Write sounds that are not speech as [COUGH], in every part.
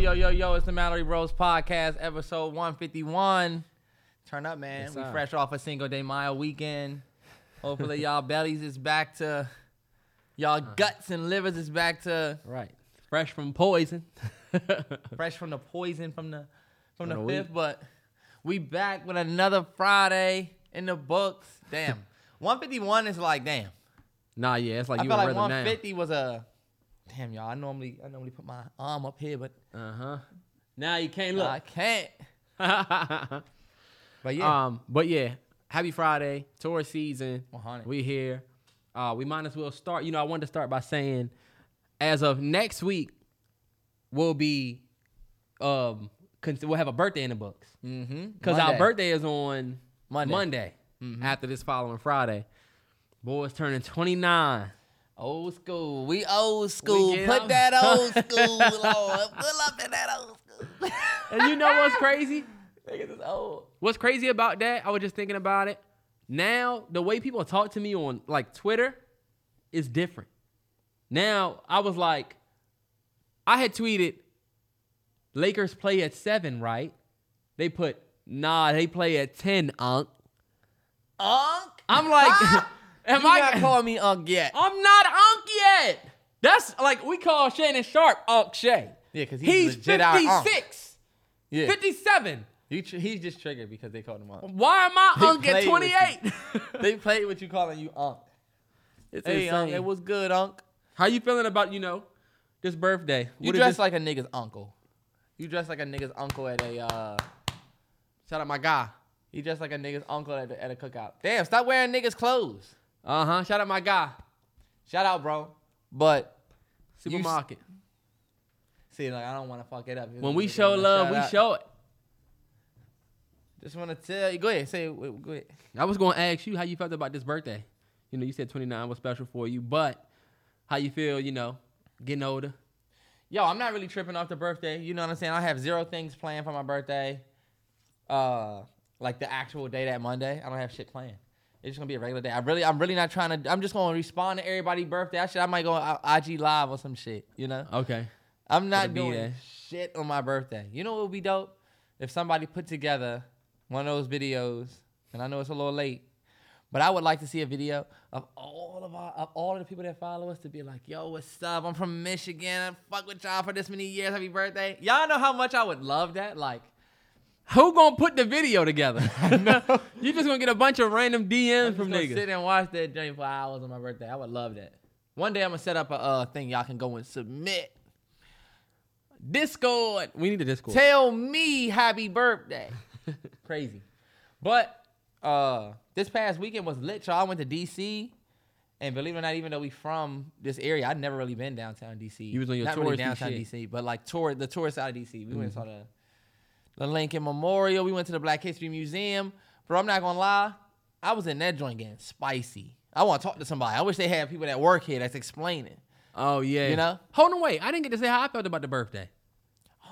yo, yo, yo, yo. It's the Mallory Bros Podcast, episode 151. Turn up, man. Yes, we sir. fresh off a single day mile weekend. Hopefully, y'all bellies is back to, y'all Uh-huh. guts and livers is back to Right. Fresh from poison. [LAUGHS] fresh from the poison from the from the From the fifth. But we back with another Friday in the books. Damn, [LAUGHS] 151 is like damn. nah, yeah, it's like I you a like rhythm 150 was a damn, y'all. I normally I normally put my arm up here, but. Uh huh. Now you can't look. I can't. [LAUGHS] But yeah, Um, but yeah, happy Friday, tour season. 100. We here. Uh, we might as well start. You know, I wanted to start by saying, as of next week, we'll be, um, con- we'll have a birthday in the books mm-hmm. because our birthday is on Monday. Monday, Mhm. after this following Friday. Boys turning 29. Old school. We old school. get Put up. that old [LAUGHS] school on. Pull up in that old school. [LAUGHS] And you know what's crazy? [LAUGHS] Niggas is old. What's crazy about that? I was just thinking about it. Now, the way people talk to me on like Twitter is different. Now, I was like, I had tweeted, Lakers play at seven, right? They put, nah, they play at 10, Unc. Unc? I'm like, ah! Am you I not call me Unc yet. I'm not Unc yet. That's like we call Shannon Sharpe Unc Shay. Yeah, because he's, He's legit our Unc. 56, Yeah. 57. You tr- he's just triggered because they called him Unc. Why am I They Unc at 28? [LAUGHS] they played with you calling you Unc. it's Hey, Unc, it was good, Unc. How you feeling about you know this birthday? You What is dress this- like a nigga's uncle. You dress like a nigga's uncle at a, uh, shout out my guy. you dress like a nigga's uncle at a, at a cookout. Damn, stop wearing niggas' clothes. Uh huh. Shout out my guy. Shout out, bro. But You Supermarket. see, like I don't want to fuck it up. when we show love, we out. show it. Just want to tell you. Go ahead, say. Go ahead. I was gonna ask you how you felt about this birthday. You know, you said 29 was special for you, but how you feel? You know, getting older. Yo, I'm not really tripping off the birthday. You know what I'm saying? I have zero things planned for my birthday. Uh, like the actual day that Monday, I don't have shit planned. It's just gonna be a regular day. I really, I'm really not trying to. I'm just gonna respond to everybody's birthday. I should. I might go IG live or some shit. You know. Okay. I'm not doing there. shit on my birthday. You know what would be dope? If somebody put together one of those videos, and I know it's a little late, but I would like to see a video of all of our, of all of the people that follow us to be like, "Yo, what's up? I'm from Michigan. I fuck with y'all for this many years. Happy birthday!" Y'all know how much I would love that. Like, Who gonna put the video together? [LAUGHS] [LAUGHS] you just gonna get a bunch of random DMs I'm from niggas. sit and watch that joint for hours on my birthday. I would love that. One day I'm gonna set up a uh, thing y'all can go and submit. Discord. We need a Discord. Tell me happy birthday. [LAUGHS] Crazy. But uh this past weekend was lit, y'all. I went to DC. And believe it or not, even though we from this area, I'd never really been downtown DC. You was on your not really downtown. Mm-hmm. DC, but like tour the tourist side of DC. We went and saw the the Lincoln Memorial. We went to the Black History Museum. Bro, I'm not gonna lie, I was in that joint getting spicy. I want to talk to somebody. I wish they had people that work here that's explaining. Oh yeah. You know? Hold on, wait. I didn't get to say how I felt about the birthday.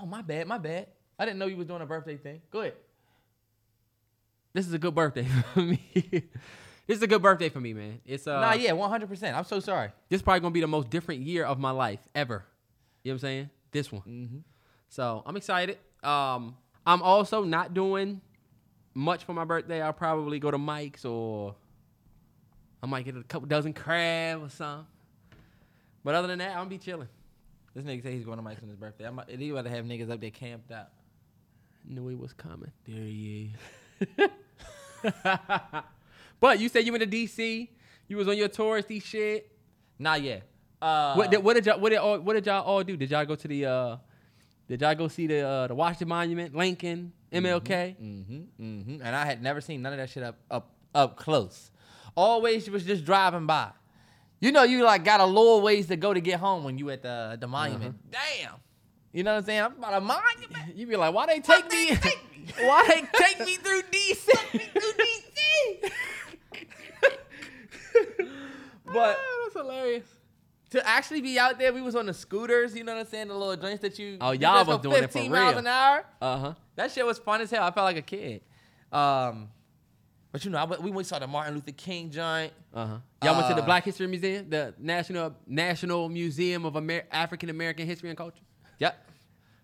Oh my bad, my bad. I didn't know you was doing a birthday thing. Go ahead. This is a good birthday [LAUGHS] for me. this is a good birthday for me, man. It's uh nah, yeah, 100. percent I'm so sorry. this probably gonna be the most different year of my life ever. You know what I'm saying? This one. Mm-hmm. So I'm excited. Um, I'm also not doing much for my birthday. I'll probably go to Mike's or I might get a couple dozen crab or something. But other than that, I'm gonna be chilling. This nigga say he's going to Mike's on his birthday. I'm, he about to have niggas up there camped out. Knew he was coming. There he is. [LAUGHS] but you said you went to DC. You was on your touristy shit. Not yet. Uh, what did what did y'all what did all, what did y'all all do? Did y'all go to the uh did y'all go see the uh, the Washington Monument, Lincoln, MLK? Mm-hmm, mm-hmm. And I had never seen none of that shit up up up close. Always was just driving by. You know, you like got a little ways to go to get home when you at the the monument. Damn. You know what I'm saying? I'm about a monument. [LAUGHS] You be like, why they take me? why they take me through DC? [LAUGHS] [LAUGHS] But that's hilarious. To actually be out there, we was on the scooters. You know what I'm saying? The little joints that you. Oh, y'all was doing it for 15 miles real. an hour. Uh huh. That shit was fun as hell. I felt like a kid. Um, but you know, I, we went saw the Martin Luther King joint. Uh huh. Y'all went to the Uh, Black History Museum, the National National Museum of Amer- African American History and Culture. Yep.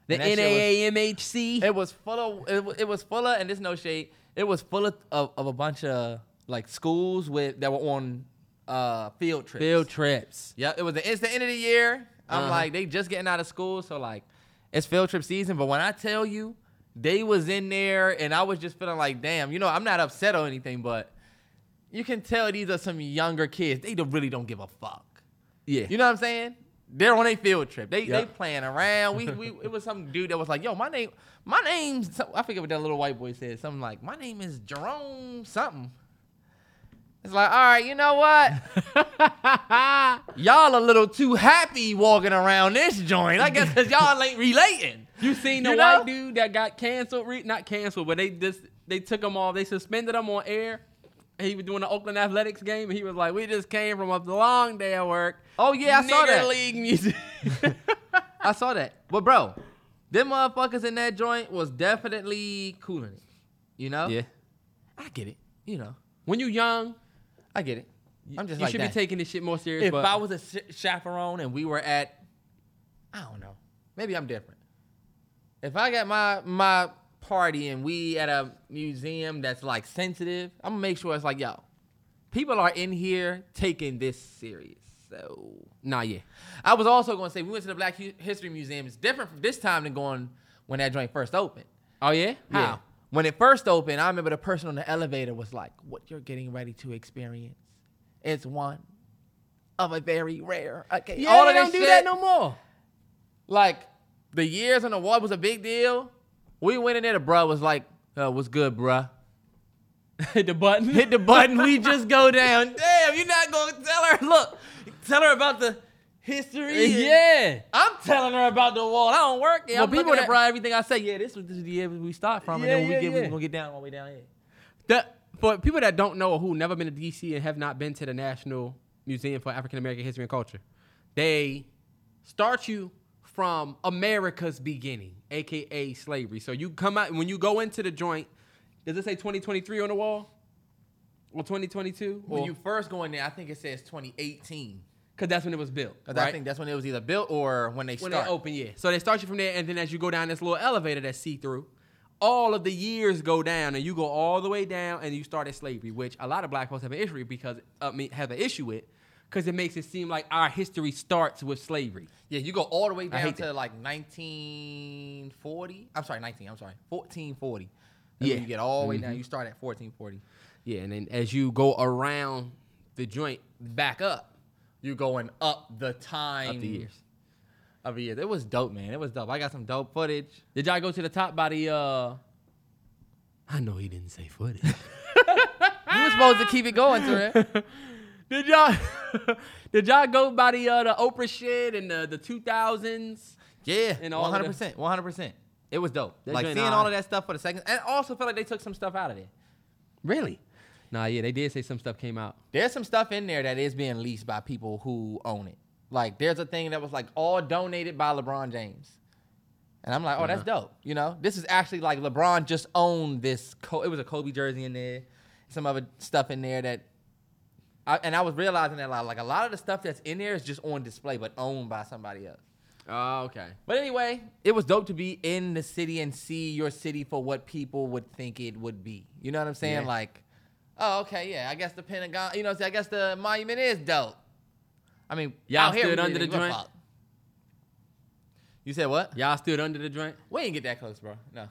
The was- NAAMHC. It was full of it, it was full of and there's no shade. It was full of, of, of a bunch of like schools with that were on uh field trips. Field trips. Yeah, it was the it's the end of the year. I'm Uh-huh. like they just getting out of school, so like it's field trip season. But when I tell you they was in there and I was just feeling like, damn, you know, I'm not upset or anything, but you can tell these are some younger kids. They really don't give a fuck. Yeah. You know what I'm saying? They're on a field trip. They they playing around. We we [LAUGHS] it was some dude that was like, "Yo, my name, my name's I forget what that little white boy said. Something like, "My name is Jerome something." It's like, all right, you know what? [LAUGHS] y'all a little too happy walking around this joint. I guess because y'all ain't relating. You seen the You white dude that got canceled? Re- not canceled, but they just they took him off. They suspended him on air. He was doing the Oakland Athletics game, and he was like, "We just came from a long day of work." Oh yeah, I saw Nigger that. League music. [LAUGHS] I saw that. But bro, them motherfuckers in that joint was definitely cooling it. You know? yeah. I get it. You know, When you young, I get it. I'm just you like should that. be taking this shit more serious. if I was a sh- chaperone and we were at, I don't know, maybe I'm different. If I got my my party and we at a museum that's like sensitive, I'm gonna make sure it's like, yo, people are in here taking this serious. So nah, yeah, I was also gonna say we went to the Black History Museum. It's different from this time than going when that joint first opened. oh yeah, Yeah. When it first opened, I remember the person on the elevator was like, "What you're getting ready to experience is one of a very rare occasion." Yeah, All they don't this do that no more. Like the years on the wall was a big deal. We went in there. The bruh was like, uh, "What's good, bruh?" [LAUGHS] Hit the button. Hit the button. we just go down. Damn, you're not gonna tell her. Look, tell her about the history. yeah. I'm telling her about the wall. I don't work there. Well, I'm people that- bruh everything I say. Yeah, this was this is the year we start from, Yeah, and then when yeah, we get yeah. we gonna get down all the way down here. The, for people that don't know or who never been to DC and have not been to the National Museum for African American History and Culture, they start you from America's beginning, aka slavery. So you come out when you go into the joint. Does it say 2023 on the wall? Or 2022? When you first go in there, I think it says 2018. Because that's when it was built. right? I think that's when it was either built or when they when start. they open, yeah. So they start you from there, and then as you go down this little elevator that's see through, all of the years go down, and you go all the way down, and you start at slavery, which a lot of black folks have an issue because I mean have an issue with, because it makes it seem like our history starts with slavery. Yeah, you go all the way down to that. like 1940. I'm sorry, 19. I'm sorry, 1440. That's Yeah. you get all the way down. Mhm. You start at 1440. Yeah, and then as you go around the joint back up, You going up the time up the years. of the year. It was dope, man. It was dope. I got some dope footage. Did y'all go to the top by the? uh I know he didn't say footage. [LAUGHS] You were supposed to keep it going, Terrell. [LAUGHS] did y'all? [LAUGHS] did y'all go by the uh, the Oprah shit and the the two thousands? Yeah, And all of one the- hundred percent, one hundred percent. It was dope. That like seeing high. all of that stuff for the second, and also felt like they took some stuff out of it. Really? Nah, yeah, they did say some stuff came out. There's some stuff in there that is being leased by people who own it. Like there's a thing that was like all donated by LeBron James. And I'm like, oh, that's Uh-huh. dope. You know, this is actually like LeBron just owned this. Co- it was a Kobe jersey in there, some other stuff in there that. I, and I was realizing that like, like a lot of the stuff that's in there is just on display, but owned by somebody else. Oh, okay. But anyway, it was dope to be in the city and see your city for what people would think it would be. You know what I'm saying? Yeah. Like, oh, okay, yeah, I guess the Pentagon, you know, I guess the monument is dope. I mean, Y'all out here, stood we under didn't the give a joint? fuck. You said what? Y'all stood under the joint. We ain't get that close, bro. No.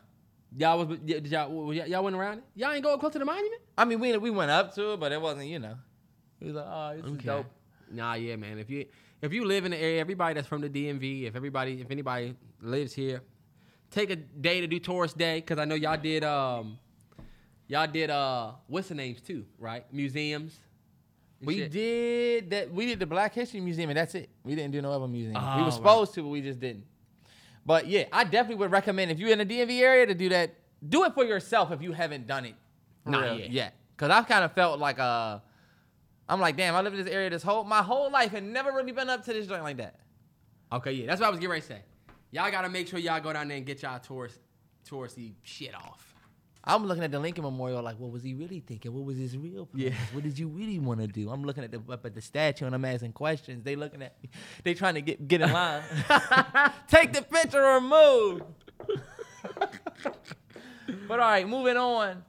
Y'all was y- did y'all y'all went around it. Y'all ain't going close to the monument. I mean, we we went up to it, but it wasn't, you know. It was like, oh, this is dope. Nah, yeah, man. If you if you live in the area, everybody that's from the DMV, if everybody if anybody lives here, take a day to do tourist day because I know y'all did um y'all did uh what's the names too, right? Museums. We shit. did that. We did the Black History Museum, and that's it. We didn't do no other museum. we Oh, were right. supposed to, but we just didn't. But yeah, I definitely would recommend if you're in the DMV area to do that. Do it for yourself if you haven't done it. Not real yet. Cause I've kind of felt like uh, I'm like, damn, I lived in this area this whole my whole life and never really been up to this joint like that. Okay, yeah, that's what I was getting ready to say. Y'all gotta make sure y'all go down there and get y'all tourist touristy shit off. I'm looking at the Lincoln Memorial like, what was he really thinking? What was his real plans? Yeah. What did you really want to do? I'm looking at the up at the statue and I'm asking questions. They looking at me. They trying to get get in line. [LAUGHS] Take the picture or move. [LAUGHS] but all right, moving on.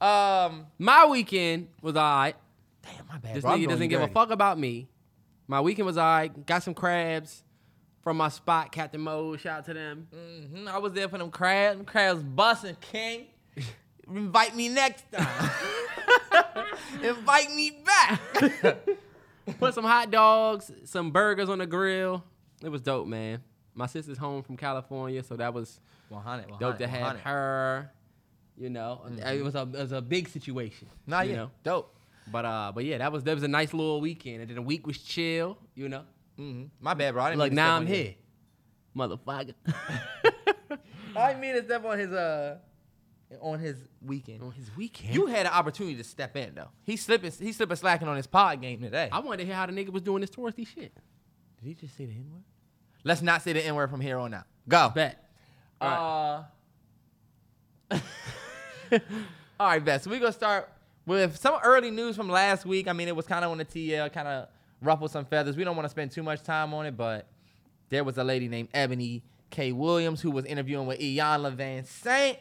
Um, My weekend was alright. damn, my bad. This nigga doesn't give a fuck about me. My weekend was alright. Got some crabs from my spot, Captain Mo. Shout out to them. Mhm, I was there for them crabs. Them crabs busting, king. Invite me next time. [LAUGHS] Invite me back. [LAUGHS] Put some hot dogs, some burgers on the grill. It was dope, man. My sister's home from California, so that was 100, 100, dope to have 100. her. You know, it was a it was a big situation. Nah, you yeah, know? dope. But uh, but yeah, that was that was a nice little weekend, and then the week was chill. You know, hmm My bad, bro. I didn't look now I'm on here, motherfucker. [LAUGHS] I mean to step on his uh on his weekend. on his weekend, You had an opportunity to step in though. He slipping he slipping slacking on his pod game today. I wanted to hear how the nigga was doing this touristy shit. Did he just say the N word? Let's not say the N word from here on out. Go. Bet. All right. Uh, [LAUGHS] all right, bet. So we're gonna start with some early news from last week. I mean, it was kind of on the TL, kind of ruffled some feathers. We don't want to spend too much time on it, but there was a lady named Eboni K. Williams who was interviewing with Iyanla Vanzant,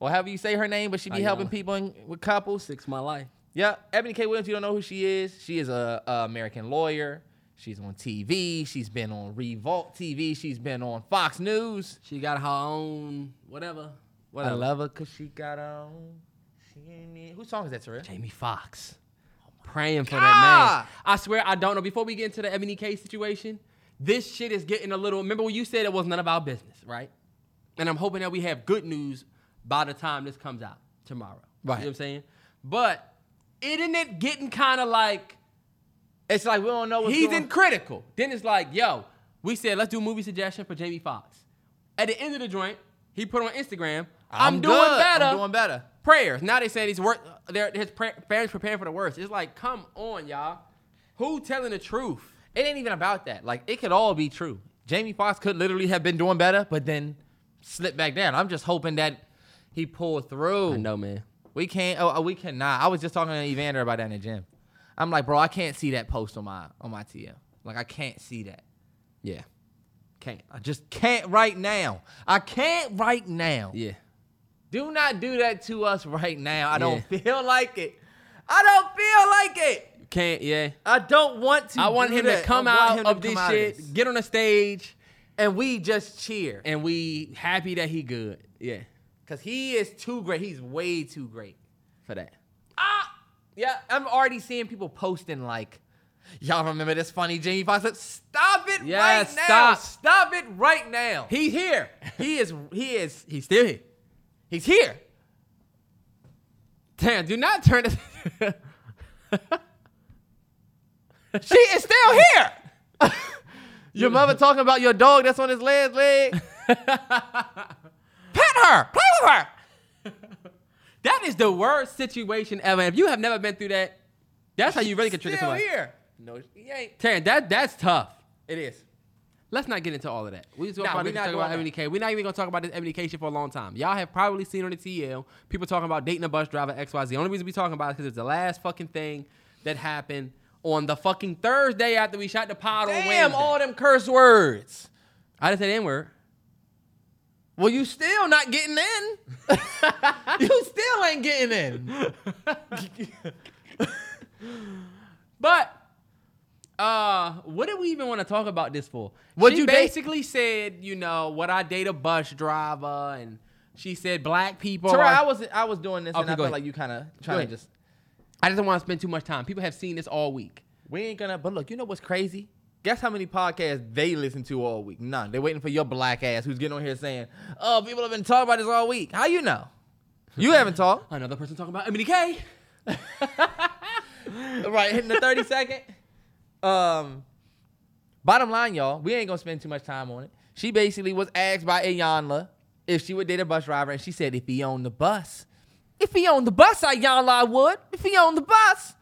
or however you say her name, but she be Iyanla. helping people in, with couples. Six my life. Yeah, Eboni K. Williams. You don't know who she is? She is a, a American lawyer. She's on TV. She's been on Revolt TV. She's been on Fox News. She got her own whatever. Whatever. I love her cause she got on. She ain't me. Whose song is that, Terrell? Jamie Foxx. Praying for God. that man. I swear I don't know. Before we get into the Eboni K situation, this shit is getting a little. Remember when you said it was none of our business, right? And I'm hoping that we have good news by the time this comes out tomorrow. Right. You know what I'm saying? But isn't it getting kind of like It's like we don't know what's he's going in critical? Then it's like, yo, we said let's do a movie suggestion for Jamie Foxx. At the end of the joint, he put on Instagram, I'm, doing good. better I'm doing better. prayers. Now they saying he's work. They're his pra- parents preparing for the worst. It's like, come on, y'all. Who telling the truth? It ain't even about that. Like it could all be true. Jamie Foxx could literally have been doing better, but then slip back down. I'm just hoping that he pulled through. I know, man. We can't. Oh, oh, we cannot. I was just talking to Evander about that in the gym. I'm like, bro, I can't see that post on my on my TL. Like, I can't see that. Yeah, Can't. I just can't right now. I can't right now. yeah. Do not do that to us right now. I don't Yeah. feel like it. I don't feel like it. Can't. Yeah. I don't want to. I want him that. to come out of this shit, this. get on the stage, and we just cheer and we happy that he good. Yeah, because he is too great. He's way too great. for that. Ah, yeah. I'm already seeing people posting like, "Y'all remember this funny Jamie Foxx?" Stop it right now. stop. Stop it right now. He's here. he is. He is. He's still here. He's here. Damn, do not turn it. [LAUGHS] She is still here. [LAUGHS] your mother talking about your dog that's on his leg. leg. [LAUGHS] Her. [LAUGHS] Play with her. that is the worst situation ever. If you have never been through that, that's how you really can trigger Still somebody. here. No, he ain't. Taryn, that that's tough. It is. Let's not get into all of that. We just nah, probably talk about that. MDK. We're not even gonna talk about this Eboni K shit for a long time. Y'all have probably seen on the TL people talking about dating a bus driver X Y Z. The only reason we be talking about it because it's the last fucking thing that happened on the fucking Thursday after we shot the pod on Damn, Wednesday. all them curse words. I didn't say the N word. Well, you still not getting in. [LAUGHS] you still ain't getting in. But uh, what did we even want to talk about this for? What'd she you date? basically said, you know, what I date a bus driver, and she said black people. Terrell, are- I was I was doing this, Okay, and I felt ahead. like you kind of trying to just. I just don't want to spend too much time. People have seen this all week. We ain't gonna. But look, you know what's crazy? Guess how many podcasts they listen to all week? None. They're waiting for your black ass who's getting on here saying, "Oh, people have been talking about this all week." How you know? You [LAUGHS] haven't talked. Another person talking about Emily K. [LAUGHS] right, hitting the 30 second. Um, bottom line, y'all, we ain't gonna spend too much time on it. She basically was asked by Iyanla if she would date a bus driver, and she said if he owned the bus, if he owned the bus, Iyanla, I would. If he owned the bus,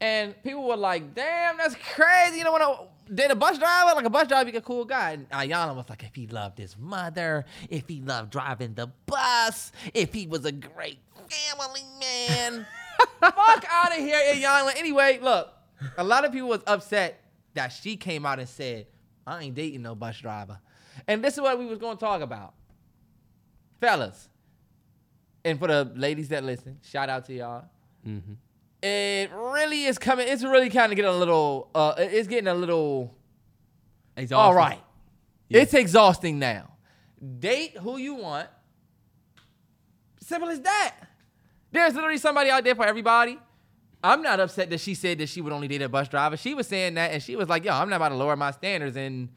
and people were like, "Damn, that's crazy." You don't want date a bus driver? Like a bus driver, be a cool guy. And Ayana was like, if he loved his mother, if he loved driving the bus, if he was a great family man. [LAUGHS] Fuck out of here, Ayana. Anyway, look, a lot of people was upset that she came out and said, I ain't dating no bus driver. And this is what we was gonna talk about. Fellas, and for the ladies that listen, shout out to y'all. Mm-hmm. It really is coming. It's really kind of getting a little. Uh, it's getting a little. Exhausting. All right, Yeah. it's exhausting now. Date who you want. Simple as that. There's literally somebody out there for everybody. I'm not upset that she said that she would only date a bus driver. She was saying that, and she was like, "Yo, I'm not about to lower my standards, and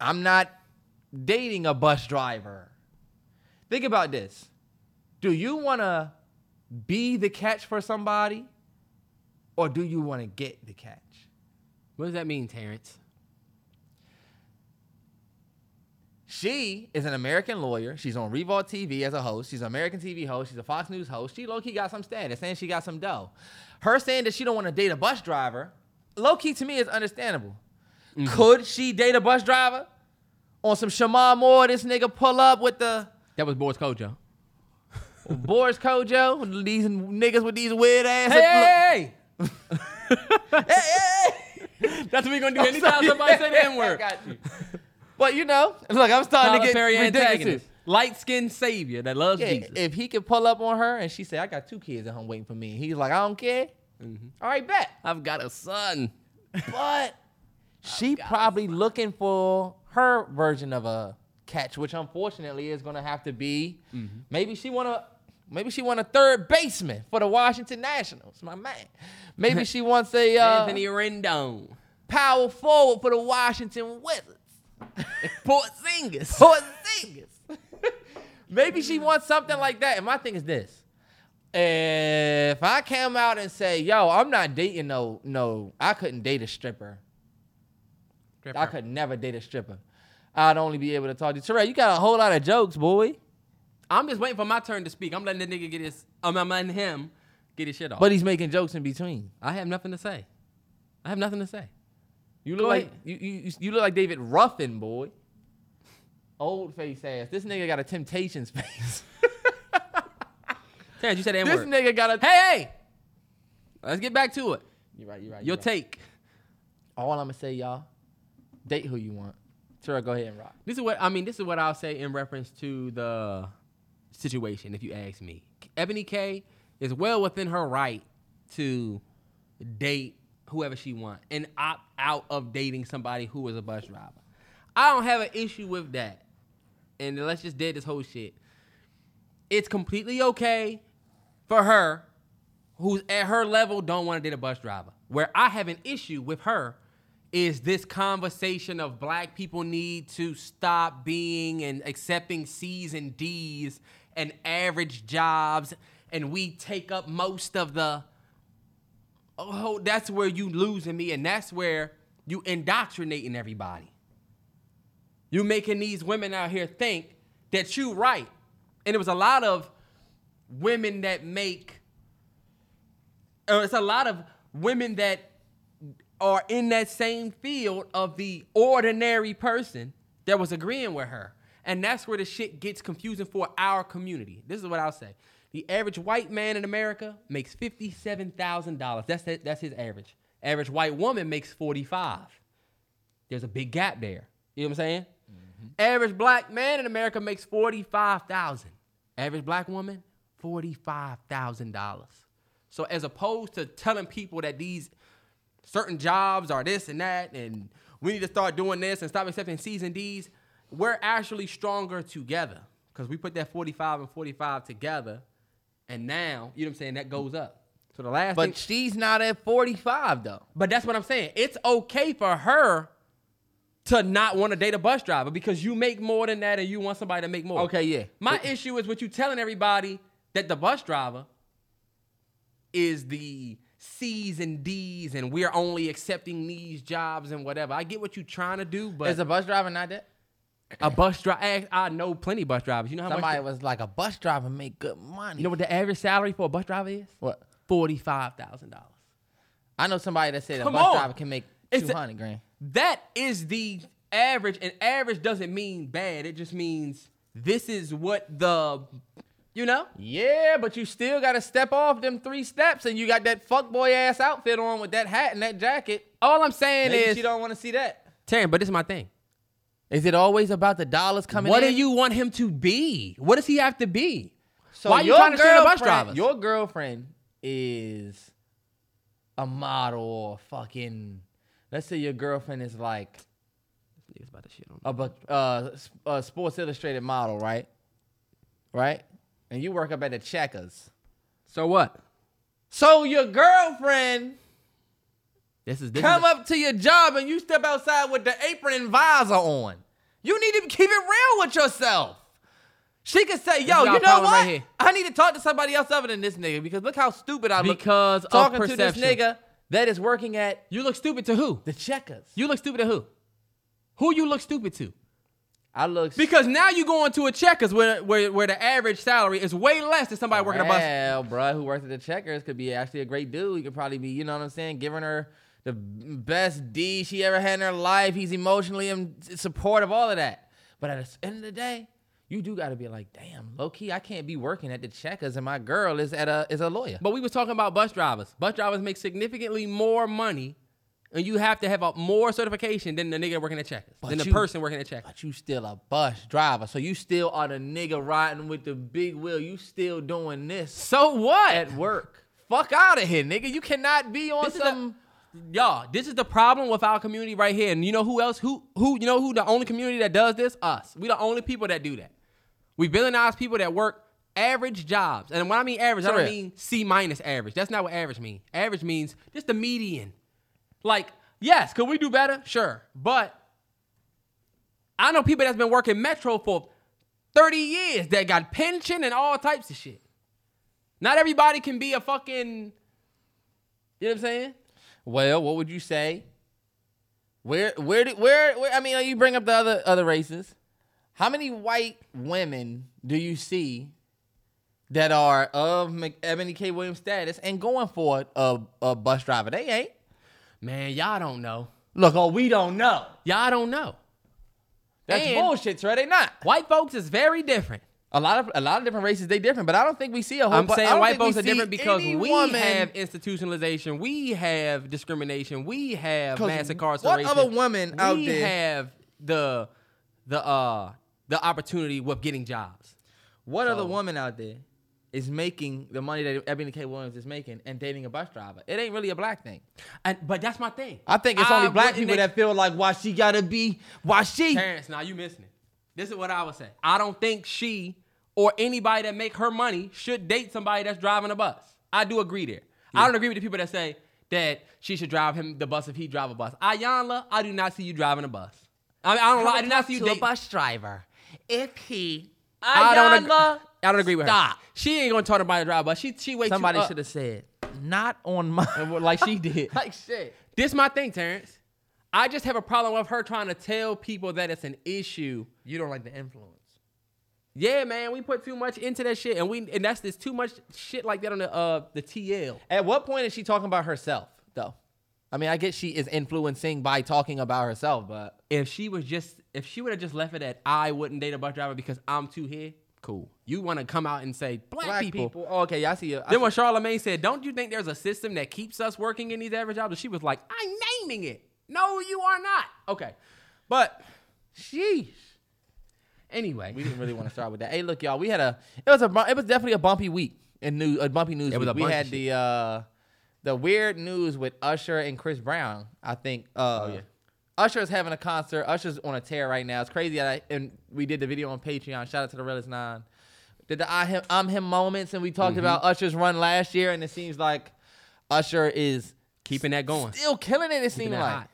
I'm not dating a bus driver." Think about this. Do you want to be the catch for somebody, or do you want to get the catch? What does that mean, Terrance? She is an American lawyer. She's on Revolt TV as a host. She's an American TV host. She's a Fox News host. She low key got some status, saying she got some dough. Her saying that she don't want to date a bus driver, low key to me is understandable. Mm-hmm. Could she date a bus driver? On some Shemar Moore, this nigga pull up with the That was Boris Kodjoe. Boris Kodjoe, these niggas with these weird ass. Hey, hey, [LAUGHS] hey, hey. That's what we're gonna do anytime somebody say the N [LAUGHS] I word. got you. But you know, look, I'm starting Tyler to get Perry ridiculous. light skinned savior that loves Yeah, Jesus. if he could pull up on her and she said, I got two kids at home waiting for me. He's like, I don't care. Mm-hmm. All right, bet. I've got a son. But [LAUGHS] she probably looking for her version of a catch, which unfortunately is gonna have to be Mm-hmm. maybe she want to maybe she want a third baseman for the Washington Nationals, my man. Maybe she wants a [LAUGHS] uh, Anthony Rendon. power forward for the Washington Wizards. [LAUGHS] Port Singers. Porzingis. Maybe she wants something like that. And my thing is this: if I came out and say, "Yo, I'm not dating no, no, I couldn't date a stripper. I could never date a stripper. I'd only be able to talk to you. Terrell, you got a whole lot of jokes, boy. I'm just waiting for my turn to speak. I'm letting the nigga get his. I'm I'm letting him get his shit off. But he's making jokes in between. I have nothing to say. I have nothing to say. You look Go like you, you, you look like David Ruffin, boy. Old face ass. This nigga got a Temptations [LAUGHS] face. Terrance, you said the N this word. nigga got a. Hey, hey. Let's get back to it. You're right. You're right. Your you're right. take. All I'm gonna say, y'all, date who you want. Terrell, go ahead and rock. This is what I mean. This is what I'll say in reference to the situation. If you ask me, Eboni K is well within her right to date whoever she wants and opt out of dating somebody who is a bus driver. I don't have an issue with that. And let's just dead this whole shit. It's completely okay for her, who's at her level, don't want to date a bus driver. Where I have an issue with her is this conversation of black people need to stop being and accepting C's and D's and average jobs, and we take up most of the. Oh, that's where you losing me, and that's where you indoctrinating everybody. You making these women out here think that you right. And it was a lot of women that make or it's a lot of women that are in that same field of the ordinary person that was agreeing with her. And that's where the shit gets confusing for our community. This is what I'll say. The average white man in America makes $57,000. That's that's his average. Average white woman makes 45. There's a big gap there. You know what I'm saying? Mm-hmm. Average black man in America makes 45,000. Average black woman, $45,000. So as opposed to telling people that these certain jobs are this and that and we need to start doing this and stop accepting C's and D's, we're actually stronger together because we put that 45 and 45 together and now, you know what I'm saying, that goes up. So the last thing, But she's not at 45 though. but that's what I'm saying. It's okay for her to not want to date a bus driver because you make more than that and you want somebody to make more. Okay, yeah. My issue is with you telling everybody that the bus driver is the C's and D's and we're only accepting these jobs and whatever. I get what you're trying to do, but Is a bus driver not that? A bus driver, I know plenty of bus drivers. You know how Somebody much? was like, a bus driver make good money. you know what the average salary for a bus driver is? what? Forty-five thousand dollars. I know somebody that said a Come bus on. driver can make It's a- two hundred grand. That is the average, and average doesn't mean bad. It just means this is what the, you know. Yeah, but you still got to step off them three steps, and you got that fuckboy ass outfit on with that hat and that jacket. All I'm saying Maybe is, she don't want to see that. Taryn, but this is my thing. Is it always about the dollars coming What in? What do you want him to be? What does he have to be? So Why are you your trying to the bus girlfriend- drivers? Your girlfriend is a model or fucking. Let's say your girlfriend is like Niggas about to shit on. a, bu- uh, a Sports Illustrated model, right? Right? And you work up at the Checkers. So what? So your girlfriend This is this come is, up to your job and you step outside with the apron and visor on. You need to keep it real with yourself. She could say, "Yo, you know what? right. I need to talk to somebody else other than this nigga because look how stupid I look Because of talking to this nigga that is working at You look stupid to who? the Checkers. You look stupid to who? Who you look stupid to? I look Because now you going to a checkers where, where where the average salary is way less than somebody working a bus. Well, bruh, who works at the Checkers could be actually a great dude. He could probably be, you know what I'm saying, giving her the best D she ever had in her life. He's emotionally in supportive, all of that. But at the end of the day, you do got to be like, damn, low key, I can't be working at the Checkers, and my girl is at a is a lawyer. But we was talking about bus drivers. Bus drivers make significantly more money, and you have to have a more certification than the nigga working at checkers, But than the person working at checkers. But you still a bus driver, so you still are the nigga riding with the big wheel. You still doing this So what? at work. Fuck out of here, nigga. You cannot be on This is some. Y'all, this is the problem with our community right here. And you know who else? Who who you know who the only community that does this? Us. We the only people that do that. We villainize people that work average jobs. And when I mean average, I don't mean C minus average. That's not what average means. Average means just the median. Like, yes, could we do better? Sure. But I know people that's been working Metro for 30 years that got pension and all types of shit. Not everybody can be a fucking you know what I'm saying? Well, what would you say? Where, where, did, where, where? I mean, you bring up the other other races. How many white women do you see that are of Mc- Eboni K. Williams status and going for a, a bus driver? They ain't. Man, y'all don't know. Look, oh, we don't know. Y'all don't know. That's And- bullshit, sir. They not. White folks is very different. A lot of a lot of different races, they different, but I don't think we see a whole. I'm bu- saying white folks are different because we woman- have institutionalization, we have discrimination, we have mass incarceration. what other woman we out there- have the the uh the opportunity with getting jobs. What other So- woman out there is making the money that Eboni K. Williams is making and dating a bus driver? It ain't really a black thing. And but that's my thing. I think it's only black people ex- that feel like why she gotta be why she. Terrance, now you missing it. This is what I would say. I don't think she or anybody that make her money should date somebody that's driving a bus. I do agree there. I don't agree with the people that say that she should drive him the bus if he drive a bus. Iyanla, I do not see you driving a bus. I, mean, I don't. I do not see you date. A bus driver if he. I don't. Agree, I don't agree with her. stop. She ain't gonna talk about a drive a bus. She she wait. Somebody should have said, "Not on my," [LAUGHS] like she did. [LAUGHS] like shit. This my thing, Terrance. I just have a problem with her trying to tell people that it's an issue. You don't like the influence. Yeah, man, we put too much into that shit, and we and that's there's too much shit like that on the uh the TL. At what point is she talking about herself, though? I mean, I guess she is influencing by talking about herself, but If she was just if she would have just left it at I wouldn't date a bus driver because I'm too here, cool. You want to come out and say black, people. Oh, okay, yeah, I see you. I Then when Charlemagne said, "Don't you think there's a system that keeps us working in these average jobs?" She was like, "I'm naming it." No, you are not. Okay, but Sheesh. anyway, We didn't really want to start with that. Hey, look, y'all. We had a. It was a. It was definitely a bumpy week in news. A bumpy news. It was week. a we had of the uh, the weird news with Usher and Chris Brown. I think. Uh, Oh, yeah. Usher is having a concert. Usher's on a tear right now. It's crazy. I, and we did the video on Patreon. Shout out to the Realest Nine. Did the I him I'm him moments, and we talked Mm-hmm. about Usher's run last year, and it seems like Usher is keeping that going. still killing it. It Keeping seems like hot.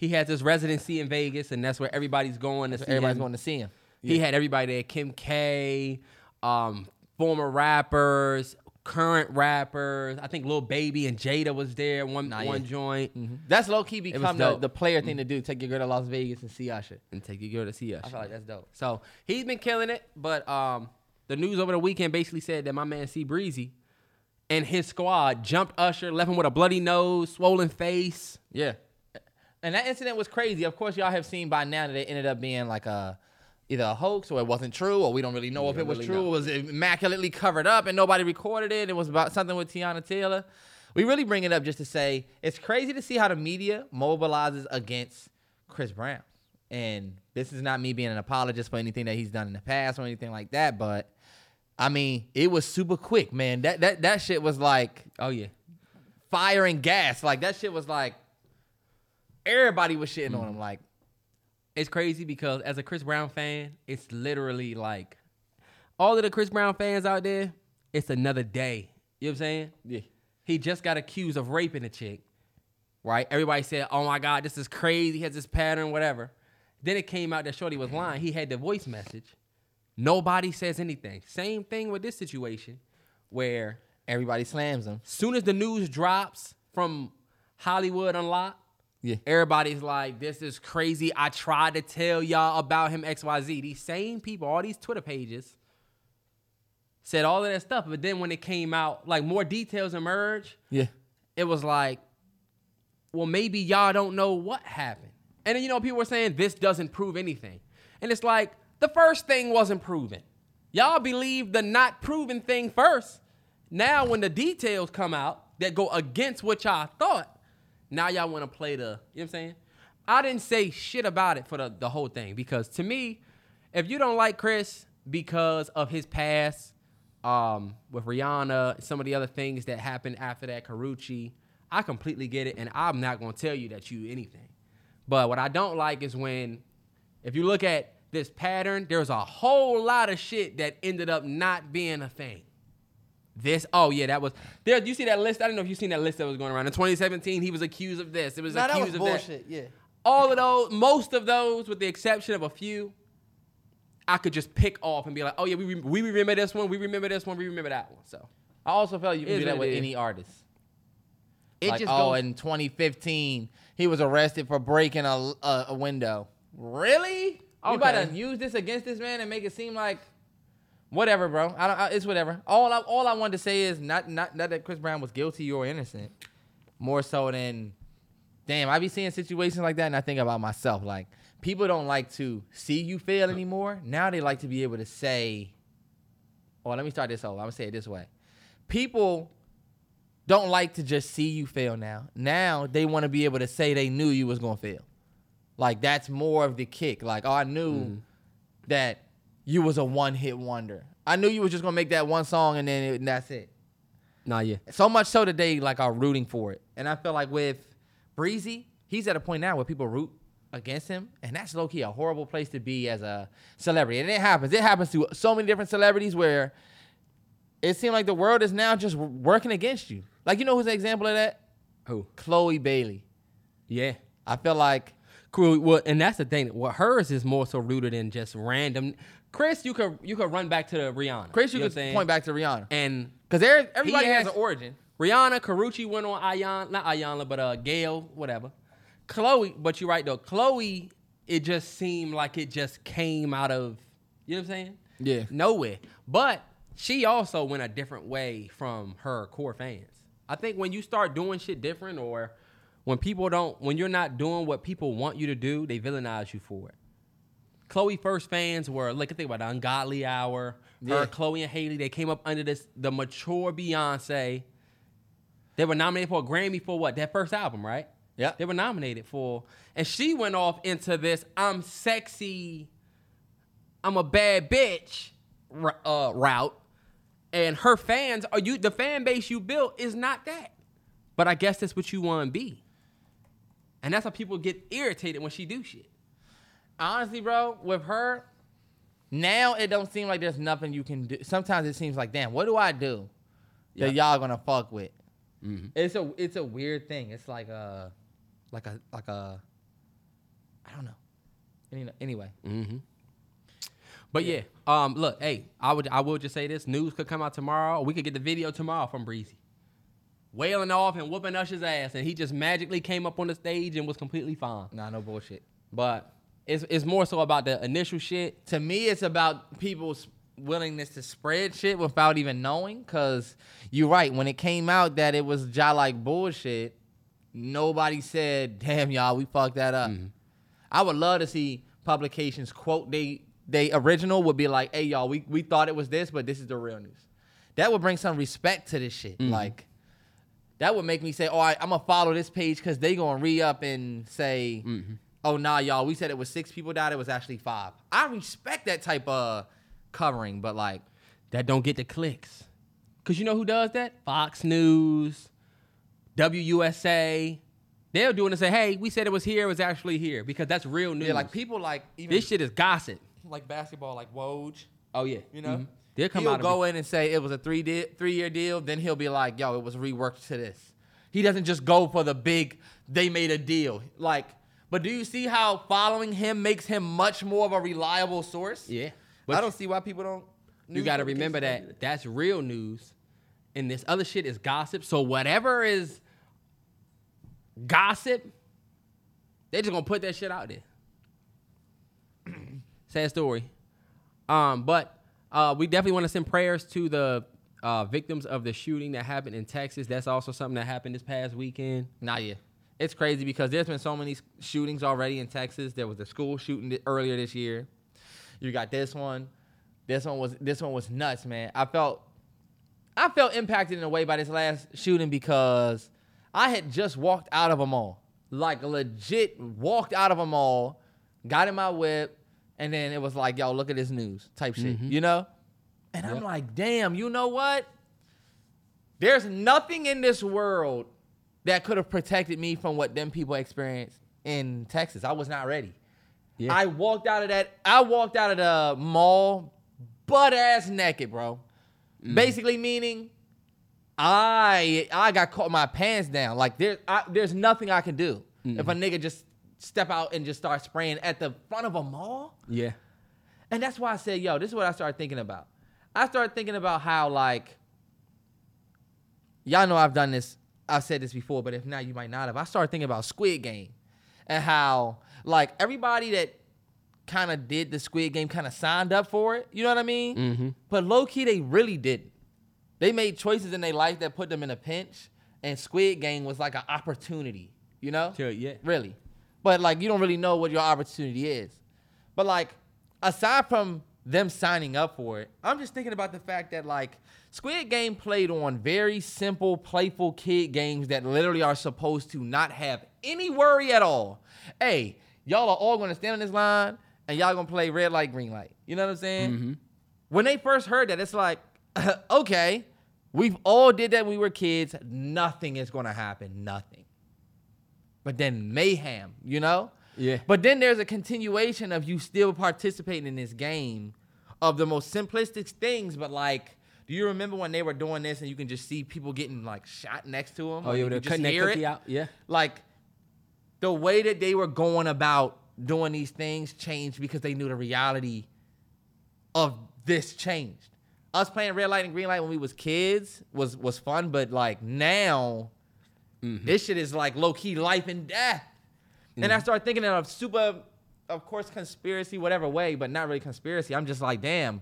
He has his residency in Vegas, and that's where everybody's going to see everybody's him. going to see him. He had everybody there: Kim K, um, former rappers, current rappers. I think Lil Baby and Jada was there. One Nah, one joint, That's low key become the, dope. the player thing to do. Take your girl to Las Vegas and see Usher. and take your girl to see us. I feel like that's dope. So he's been killing it, but um, the news over the weekend basically said that my man C Breezy and his squad jumped Usher, left him with a bloody nose, swollen face. Yeah. And that incident was crazy. Of course, y'all have seen by now that it ended up being like a either a hoax or it wasn't true, or we don't really know if it was really true. know. It was immaculately covered up and nobody recorded it. It was about something with Teyana Taylor. We really bring it up just to say it's crazy to see how the media mobilizes against Chris Brown. And this is not me being an apologist for anything that he's done in the past or anything like that, but I mean, it was super quick, man. That that that shit was like Oh yeah. fire and gas. Like that shit was like everybody was shitting Mm. on him. Like it's crazy because as a Chris Brown fan, it's literally like all of the Chris Brown fans out there, it's another day. You know what I'm saying? yeah, He just got accused of raping a chick. Right? Everybody said, Oh my God, this is crazy. He has this pattern, whatever. Then it came out that Shorty was lying. He had the voice message. Nobody says anything. Same thing with this situation where everybody slams him. soon as the news drops from Hollywood Unlocked, Yeah. everybody's like, this is crazy. I tried to tell y'all about him XYZ. These same people, all these Twitter pages, said all of that stuff. But then when it came out, like more details emerged, Yeah. it was like, well, maybe y'all don't know what happened. And then, you know, people were saying this doesn't prove anything. And it's like, the first thing wasn't proven. Y'all believe the not proven thing first. Now, when the details come out that go against what y'all thought, now y'all want to play the, you know what I'm saying? I didn't say shit about it for the, the whole thing because to me, if you don't like Chris because of his past um, with Rihanna, some of the other things that happened after that, Karrueche, I completely get it, and I'm not gonna tell you that you anything. But what I don't like is when, if you look at this pattern, there's a whole lot of shit that ended up not being a thing. This, oh yeah, that was there. You see that list? I don't know if you seen that list that was going around in 2017. He was accused of this. It was Nah, that accused was of bullshit. Yeah. that. All of those, most of those, with the exception of a few, I could just pick off and be like, oh yeah, we re- we remember this one, we remember this one, we remember that one. So I also felt you can Is do that what with it is. any artist. it like, just oh, goes. in 2015, he was arrested for breaking a, a, a window. Really? You about Okay. to use this against this man and make it seem like whatever, bro. I don't. I, it's whatever. All I all I wanted to say is not not not that Chris Brown was guilty or innocent. More so than, damn, I be seeing situations like that and I think about myself. Like people don't like to see you fail anymore. Now they like to be able to say, "Oh, let me start this over. I'm gonna say it this way." People don't like to just see you fail now. Now they want to be able to say they knew you was gonna fail. Like that's more of the kick. Like, oh, I knew mm. that you was a one hit wonder. I knew you was just gonna make that one song and then it, and that's it. nah, yeah, So much so that they like are rooting for it. And I feel like with Breezy, he's at a point now where people root against him, and that's low key a horrible place to be as a celebrity. And it happens. It happens to so many different celebrities where it seems like the world is now just working against you. Like you know who's an example of that? who? Chloe Bailey. Yeah, I feel like cool. Well, and that's the thing. What hers is more so rooted in just random. Chris, you could you could run back to the Rihanna. Chris, you, know could point back to Rihanna and because everybody has, has- an origin. Rihanna, Karrueche went on Ayan, not Iyanla, but uh, Gail, whatever. Chloe, but you're right though. Chloe, it just seemed like it just came out of, you know what I'm saying? Yeah. Nowhere. But she also went a different way from her core fans. I think when you start doing shit different, or when people don't, when you're not doing what people want you to do, they villainize you for it. Chloe first fans were like think about the Ungodly Hour. Her, Yeah. Chloe and Halle, they came up under this the mature Beyonce. They were nominated for a Grammy for what? That first album, right? Yeah. They were nominated for, and she went off into this "I'm sexy, I'm a bad bitch" r- uh, route, and her fans are you. The fan base you built is not that, but I guess that's what you want to be, and that's how people get irritated when she do shit. Honestly, bro, with her, now it don't seem like there's nothing you can do. Sometimes it seems like, damn, what do I do that y'all gonna fuck with? It's a it's a weird thing. It's like a like a like a I don't know. Any- Anyway, Mm-hmm. But yeah. um, look, hey, I would I will just say this: news could come out tomorrow. We could get the video tomorrow from Breezy, wailing off and whooping Usher's ass, and he just magically came up on the stage and was completely fine. nah, no bullshit. But it's it's more so about the initial shit. To me, it's about people's willingness to spread shit without even knowing. Cause you're right. When it came out that it was ja like bullshit, nobody said, [LAUGHS] "Damn, y'all, we fucked that up." Mm-hmm. I would love to see publications quote they they original would be like, "Hey, y'all, we we thought it was this, but this is the real news." That would bring some respect to this shit. Mm-hmm. Like, that would make me say, oh, "All right, I'm gonna follow this page because they gonna re up and say." Mm-hmm. Oh nah, y'all. We said it was six people died. It was actually five. I respect that type of covering, but like, that don't get the clicks. Cause you know who does that? Fox News, WUSA. They're doing it and say, hey, we said it was here, it was actually here. Because that's real news. yeah, like people like even this shit is gossip. like basketball, like Woj. Oh yeah. You know, Mhm. They'll come he'll out go in and say it was a three de- three year deal. Then he'll be like, "Yo, it was reworked to this." He doesn't just go for the big. They made a deal. Like, but do you see how following him makes him much more of a reliable source? Yeah. But I don't see why people don't. You got to remember that that's real news, and this other shit is gossip. So whatever is gossip, they just gonna put that shit out there. [CLEARS THROAT] Sad story. Um, but uh, we definitely want to send prayers to the uh, victims of the shooting that happened in Texas. That's also something that happened this past weekend. Not yet. It's crazy because there's been so many shootings already in Texas. There was a school shooting earlier this year. You got this one. This one was this one was nuts, man. I felt I felt impacted in a way by this last shooting because I had just walked out of a mall. Like legit walked out of a mall, got in my whip, and then it was like, yo, look at this news type shit. Mm-hmm. You know? And I'm like, damn, you know what? There's nothing in this world that could have protected me from what them people experienced in Texas. I was not ready. Yeah. I walked out of that. I walked out of the mall butt ass naked, bro. Mm. Basically meaning I I got caught my pants down. Like there I, there's nothing I can do if a nigga just step out and just start spraying at the front of a mall. Yeah. And that's why I said, yo, this is what I started thinking about. I started thinking about how, like, y'all know I've done this. I've said this before, but if not, you might not have. I started thinking about Squid Game and how, like, everybody that kind of did the Squid Game kind of signed up for it. You know what I mean? Mm-hmm. But low key, they really didn't. They made choices in their life that put them in a pinch, and Squid Game was like an opportunity. You know? Sure, yeah. Really. But like you don't really know what your opportunity is. But like aside from them signing up for it, I'm just thinking about the fact that like Squid Game played on very simple, playful kid games that literally are supposed to not have any worry at all. Hey, y'all are all gonna stand on this line and y'all gonna play red light, green light. You know what I'm saying? Mm-hmm. When they first heard that, it's like, [CLEARS THROAT] okay, we've all did that when we were kids. Nothing is gonna happen. Nothing but then mayhem, you know? Yeah. But then there's a continuation of you still participating in this game of the most simplistic things, but like, do you remember when they were doing this and you can just see people getting like shot next to them? Oh, yeah, they're cutting that cookie out. Yeah. Like, the way that they were going about doing these things changed because they knew the reality of this changed. Us playing red light and green light when we was kids was was fun, but like now, mm-hmm. this shit is like low key life and death. And mm. I started thinking of super, of course, conspiracy, whatever way, but not really conspiracy. I'm just like, damn,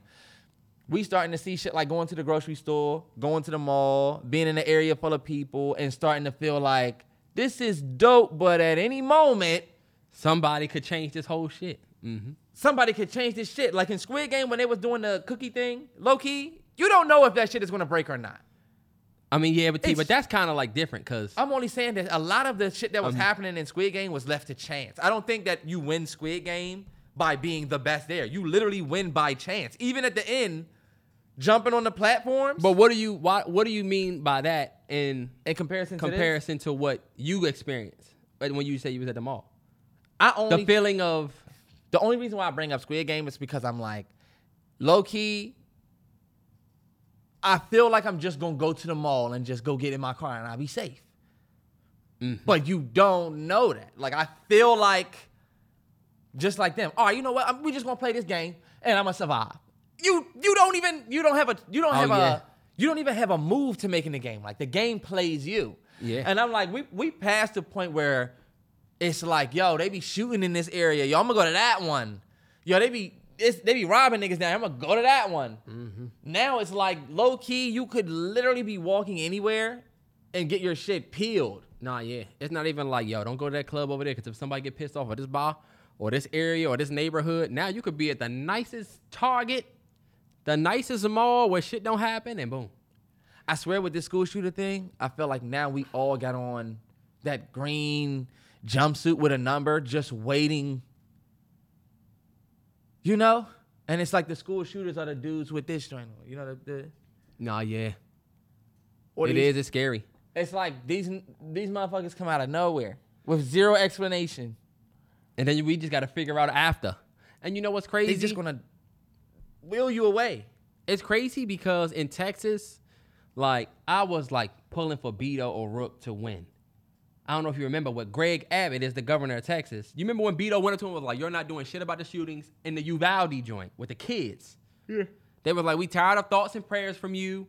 we starting to see shit like going to the grocery store, going to the mall, being in an area full of people, and starting to feel like this is dope, but at any moment, Somebody could change this whole shit. Mm-hmm. somebody could change this shit. Like in Squid Game when they was doing the cookie thing, low key, you don't know if that shit is gonna break or not. I mean, yeah, but T, but that's kind of like different because I'm only saying that a lot of the shit that was Um, happening in Squid Game was left to chance. I don't think that you win Squid Game by being the best there. You literally win by chance. Even at the end, jumping on the platforms. But what do you why, what do you mean by that in in comparison to this, comparison to what you experienced when you say you was at the mall? I only The feeling of The only reason why I bring up Squid Game is because I'm like, low key, I feel like I'm just gonna go to the mall and just go get in my car and I'll be safe. Mm-hmm. But you don't know that. Like I feel like, just like them. All right, you know what? I'm, we just gonna play this game and I'm gonna survive. You you don't even you don't have a you don't Oh, have yeah. a you don't even have a move to make in the game. Like the game plays you. Yeah. And I'm like, we we passed the point where it's like, yo, they be shooting in this area. Yo, I'm gonna go to that one. Yo, they be it's, they be robbing niggas now. I'm gonna go to that one. Mm-hmm. Now it's like low key, you could literally be walking anywhere and get your shit peeled. Nah, yeah. It's not even like, yo, don't go to that club over there because if somebody get pissed off at this bar or this area or this neighborhood, now you could be at the nicest Target, the nicest mall where shit don't happen, and boom. I swear with this school shooter thing, I feel like now we all got on that green jumpsuit with a number, just waiting. You know? And it's like the school shooters are the dudes with this joint. You know the, the Nah, yeah. or it these- is. It's scary. It's like these these motherfuckers come out of nowhere with zero explanation. And then we just got to figure out after. And you know what's crazy? They just gonna wheel you away. it's crazy because in Texas, like I was like pulling for Beto O'Rourke to win. I don't know if you remember what Greg Abbott is the governor of Texas. You remember when Beto went up to him and was like, "You're not doing shit about the shootings in the Uvalde joint with the kids." Yeah. They was like, "We tired of thoughts and prayers from you.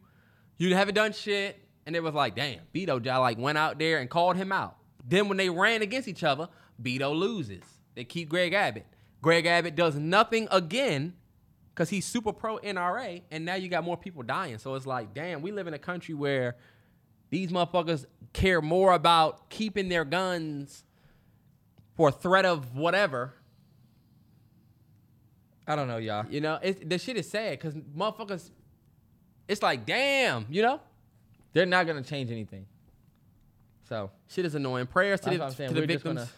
You haven't done shit." And it was like, "Damn, Beto just like went out there and called him out." Then when they ran against each other, Beto loses. They keep Greg Abbott. Greg Abbott does nothing again because he's super pro NRA, and now you got more people dying. So it's like, damn, we live in a country where these motherfuckers care more about keeping their guns for threat of whatever. I don't know, y'all. You know, the shit is sad because motherfuckers, it's like, damn, you know, They're not gonna change anything. So shit is annoying. Prayers to That's the, what I'm saying. to the victims. gonna-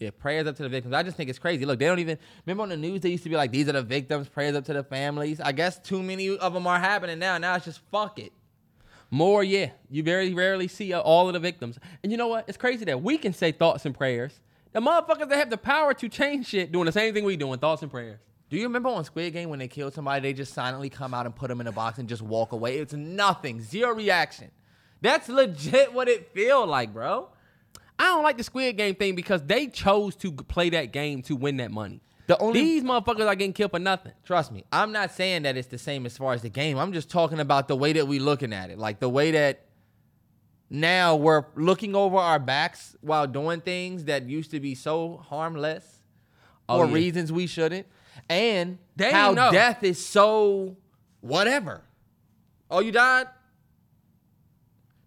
yeah, prayers up to the victims. I just think it's crazy. Look, they don't even remember on the news. They used to be like, "These are the victims." Prayers up to the families. I guess too many of them are happening now. Now it's just fuck it. More, yeah. You very rarely see uh, all of the victims. And you know what? It's crazy that we can say thoughts and prayers. The motherfuckers that have the power to change shit doing the same thing we doing, thoughts and prayers. Do you remember on Squid Game when they killed somebody? They just silently come out and put them in a box and just walk away. It's nothing, zero reaction. That's legit what it feel like, bro. I don't like the Squid Game thing because they chose to play that game to win that money. The only These motherfuckers are getting killed for nothing. Trust me, I'm not saying that it's the same as far as the game. I'm just talking about the way that we looking at it, like the way that now we're looking over our backs while doing things that used to be so harmless Oh, for yeah. reasons we shouldn't, and They how know. death is so whatever. Oh, you died.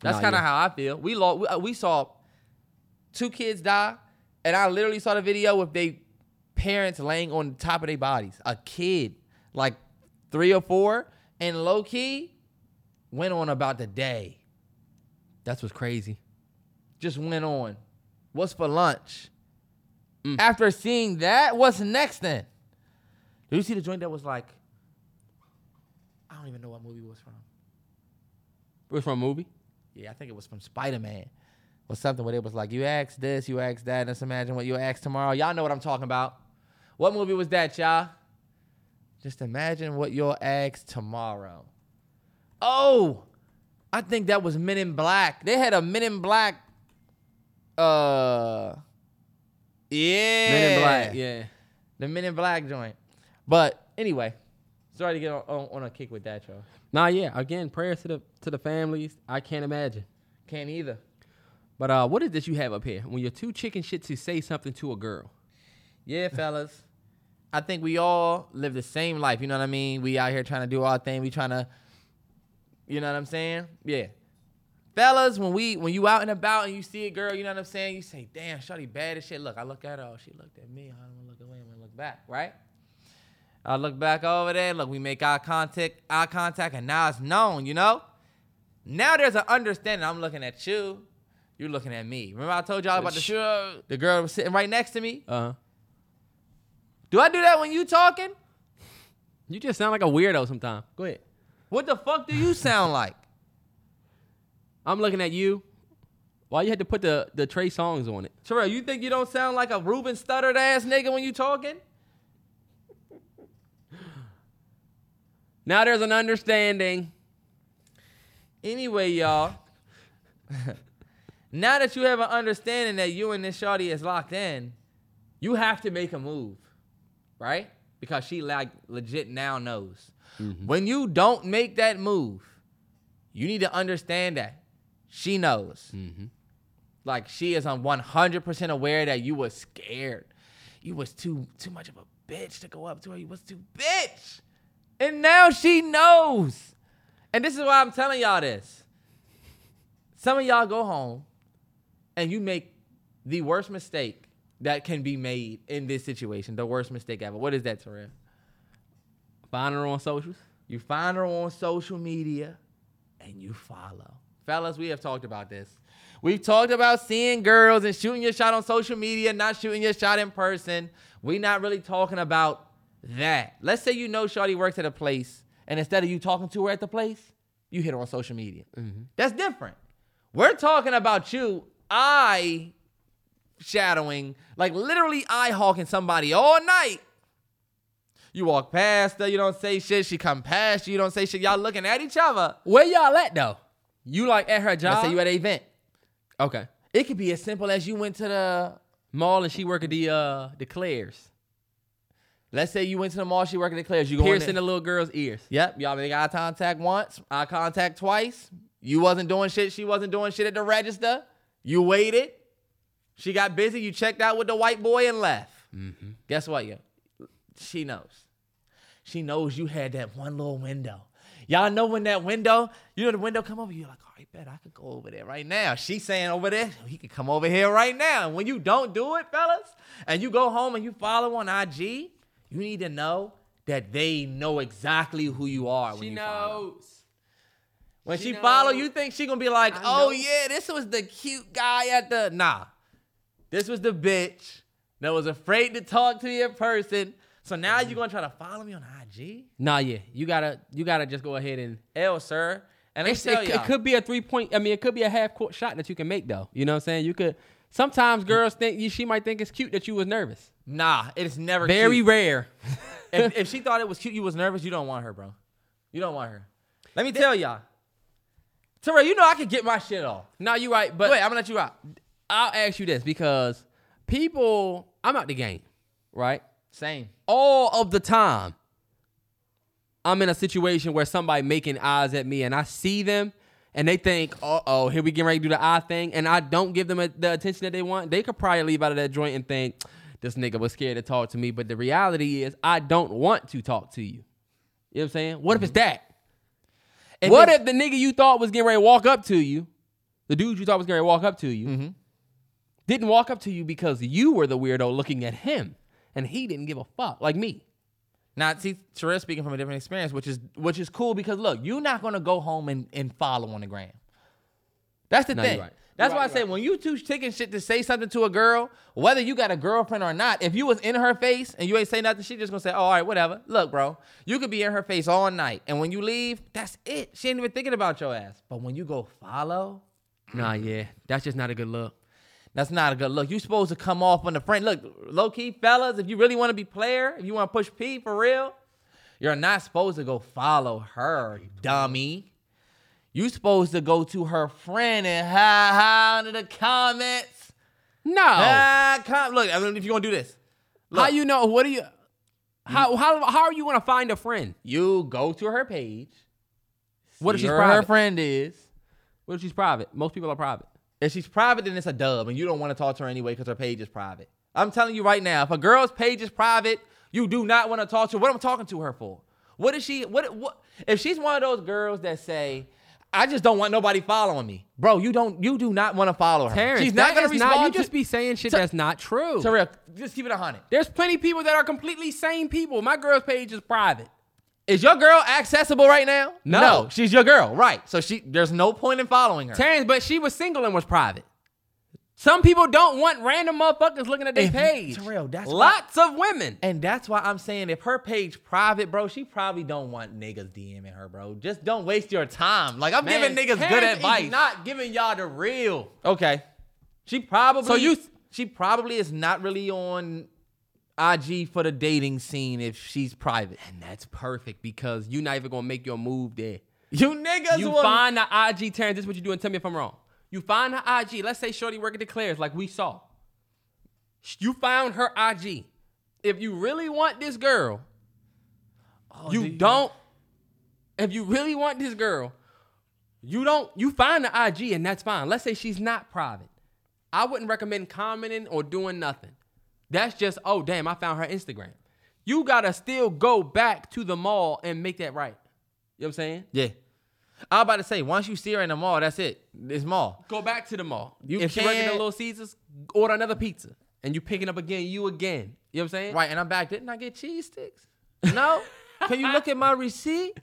That's kind of yeah. how I feel. We lost. We, uh, we saw two kids die, and I literally saw the video with they parents laying on top of their bodies. A kid, like three or four, and low key went on about the day. That's what's crazy. Just went on. What's for lunch? Mm. After seeing that, what's next then? Did you see the joint that was like? I don't even know what movie it was from. It was from a movie. Yeah, I think it was from Spider Man or something where it was like, you ask this, you ask that. Let's imagine what you ask tomorrow. Y'all know what I'm talking about. What movie was that, y'all? Just imagine what you'll ask tomorrow. Oh, I think that was Men in Black. They had a Men in Black. Uh, yeah, Men in Black. Yeah. the Men in Black joint. But anyway, sorry to get on, on, on a kick with that, y'all. Nah, yeah. Again, prayers to the to the families. I can't imagine. Can't either. But uh, what is this you have up here? When you're too chicken shit to say something to a girl. Yeah, fellas. I think we all live the same life. You know what I mean? We out here trying to do our thing. We trying to, you know what I'm saying? Yeah. Fellas, when we when you out and about and you see a girl, you know what I'm saying? You say, "Damn, shorty bad as shit." Look, I look at her. Oh, she looked at me. I don't want to look away. I'm gonna look back, right? I look back over there. Look, we make eye contact, eye contact, and now it's known. You know. Now there's an understanding. I'm looking at you. You're looking at me. Remember I told y'all about the Sure. the girl was sitting right next to me. Uh huh. Do I do that when you talking? You just sound like a weirdo sometimes. Go ahead. What the fuck do you sound like? [LAUGHS] I'm looking at you. Why you had to put the the Trey Songz on it? Terrell, you think you don't sound like a Ruben Studdard ass nigga when you talking? [SIGHS] Now there's an understanding. Anyway, y'all. [LAUGHS] now that you have an understanding that you and this shorty is locked in, you have to make a move, right? Because she like legit now knows. Mm-hmm. When you don't make that move, you need to understand that she knows. Mm-hmm. Like she is on 100% aware that you was scared. You was too too much of a bitch to go up to her. You was too bitch. And now she knows. And this is why I'm telling y'all this. Some of y'all go home and you make the worst mistake that can be made in this situation, the worst mistake ever. What is that, Terrell? Find her on socials. You find her on social media and you follow. Fellas, we have talked about this. We've talked about seeing girls and shooting your shot on social media, not shooting your shot in person. We're not really talking about that. Let's say you know Shawty works at a place, and instead of you talking to her at the place, you hit her on social media. Mm-hmm. That's different. We're talking about you eye shadowing, like literally eye hawking somebody all night. You walk past her, you don't say shit. She come past you, you don't say shit. Y'all looking at each other. Where y'all at though? You like at her job? Let's say you at an event. okay. It could be as simple as you went to the. Mall and she work at the uh the Claire's. Let's say you went to the mall. She working at the Claire's. You Piercing in the little girl's ears. Yep, y'all make eye contact once, eye contact twice. You wasn't doing shit. She wasn't doing shit at the register. You waited. She got busy. You checked out with the white boy and left. Mm-hmm. Guess what, yo? She knows. She knows you had that one little window. Y'all know when that window, you know the window come over, you're like, all right, bet I could go over there right now. She's saying over there, he could come over here right now. And when you don't do it, fellas, and you go home and you follow on IG, you need to know that they know exactly who you are. When She you follow. knows. When She she, follow, you think she gonna be like, I oh know. yeah, this was the cute guy at the nah. This was the bitch that was afraid to talk to you in person. So now Mm-hmm. you gonna try to follow me on IG? Nah, yeah. You gotta you gotta just go ahead and L, sir. And I It's- tell it, it could be a three point. I mean, it could be a half court shot that you can make though. You know what I'm saying? You could. Sometimes girls think. She might think it's cute that you was nervous. nah, it's never Very cute. rare. if, if [LAUGHS] she thought it was cute, you was nervous, you don't want her, bro. You don't want her. Let me tell y'all. Terrell, you know I could get my shit off. no, you right. But Wait, I'm gonna let you out. I'll ask you this because people. I'm out the game, right? Same. all of the time I'm in a situation where somebody making eyes at me and I see them and they think, uh oh, here we get ready to do the eye thing, and I don't give them a, the attention that they want, they could probably leave out of that joint and think, this nigga was scared to talk to me. But the reality is, I don't want to talk to you. You know what I'm saying? What if it's that? And what then- if the nigga you thought was getting ready to walk up to you, the dude you thought was getting ready to walk up to you, Mm-hmm. didn't walk up to you because you were the weirdo looking at him, and he didn't give a fuck like me. Now, see, Terrell speaking from a different experience, which is which is cool because look, you're not gonna go home and, and follow on the gram. That's the No, thing. right. That's You're why right, I say you're when you two taking shit to say something to a girl, whether you got a girlfriend or not, if you was in her face and you ain't say nothing, she just gonna say, oh, all right, whatever. Look, bro, you could be in her face all night, and when you leave, that's it. She ain't even thinking about your ass. But when you go follow, Nah, yeah, that's just not a good look. that's not a good look. You supposed to come off on the front. Look, low key, fellas, if you really want to be player, if you want to push P for real, you're not supposed to go follow her, dummy. You supposed to go to her friend and ha ha under the comments. No, Ah, com- look, I mean, if you're gonna do this, how you know? What do you? How how how are you gonna find a friend? you go to her page. What if she's who her friend is? What if she's private? Most people are private. If she's private, then it's a dub, and you don't want to talk to her anyway because her page is private. I'm telling you right now, if a girl's page is private, you do not want to talk to her. What am I talking to her for? What is she? What? What? If she's one of those girls that say, "I just don't want nobody following me," bro, you don't. You do not want to follow her. Terrence, she's not gonna respond. You to- just be saying shit that's not true. Terrell, just keep it a hundred. There's plenty of people that are completely sane people. My girl's page is private. Is your girl accessible right now? No. she's your girl, right? So she, there's no point in following her. Terrence, but she was single and was private. Some people don't want random motherfuckers looking at their If page. Terrell, that's why- lots of women. And that's why I'm saying if her page private, bro, she probably don't want niggas DMing her, bro. Just don't waste your time. Like I'm giving niggas good advice. not giving y'all the real. okay. She probably So you- she probably is not really on IG for the dating scene if she's private. And that's perfect because you're not even gonna make your move there. You niggas You will- find the IG, Terrence, this is what you do, and tell me if I'm wrong. You find her IG, let's say Shorty working the Claire's like we saw. You found her IG. If you really want this girl, Oh, you do don't. If you really want this girl, you don't. You find the IG, and that's fine. Let's say she's not private. I wouldn't recommend commenting or doing nothing. That's just, oh damn, I found her Instagram. You gotta still go back to the mall and make that right. You know what I'm saying? Yeah. I was about to say, once you see her in the mall, that's it. It's mall. Go back to the mall. You if she working at Little Caesars, order another pizza. And you picking up again, you again. You know what I'm saying? Right, and I'm back. Didn't I get cheese sticks? No. [LAUGHS] Can you look at my receipt?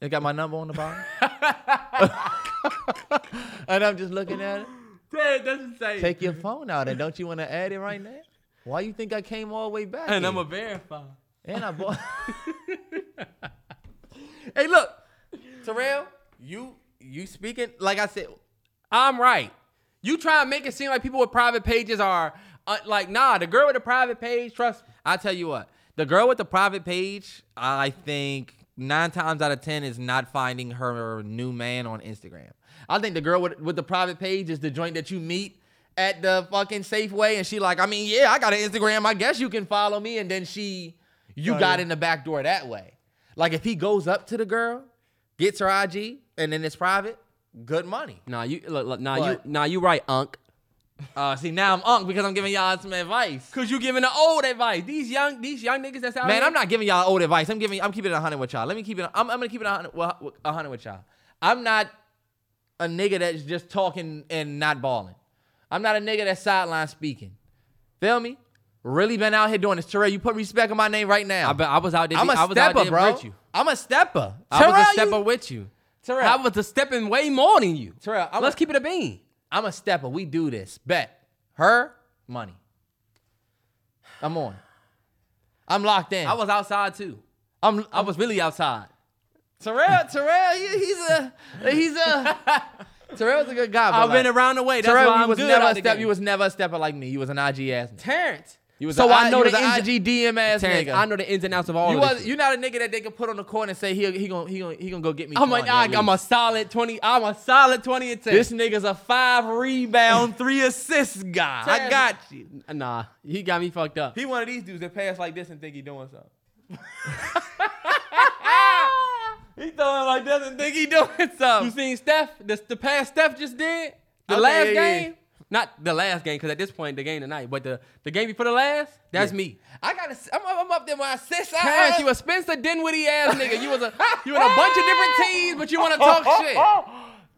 It got my number on the bottom. [LAUGHS] and I'm just looking at it. That doesn't say. Take your phone out, and don't you want to add it right now? Why you think I came all the way back? and? I'm a verify. And I bought. [LAUGHS] hey, look, Terrell, you you speaking like I said. I'm right. You try and make it seem like people with private pages are uh, like, nah, the girl with the private page, trust me. I tell you what, the girl with the private page, I think nine times out of ten is not finding her new man on Instagram. I think the girl with, with the private page is the joint that you meet at the fucking Safeway, and she like, I mean, yeah, I got an Instagram. I guess you can follow me, and then she, you Right. got in the back door that way. Like if he goes up to the girl, gets her IG, and then it's private, good money. Nah, you look, look nah, But- you nah, you right, Unc. Uh, see, now I'm unk because I'm giving y'all some advice. Cause you giving the old advice. These young, these young niggas that's out Man, here. I'm not giving y'all old advice. I'm giving. I'm keeping it a hundred with y'all. Let me keep it. I'm, I'm gonna keep it a hundred. well, A hundred with y'all. I'm not a nigga that's just talking and not balling. I'm not a nigga that's sideline speaking. Feel me? Really been out here doing this. Terrell, you put respect on my name right now. I, bet I was out there. I'm a I was out stepper, there bro. with you. I'm a stepper. I was a Terrell, stepper you- with you. Terrell. I was a stepping way more than you. Terrell, I'm Let's a- keep it a bean. I'm a stepper. We do this. Bet. Her money. I'm on. I'm locked in. I was outside too. I'm. I was really outside. Terrell, Terrell, he, he's a, he's a, [LAUGHS] Terrell's a good guy. I've been around the way. That's Terrell, why you I'm was good never a step. You was never a stepper like me. You was an IG ass. Terrence. You was so a, I know you the was IG DM ass nigga. I know the ins and outs of all you of this was, shit. you not a nigga that they can put on the court and say he he gonna he gonna he gonna go get me. I'm like, ah, 20 I, at I'm a solid 20. I'm a solid 20 and 10. This nigga's a five rebound, [LAUGHS] three assist guy. I got you. Nah, he got me fucked up. He one of these dudes that pass like this and think he doing something. [LAUGHS] he throwing like this and think he doing something. You seen Steph? The, the pass Steph just did? The Okay, last yeah, yeah. Not the last game, because at this point, the game tonight, but the, the game before the last, that's Yeah. me. I gotta. I'm, I'm up there I assist. I- Terrence, you a Spencer Dinwiddie ass nigga. You was a [LAUGHS] you in a bunch of different teams, but you want to talk [LAUGHS] shit. Terrell,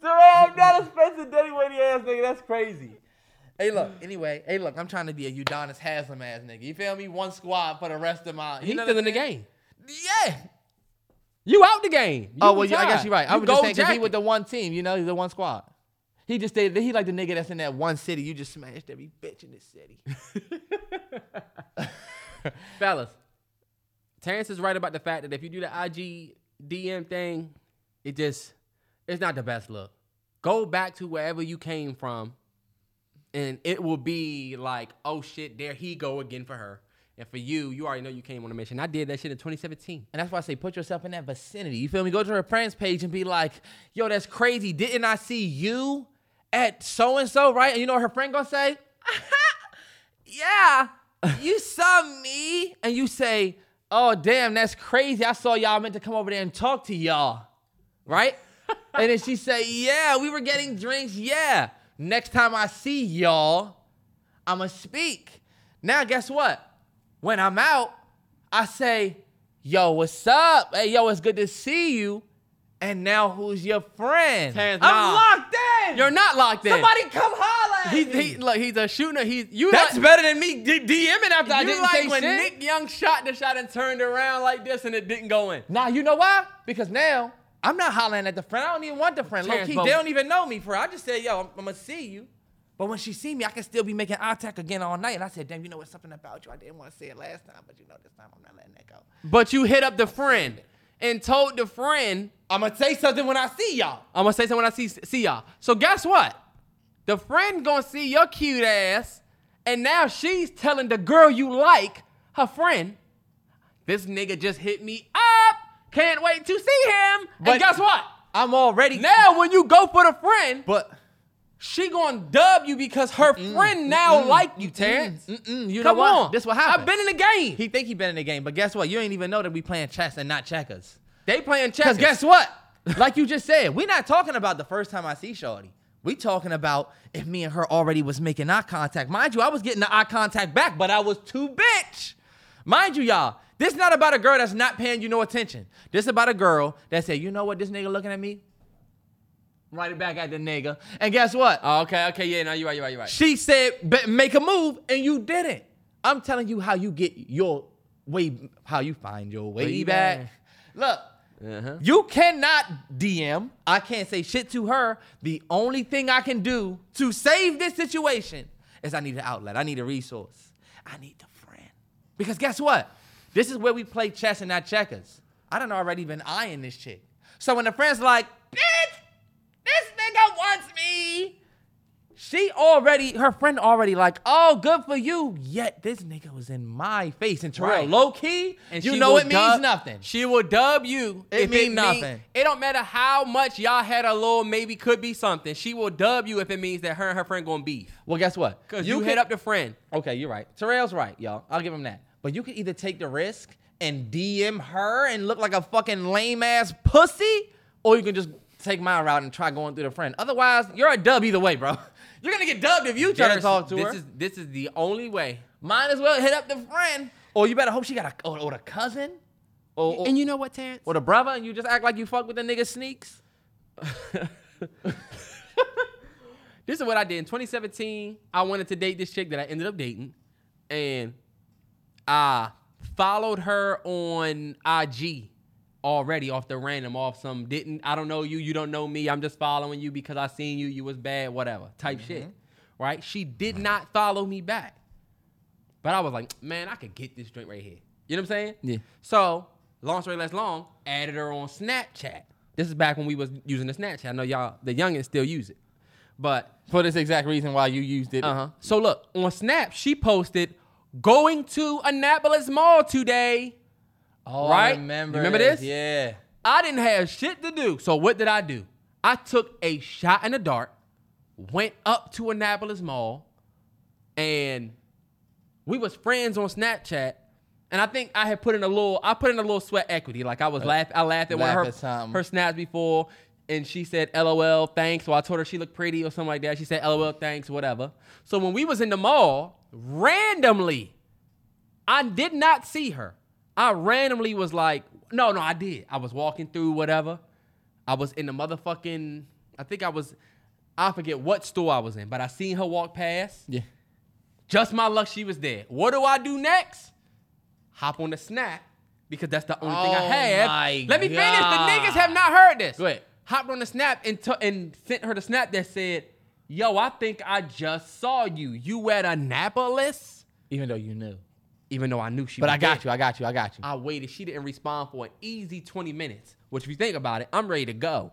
I'm not a Spencer Dinwiddie ass nigga. That's crazy. Hey, look. Anyway, hey, look. I'm trying to be a Udonis Haslem ass nigga. You feel me? One squad for the rest of my. You He's know still in the game. Yeah. You out the game. You oh well, yeah, I guess you're right. I You was just saying because he with the one team. You know, he's the one squad. He just. He like the nigga that's in that one city. You just smashed every bitch in this city. [LAUGHS] [LAUGHS] Fellas, Terrence is right about the fact that if you do the IG DM thing, it just it's not the best look. Go back to wherever you came from, and it will be like, oh shit, there he go again for her. And for you, you already know you came on a mission. I did that shit in 2017. And that's why I say put yourself in that vicinity. You feel me? Go to her friends page and be like, yo, that's crazy. Didn't I see you at so and so, right? And you know what her friend gonna say? [LAUGHS] yeah, you saw me. And you say, oh, damn, that's crazy. I saw y'all meant to come over there and talk to y'all, right? [LAUGHS] and then she say, yeah, we were getting drinks. Yeah. Next time I see y'all, I'ma speak. Now, guess what? When I'm out, I say, yo, what's up? Hey, yo, it's good to see you. And now who's your friend? I'm nah. locked in. You're not locked in. Somebody come holla at He, he look, he's a shooter. He's you. That's like, better than me D- DMing after I you didn't like say when shit. Nick Young shot the shot and turned around like this and it didn't go in. Now you know why? Because now I'm not hollering at the friend. I don't even want the friend. Low Terrence, key, they don't even know me. For I just said, yo, I'm, I'm gonna see you. But when she see me, I can still be making eye contact again all night. And I said, damn, you know what's something about you? I didn't want to say it last time, but you know this time I'm not letting that go. But you hit up the friend and told the friend, I'm gonna say something when I see y'all. I'm gonna say something when I see see y'all. So guess what? The friend gonna see your cute ass, and now she's telling the girl you like, her friend, this nigga just hit me up. Can't wait to see him. But- and guess what? I'm already Now when you go for the friend, but she gonna dub you because her friend now like you, Terrence. mm-mm, you Come know what? on. This what happened. I've been in the game. He think he been in the game, but guess what? You ain't even know that we playing chess and not checkers. They playing Because guess what? Like you just said, we not talking about the first time I see Shorty. We talking about if me and her already was making eye contact. Mind you, I was getting the eye contact back, but I was too bitch. Mind you, y'all, this not about a girl that's not paying you no attention. This about a girl that said, you know what, this nigga looking at me? Right it back at the nigga. And guess what? Oh, okay, okay, yeah, no, you're right, you're right, you're right. She said, "Bet- make a move, and you didn't. I'm telling you how you get your way, how you find your way, Way back. back. Look, Uh-huh. you cannot DM. I can't say shit to her. The only thing I can do to save this situation is I need an outlet. I need a resource. I need a friend. Because guess what? This is where we play chess and not checkers. I done already been eyeing this chick. So when the friend's like, bitch, this nigga wants me. She already, her friend already like, oh, good for you. Yet this nigga was in my face. And Terrell, Right. low key, And you know it means dub- nothing. She will dub you. It if mean nothing. it don't matter how much y'all had a little maybe could be something. She will dub you if it means that her and her friend gonna beef. Well, guess what? Cause you, can- hit up the friend. Okay, you're right. Terrell's right, y'all. I'll give him that. But you can either take the risk and DM her and look like a fucking lame ass pussy, or you can just take my route and try going through the friend. Otherwise, you're a dub either way, bro. [LAUGHS] You're gonna get dubbed if you try to There's- talk to this her. Is, this is the only way. Might as well hit up the friend, or you better hope she got a or, or the cousin, or, or, and you know what, Terrence? or the brother, and you just act like you fuck with the nigga sneaks. [LAUGHS] This is what I did in 2017. I wanted to date this chick that I ended up dating, and I followed her on IG already off the random, off some didn't I don't know you, you don't know me. I'm just following you because I seen you, you was bad, whatever type shit. Right? She did not follow me back, but I was like, man, I could get this drink right here. You know what I'm saying? Yeah. So long story less long, added her on Snapchat. This is back when we was using the Snapchat. I know y'all, the youngins still use it, but For this exact reason why you used it. uh huh. So look on Snap, she posted going to Annapolis Mall today. Oh, Right? I remember. You remember this? Yeah. I didn't have shit to do. So what did I do? I took a shot in the dark, went up to Annapolis Mall, and we was friends on Snapchat. And I think I had put in a little, I put in a little sweat equity. Like I was uh, laugh, I laughed at one laugh of her, her snaps before, and she said LOL, thanks. So I told her she looked pretty or something like that. She said LOL, thanks, whatever. So when we was in the mall, randomly, I did not see her. I randomly was like, no, no, I did. I was walking through whatever. I was in the motherfucking, I think I was, I forget what store I was in, but I seen her walk past. Yeah. Just my luck, she was there. What do I do next? Hop on the snap because that's the only thing I Oh have. Let me finish. The niggas have not heard this. Go ahead. Hopped on the snap and, t- and sent her the snap that said, Yo, I think I just saw you. You at Annapolis? Even though you knew. Even though I knew she But I got there. you. I got you. I got you. I waited. She didn't respond for an easy 20 minutes. Which, if you think about it, I'm ready to go.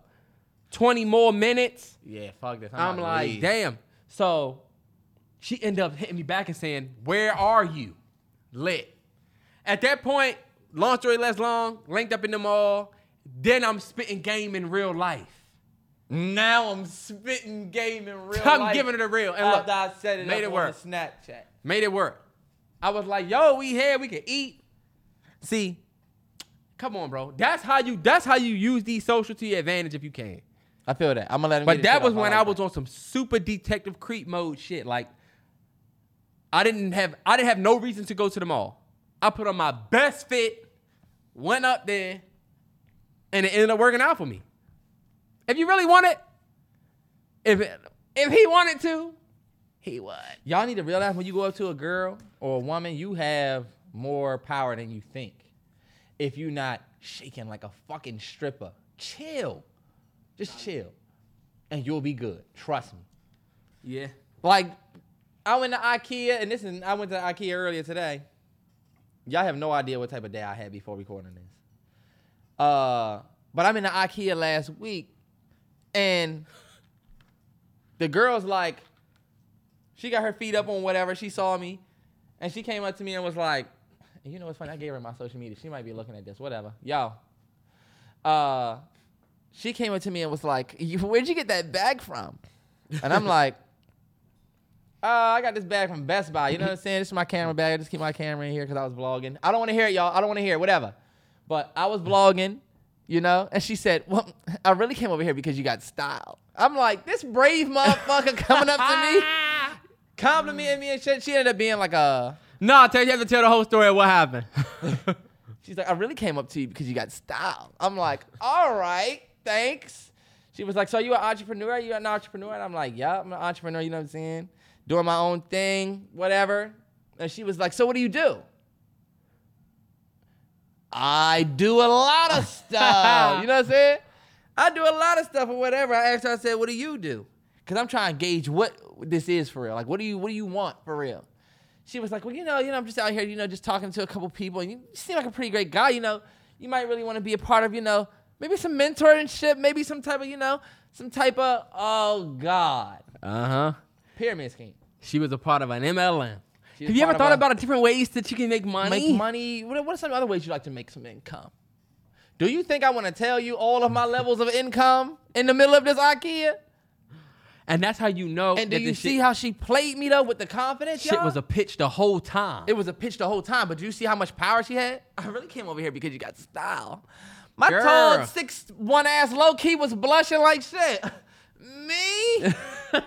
20 more minutes. yeah. Fuck this. I'm I'm like, damn. So she ended up hitting me back and saying, Where are you? Lit. At that point, long story less long, linked up in the mall. Then I'm spitting game in real life. Now I'm spitting game in real life. I'm life. giving it a real. And look, I set it made it work. Snapchat. Made it work. I was like, yo, we here, we can eat. See, Come on, bro. That's how you that's how you use these social to your advantage if you can. I feel that. I'm gonna let him. But that was when I was on some super detective creep mode shit. Like I didn't have I didn't have no reason to go to the mall. I put on my best fit, went up there, and it ended up working out for me. If you really want it, if it, if he wanted to, he would. Y'all need to realize when you go up to a girl or a woman, you have more power than you think. If you're not shaking like a fucking stripper, chill. Just chill. And you'll be good. Trust me. Yeah. Like, I went to IKEA, and this is I went to IKEA earlier today. Y'all have no idea what type of day I had before recording this. Uh, but I'm in the IKEA last week, and the girl's like, she got her feet up on whatever. She saw me, and she came up to me and was like, you know what's funny? I gave her my social media. She might be looking at this. Whatever, y'all. Uh, she came up to me and was like, "Where'd you get that bag from?" And I'm like, [LAUGHS] uh, I got this bag from Best Buy. You know what I'm saying? This is my camera bag. I just keep my camera in here because I was vlogging. I don't want to hear it, y'all. I don't want to hear it, whatever. But I was vlogging, you know? And she said, Well, I really came over here because you got style. I'm like, this brave motherfucker [LAUGHS] coming up to me, [LAUGHS] complimenting me and shit. She ended up being like a, No, I tell you, you have to tell the whole story of what happened. [LAUGHS] she's like, I really came up to you because you got style. I'm like, all right, thanks. She was like, "So you an entrepreneur? You an entrepreneur?" And I'm like, "Yeah, I'm an entrepreneur." You know what I'm saying? Doing my own thing, whatever. And she was like, "So what do you do?" I do a lot of stuff. you know what I'm saying? [LAUGHS] I do a lot of stuff or whatever. I asked her, I said, "What do you do?" Because I'm trying to gauge what this is for real. Like, what do you what do you want for real? She was like, "Well, you know, you know, I'm just out here, you know, just talking to a couple people, and you seem like a pretty great guy. You know, you might really want to be a part of, you know, maybe some mentorship, maybe some type of, you know, some type of oh god, Uh huh. pyramid scheme." She was a part of an MLM. Have you ever thought a- about different ways that you can make money? Make money. What, what are some other ways you like to make some income? Do you think I want to tell you all of my levels of income in the middle of this IKEA? And that's how you know. And do you see shit, how she played me though with the confidence? shit y'all? was a pitch the whole time? It was a pitch the whole time, but do you see how much power she had? I really came over here because you got style. My Girl. tall six one ass low key was blushing like shit. Me? [LAUGHS]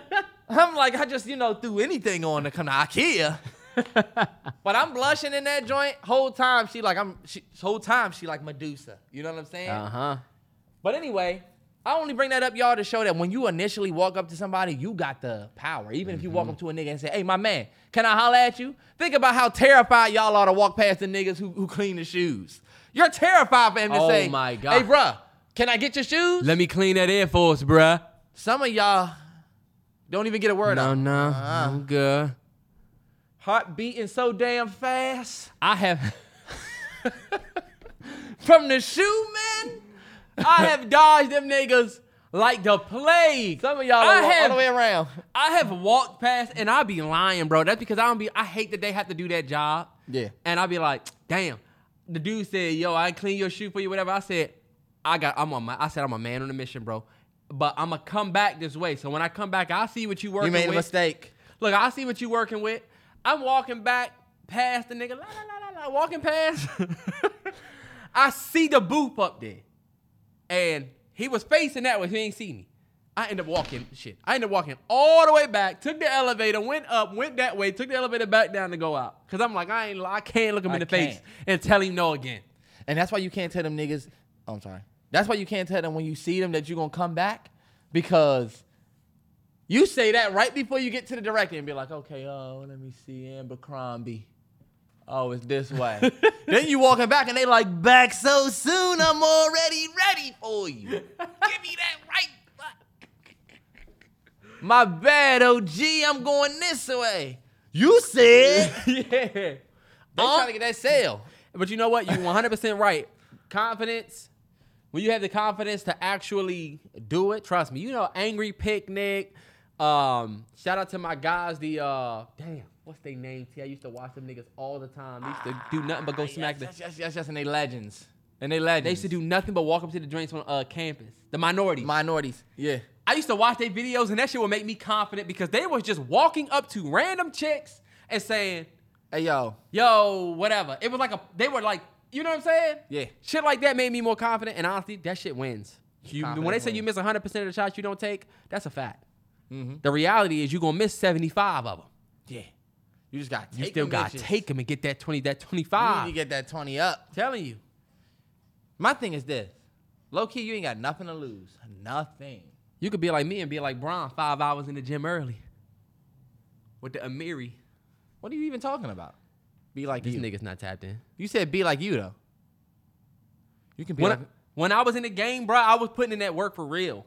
I'm like, I just, you know, threw anything on to come to IKEA. [LAUGHS] but I'm blushing in that joint. Whole time she like I'm she whole time she like Medusa. You know what I'm saying? uh huh. But anyway, I only bring that up, y'all, to show that when you initially walk up to somebody, you got the power. Even if you Mm-hmm. walk up to a nigga and say, hey, my man, can I holler at you? Think about how terrified y'all are to walk past the niggas who, who clean the shoes. You're terrified for him to Oh say, my God. hey, bruh, can I get your shoes? Let me clean that Air Force, bruh. Some of y'all don't even get a word No, out. no, Uh-uh. I'm good. Heart beating so damn fast. I have. [LAUGHS] From the shoe man, I have dodged them niggas like the plague. some of y'all I are all have- the way around. I have walked past and I be lying, bro. That's because I don't be. I hate that they have to do that job. Yeah. And I be like, damn. The dude said, "Yo, I clean your shoe for you, whatever." I said, "I got. I'm on my. I said I'm a man on a mission, bro. But I'm gonna come back this way. So when I come back, I'll see what you working You made a with. mistake. Look, I see what you working with. I'm walking back past the nigga, la la la la, la walking past. [LAUGHS] I see the booth up there, and he was facing that way. He ain't see me. I end up walking shit. I end up walking all the way back, took the elevator, went up, went that way, took the elevator back down to go out. Cause I'm like, I ain't, I can't look him I in the face can't. and tell him no again. And that's why you can't tell them niggas. Oh, I'm sorry. That's why you can't tell them when you see them that you're gonna come back because you say that right before you get to the director and be like, okay, oh, let me see Abercrombie. Oh, it's this way. [LAUGHS] then you walking back and they like, back so soon, I'm already ready for you. [LAUGHS] Give me that right. back. [LAUGHS] My bad, OG. I'm going this way. You said yeah. they trying to get that sale. But you know what? You 100% right. Confidence. When you have the confidence to actually do it, trust me. You know, angry picnic. Um, shout out to my guys. The uh, damn, what's their name? T. I used to watch them niggas all the time. They used to do nothing but go smack the. Yes, yes, yes, yes, and they legends. And they legends. They used to do nothing but walk up to the drinks on uh, campus. The minorities. minorities. Yeah. I used to watch their videos, and that shit would make me confident because they was just walking up to random chicks and saying, Hey yo. yo, whatever. It was like a, they were like, you know what I'm saying? Yeah. Shit like that made me more confident, and honestly, that shit wins. You, when they say you miss 100% of the shots you don't take, that's a fact. Mm-hmm. The reality is you're going to miss 75 of them. Yeah. You just got You still got to take them and get that 20, that twenty five. You 25. need to get that 20 up. telling you. My thing is this. Low key, you ain't got nothing to lose. Nothing. You could be like me and be like Bron, five hours in the gym early. With the Amiri. What are you even talking about? Be like This you. nigga's not tapped in. You said be like you though. You can be When I, like when I was in the game, bro, I was putting in that work for real.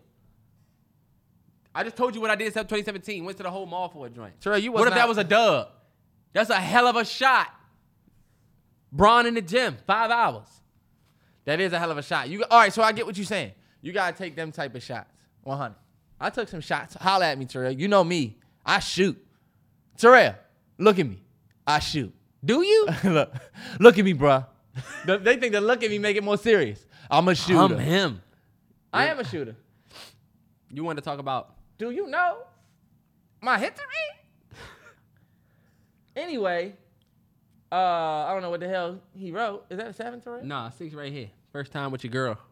I just told you what I did in 2017. Went to the whole mall for a joint. Terrell, you what if not- that was a dub? That's a hell of a shot. Bron in the gym, five hours. That is a hell of a shot. You all right? So I get what you're saying. You gotta take them type of shots. 100. I took some shots. Holla at me, Terrell. You know me. I shoot. Terrell, look at me. I shoot. Do you? [LAUGHS] look, look at me, bruh. They think the look at me make it more serious. I'm a shooter. I'm him. I am a shooter. You want to talk about? Do you know my history? Anyway, uh, I don't know what the hell he wrote. Is that a seven, to Terrell? Nah, six right here. First time with your girl. [LAUGHS]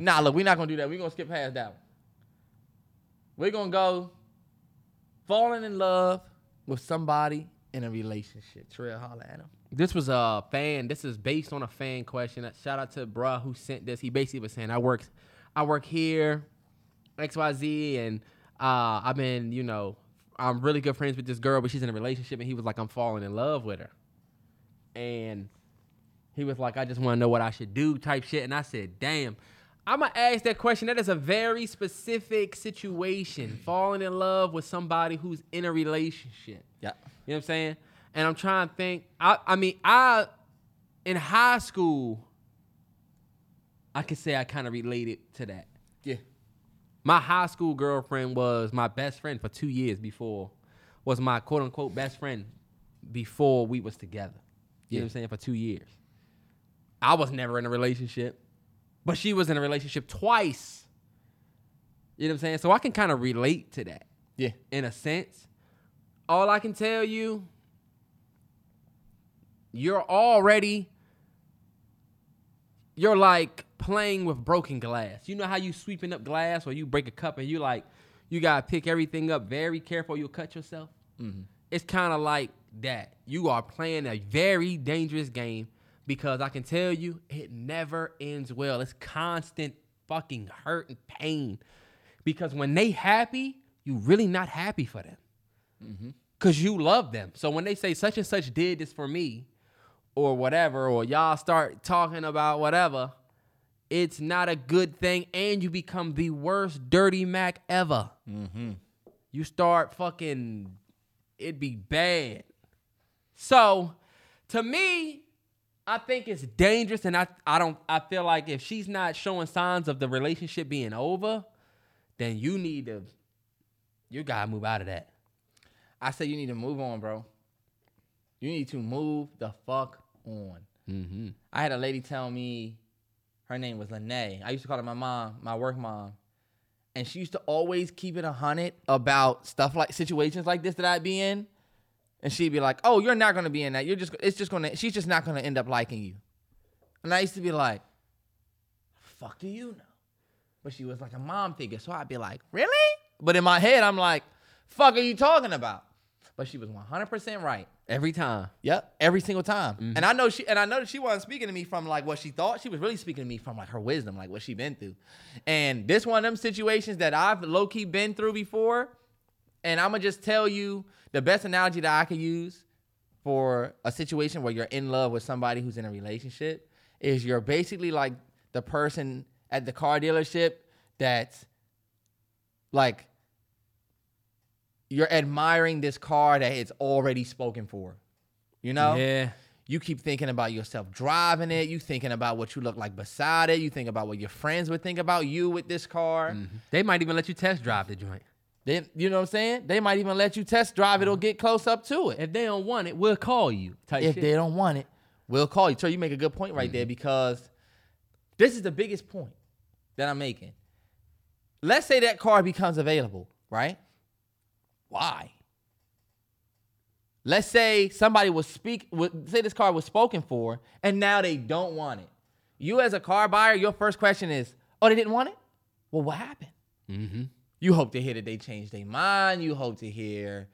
Nah, look, we're not gonna do that. We're gonna skip past that one. We're gonna go falling in love with somebody in a relationship. Terrell, holla at him. This was a fan. This is based on a fan question. Shout out to bruh who sent this. He basically was saying, "I work, I work here. XYZ and uh, I've been, you know, I'm really good friends with this girl, but she's in a relationship and he was like, I'm falling in love with her. And he was like, I just want to know what I should do, type shit. And I said, damn. I'm gonna ask that question. That is a very specific situation. Falling in love with somebody who's in a relationship. Yeah. You know what I'm saying? And I'm trying to think. I I mean, I in high school, I could say I kind of related to that. Yeah. My high school girlfriend was my best friend for two years before, was my quote unquote best friend before we was together. You know what I'm saying? For two years. I was never in a relationship, but she was in a relationship twice. You know what I'm saying? So I can kind of relate to that Yeah. in a sense. All I can tell you, you're already, you're like playing with broken glass. You know how you sweeping up glass or you break a cup and you like, you gotta pick everything up very careful. You'll cut yourself. Mm-hmm. It's kind of like that. You are playing a very dangerous game because I can tell you, it never ends well. It's constant fucking hurt and pain because when they happy, you really not happy for them mm-hmm. because you love them. So when they say such and such did this for me, or whatever, or y'all start talking about whatever, it's not a good thing, and you become the worst dirty Mac ever. Mm-hmm. You start fucking, it'd be bad. So, to me, I think it's dangerous, and I I don't I feel like if she's not showing signs of the relationship being over, then you need to, you gotta move out of that. I say you need to move on, bro. You need to move the fuck on. Mm-hmm. I had a lady tell me her name was Lene. I used to call her my mom, my work mom. And she used to always keep it a hundred about stuff like situations like this that I'd be in. And she'd be like, Oh, you're not gonna be in that. You're just it's just gonna she's just not gonna end up liking you. And I used to be like, fuck do you know? But she was like a mom figure. So I'd be like, Really? But in my head, I'm like, fuck are you talking about? But she was 100% right. Every time. Yep, every single time. Mm-hmm. And I know she and I know that she wasn't speaking to me from like what she thought. She was really speaking to me from like her wisdom, like what she been through. And this one of them situations that I've low key been through before. And I'm gonna just tell you the best analogy that I could use for a situation where you're in love with somebody who's in a relationship is you're basically like the person at the car dealership that's like you're admiring this car that it's already spoken for. You know? Yeah. You keep thinking about yourself driving it. You thinking about what you look like beside it. You think about what your friends would think about you with this car. Mm-hmm. They might even let you test drive the joint. Then you know what I'm saying? They might even let you test drive it or mm-hmm. get close up to it. If they don't want it, we'll call you. If shit. they don't want it, we'll call you. So you make a good point right there mm-hmm. because this is the biggest point that I'm making. Let's say that car becomes available, right? Why? Let's say somebody was speak say this car was spoken for and now they don't want it. You as a car buyer, your first question is, "Oh, they didn't want it? Well, what happened?" Mm-hmm. You hope to hear that they changed their mind. You hope to hear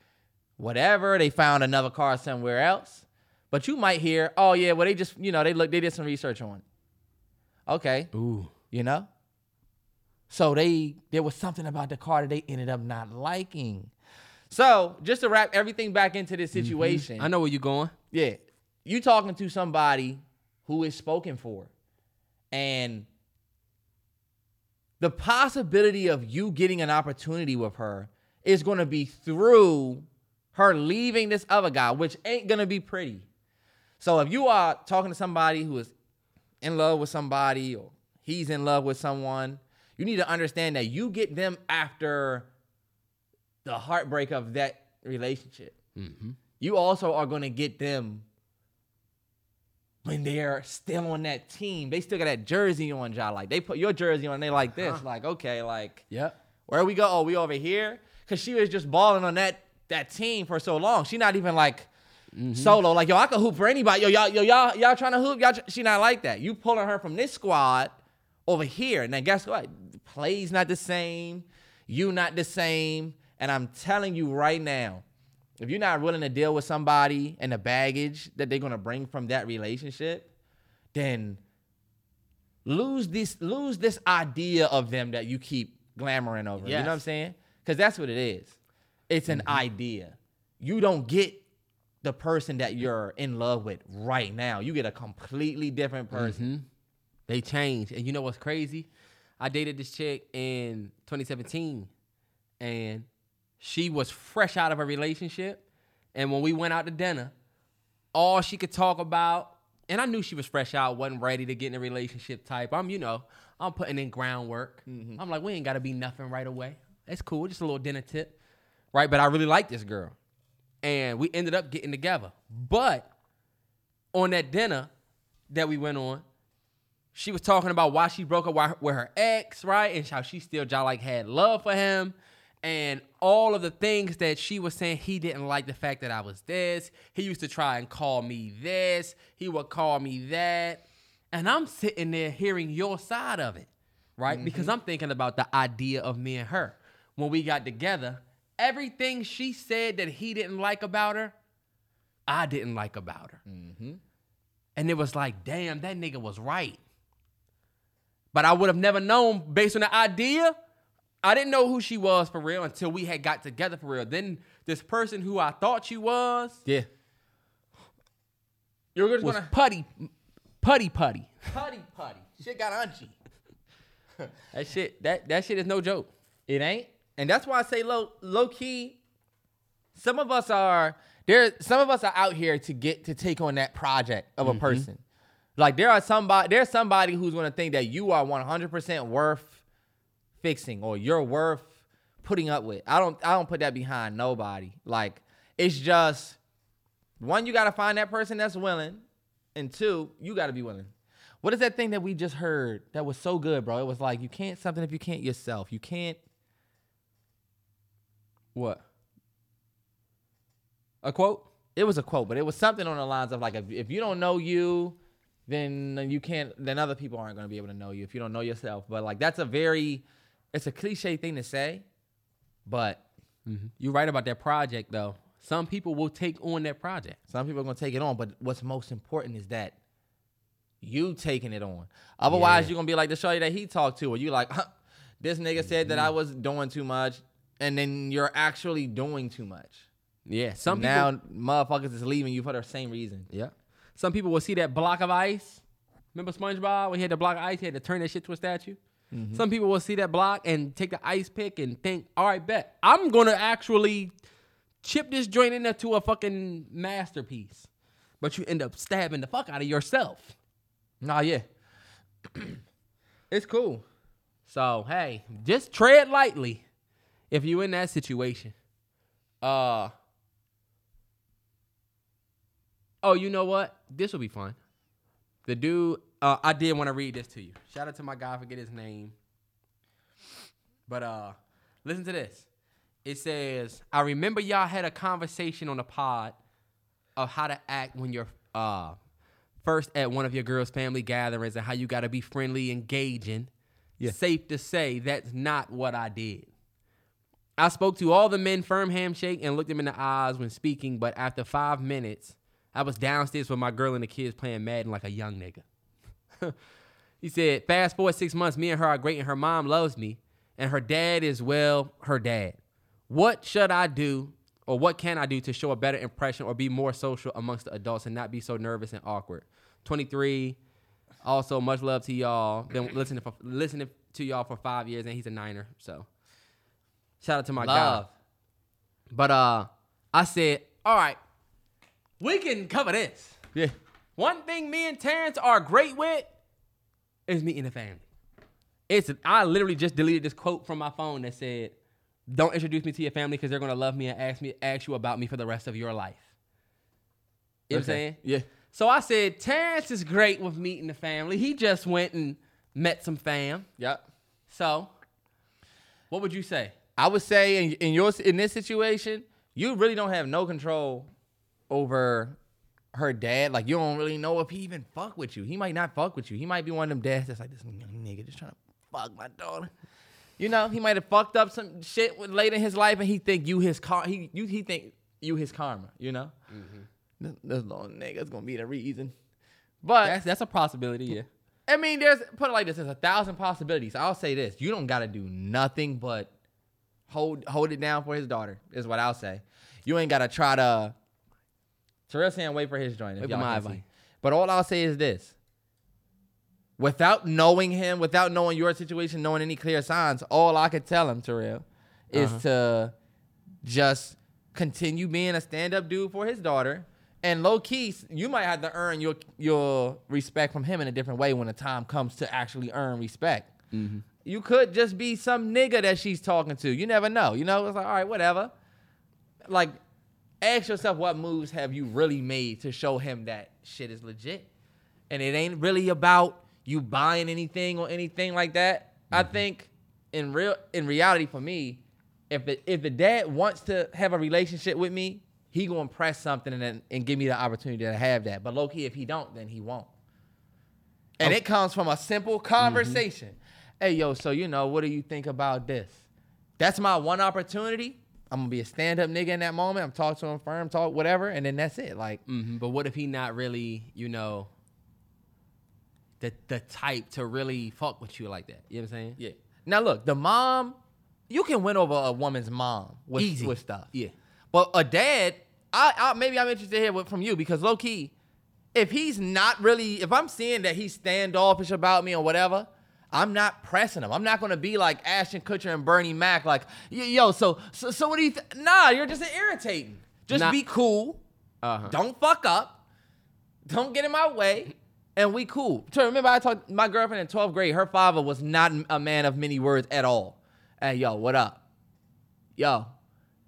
whatever they found another car somewhere else. But you might hear, "Oh yeah, well they just you know they look they did some research on it." Okay, Ooh. you know. So they there was something about the car that they ended up not liking. So just to wrap everything back into this mm-hmm. situation, I know where you're going. yeah, you talking to somebody who is spoken for, and the possibility of you getting an opportunity with her is going to be through her leaving this other guy, which ain't going to be pretty. So if you are talking to somebody who is in love with somebody or he's in love with someone, you need to understand that you get them after the heartbreak of that relationship. Mm-hmm. You also are going to get them when they're still on that team. They still got that jersey on, y'all. Like they put your jersey on, they like uh-huh. this. Like okay, like Yep. where we go? Oh, we over here. Cause she was just balling on that that team for so long. She not even like mm-hmm. solo. Like yo, I can hoop for anybody. Yo, y'all, yo, y'all, y'all trying to hoop? Y'all, tr- she not like that. You pulling her from this squad over here. and Now guess what? Plays not the same. You not the same. And I'm telling you right now, if you're not willing to deal with somebody and the baggage that they're gonna bring from that relationship, then lose this lose this idea of them that you keep glamoring over. it. You know what I'm saying? Because that's what it is. It's an mm-hmm. idea. You don't get the person that you're in love with right now. You get a completely different person. Mm-hmm. They change. And you know what's crazy? I dated this chick in 2017 and she was fresh out of a relationship. And when we went out to dinner, all she could talk about, and I knew she was fresh out, wasn't ready to get in a relationship type. I'm, you know, I'm putting in groundwork. Mm-hmm. I'm like, we ain't gotta be nothing right away. It's cool, just a little dinner tip. Right? But I really like this girl. And we ended up getting together. But on that dinner that we went on, she was talking about why she broke up with her ex, right? And how she still just like had love for him. And all of the things that she was saying, he didn't like the fact that I was this. He used to try and call me this. He would call me that. And I'm sitting there hearing your side of it, right? Mm-hmm. Because I'm thinking about the idea of me and her. When we got together, everything she said that he didn't like about her, I didn't like about her. Mm-hmm. And it was like, damn, that nigga was right. But I would have never known based on the idea. I didn't know who she was for real until we had got together for real. Then this person who I thought she was Yeah. You're was gonna putty, putty, putty. putty putty. Shit got unchy. [LAUGHS] That shit, that that shit is no joke. It ain't. And that's why I say low low key. Some of us are there. Some of us are out here to get to take on that project of a mm-hmm. person. Like there are somebody there's somebody who's gonna think that you are 100% worth fixing or you're worth putting up with. I don't I don't put that behind nobody. Like it's just one you gotta find that person that's willing, and two you gotta be willing. What is that thing that we just heard that was so good, bro? It was like you can't something if you can't yourself. You can't What? A quote? it was a quote, but it was something on the lines of like, if, if you don't know you, then you can't. Then other people aren't going to be able to know you if you don't know yourself. But like, that's a very, it's a cliche thing to say, but mm-hmm. You're right about that project though. Some people will take on that project. some people are going to take it on. But what's most important is that you taking it on. Otherwise, Yeah. you're gonna be like the shorty that he talked to, or you like, huh, this nigga said that I mm-hmm. was doing too much, and then you're actually doing too much. Yeah. Some people now motherfuckers is leaving you for the same reason. Yeah. Some people will see that block of ice. Remember SpongeBob when he had the block of ice, he had to turn that shit to a statue. Some people will see that block and take the ice pick and think, all right, bet I'm gonna actually chip this joint in there to a fucking masterpiece. But you end up stabbing the fuck out of yourself. Nah, yeah, [CLEARS THROAT] it's cool. So hey, just tread lightly if you're in that situation. Uh Oh, you know what? This will be fun. The dude, uh, I did want to read this to you. Shout out to my guy, I forget his name. But uh listen to this. It says, I remember y'all had a conversation on the pod of how to act when you're uh first at one of your girls' family gatherings and how you gotta be friendly, engaging. Safe to say that's not what I did. I spoke to all the men firm handshake and looked them in the eyes when speaking, but after five minutes, I was downstairs with my girl and the kids playing Madden like a young nigga. He said, Fast forward six months, me and her are great, and her mom loves me, and her dad is, well, her dad. What should I do, or what can I do to show a better impression or be more social amongst the adults and not be so nervous and awkward? 23. Also, much love to y'all. Been listening for listening to y'all for five years, and he's a Niner. So, shout out to my guy. Love. But uh, I said, all right, we can cover this. Yeah. One thing me and Terrance are great with is meeting the family. It's I literally just deleted this quote from my phone that said, "Don't introduce me to your family because they're gonna love me and ask me ask you about me for the rest of your life." You know what I'm saying? Yeah. So I said, Terrance is great with meeting the family. He just went and met some fam. Yep. So, what would you say? I would say in, in your in this situation, you really don't have no control over her dad. Like you don't really know if he even fuck with you. He might not fuck with you. He might be one of them dads that's like this nigga just trying to fuck my daughter. You know, he might have fucked up some shit with- late in his life, and he think you his car. He you he think you his karma. You know, mm-hmm. this, this little nigga's gonna be the reason. But That's that's a possibility, yeah. I mean, there's put it like this: there's a thousand possibilities. I'll say this: you don't got to do nothing but hold hold it down for his daughter. Is what I'll say. You ain't got to try to. Terrell saying wait for his joint. Wait for my advice. But all I'll say is this: without knowing him, without knowing your situation, knowing any clear signs, all I could tell him, Terrell, is Uh-huh. to just continue being a stand-up dude for his daughter. And low key, you might have to earn your your respect from him in a different way when the time comes to actually earn respect. You could just be some nigga that she's talking to. You never know. You know, it's like, all right, whatever. Like, ask yourself what moves have you really made to show him that shit is legit. And it ain't really about you buying anything or anything like that. I mm-hmm. think in real in reality for me, if the if the dad wants to have a relationship with me, he gonna press something and and give me the opportunity to have that. But low key, if he don't, then he won't. And oh. it comes from a simple mm-hmm. conversation. Hey yo, so you know, what do you think about this? That's my one opportunity. I'm gonna be a stand-up nigga in that moment. I'm talking to him firm, talk whatever, and then that's it. Like, hmm But what if he not really, you know, the the type to really fuck with you like that? You know what I'm saying? yeah. Now look, the mom, you can win over a woman's mom with, Easy. with stuff. Yeah. But a dad, I, I maybe I'm interested here with, from you because low key, if he's not really, if I'm seeing that he's standoffish about me or whatever, I'm not pressing him. I'm not gonna be like Ashton Kutcher and Bernie Mac, like, yo, so so, so what do you? Th-? Nah, you're just irritating. Just Nah. be cool. Uh-huh. Don't fuck up. Don't get in my way. And we cool. So remember, I talked my girlfriend in 12th grade. Her father was not a man of many words at all. Hey, yo, what up? Yo,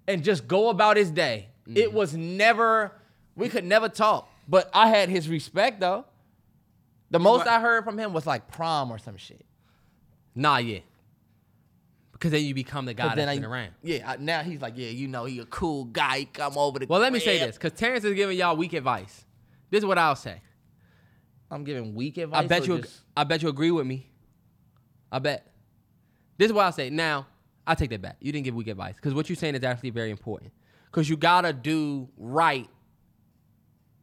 and just go about his day. It was never. We could never talk, but I had his respect though. The most what- I heard from him was like prom or some shit. Nah, yeah. Because then you become the guy that's I, been around. Yeah, I- now he's like, yeah, you know, he a cool guy. He come over the. Well, let me say this, because Terrance is giving y'all weak advice. This is what I'll say. I'm giving weak advice. I bet you. just- I bet you agree with me. I bet. This is what I'll say. Now, I take that back. You didn't give weak advice because what you're saying is actually very important. Because you gotta do right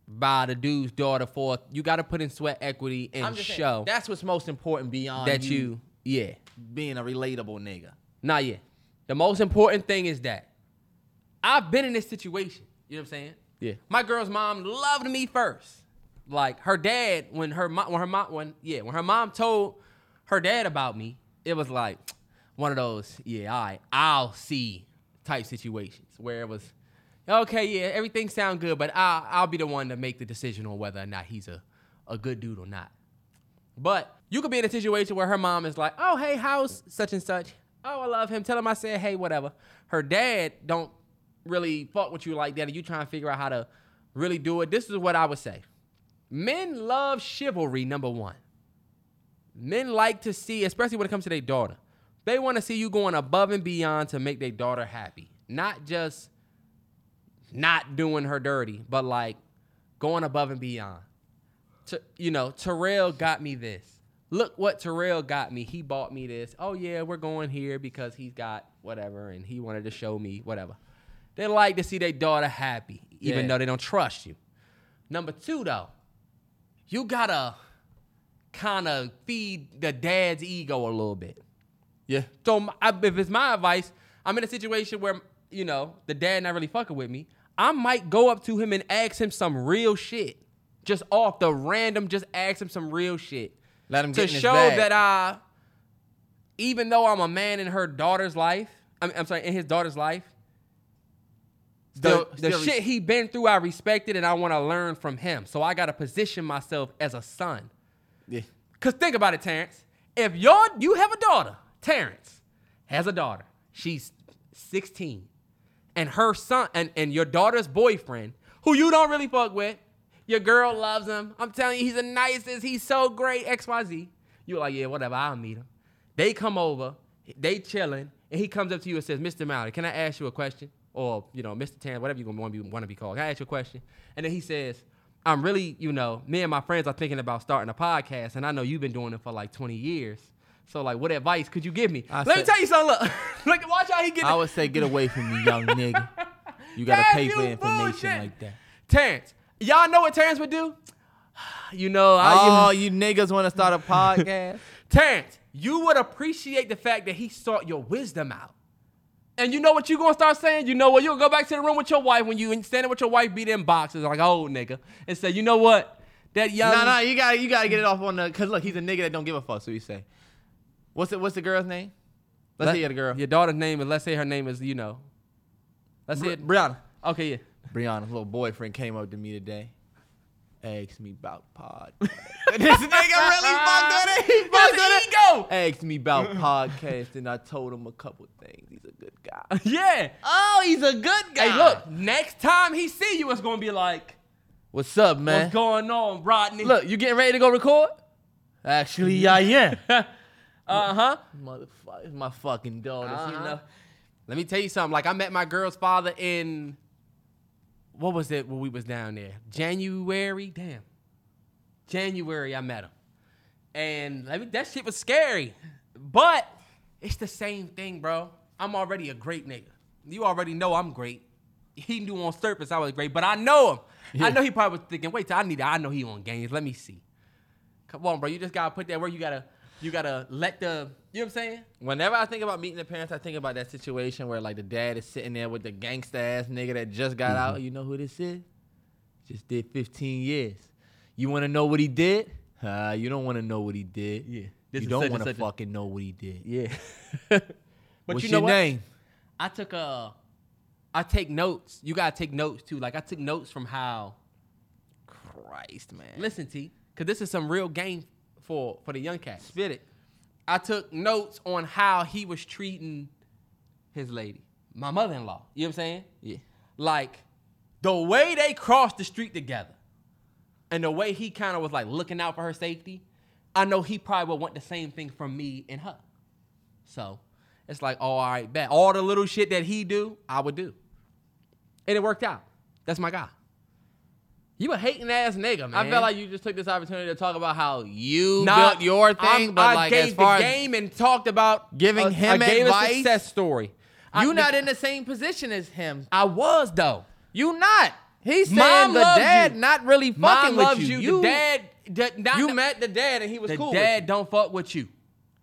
by the dude's daughter for you gotta put in sweat equity and I'm saying, show that's what's most important beyond that you, yeah. being a relatable nigga. Not yet. The most important thing is that I've been in this situation. You know what I'm saying? Yeah. My girl's mom loved me first. Like her dad, when her mom, when her mom, when yeah, when her mom told her dad about me, it was like one of those, yeah, right, I'll see type situations where it was, okay, yeah, everything sound good, but I'll, I'll be the one to make the decision on whether or not he's a, a good dude or not. But you could be in a situation where her mom is like, "Oh, hey, how's such and such? Oh, I love him. Tell him I said, hey, whatever." Her dad don't really fuck with you like that, and you trying to figure out how to really do it. This is what I would say: Men love chivalry. Number one, men like to see, especially when it comes to their daughter, they want to see you going above and beyond to make their daughter happy, not just not doing her dirty, but like going above and beyond. T- you know, Terrell got me this. Look what Terrell got me. He bought me this. Oh yeah, we're going here because he's got whatever, and he wanted to show me whatever. They like to see their daughter happy, even Yeah. though they don't trust you. Number two, though, you gotta kind of feed the dad's ego a little bit. Yeah. So I- if it's my advice, I'm in a situation where you know the dad not really fucking with me. I might go up to him and ask him some real shit, just off the random. Just ask him some real shit Let him to show that I, even though I'm a man in her daughter's life, I mean, I'm sorry, in his daughter's life, the, the res- shit he been through, I respected and I want to learn from him. So I got to position myself as a son. Yeah. Cause think about it, Terrance. If your you have a daughter, Terrance has a daughter. She's 16. And her son and, and your daughter's boyfriend, who you don't really fuck with, your girl loves him. I'm telling you, he's the nicest. He's so great. XYZ. You're like, yeah, whatever, I'll meet him. They come over, they chilling, and he comes up to you and says, Mr. Mallory, can I ask you a question? Or, you know, Mr. Tan, whatever you want to be, want to be called. Can I ask you a question? And then he says, I'm really, you know, me and my friends are thinking about starting a podcast, and I know you've been doing it for like 20 years. So, like, what advice could you give me? I Let me tell you something. Look, [LAUGHS] look watch how he get. I would say get away from me, young nigga. You gotta Damn pay for you information bullshit. like that. Terrance, y'all know what Terrance would do? You know, I, Oh, you, you niggas want to start a [LAUGHS] podcast? Terrance, you would appreciate the fact that he sought your wisdom out. And you know what you're gonna start saying? You know what? You'll go back to the room with your wife when you standing with your wife, be in boxes like old nigga, and say, you know what? That young nah, nah, you gotta, you gotta get it off on the. Cause look, he's a nigga that don't give a fuck. So you say, what's it? What's the girl's name? Let's Let- see the girl. Your daughter's name is. Let's say her name is. You know. Let's say it. Brianna. Okay, yeah. Brianna's little boyfriend came up to me today. Asked me about pod. [LAUGHS] this nigga really fucked with it. He fucked That's with it. ego. Asked me about podcast, and I told him a couple things. He's a good guy. [LAUGHS] Yeah. Oh, he's a good guy. Hey, look. Next time he see you, it's gonna be like, what's up, man? "What's going on, Rodney?" Look, you getting ready to go record? Actually, I am. [LAUGHS] uh huh. Motherfucker, it's my fucking daughter. You Uh-huh. know. Let me tell you something. Like I met my girl's father in what was it when we was down there? January. Damn. January I met him. And let me, that shit was scary. But it's the same thing, bro. I'm already a great nigga. You already know I'm great. He knew on surface I was great, but I know him. Yeah. I know he probably was thinking, wait till I need to I know he on games. Let me see. Come on, bro. You just gotta put that where you gotta you gotta let the you know what I'm saying? Whenever I think about meeting the parents, I think about that situation where like the dad is sitting there with the gangsta ass nigga that just got out. Mm-hmm. You know who this is? Just did 15 years. You want to know what he did? Uh, you don't want to know what he did. Yeah. This You don't want to such a- fucking know what he did. Yeah. [LAUGHS] but What's you know your what? name? I took a I take notes. You gotta take notes too. Like I took notes from how Christ, man. listen T, cause this is some real game for for the young cats. spit it. I took notes on how he was treating his lady, my mother-in-law. You know what I'm saying? Yeah. Like the way they crossed the street together, and the way he kind of was like looking out for her safety. I know he probably would want the same thing from me and her. So it's like, oh, all right, bet all the little shit that he do, I would do, and it worked out. That's my guy. You a hating ass nigga, man. I felt like you just took this opportunity to talk about how you Nah, built your thing, I'm- but I like gave as far the as game and talked about giving a- him I gave advice? a success story. I- you not in the same position as him. I was though. You not. He's saying Mom the loves dad you. not really fucking Mom with loves you. you. The dad, the, not you met the dad and he was the cool. dad with don't fuck with you.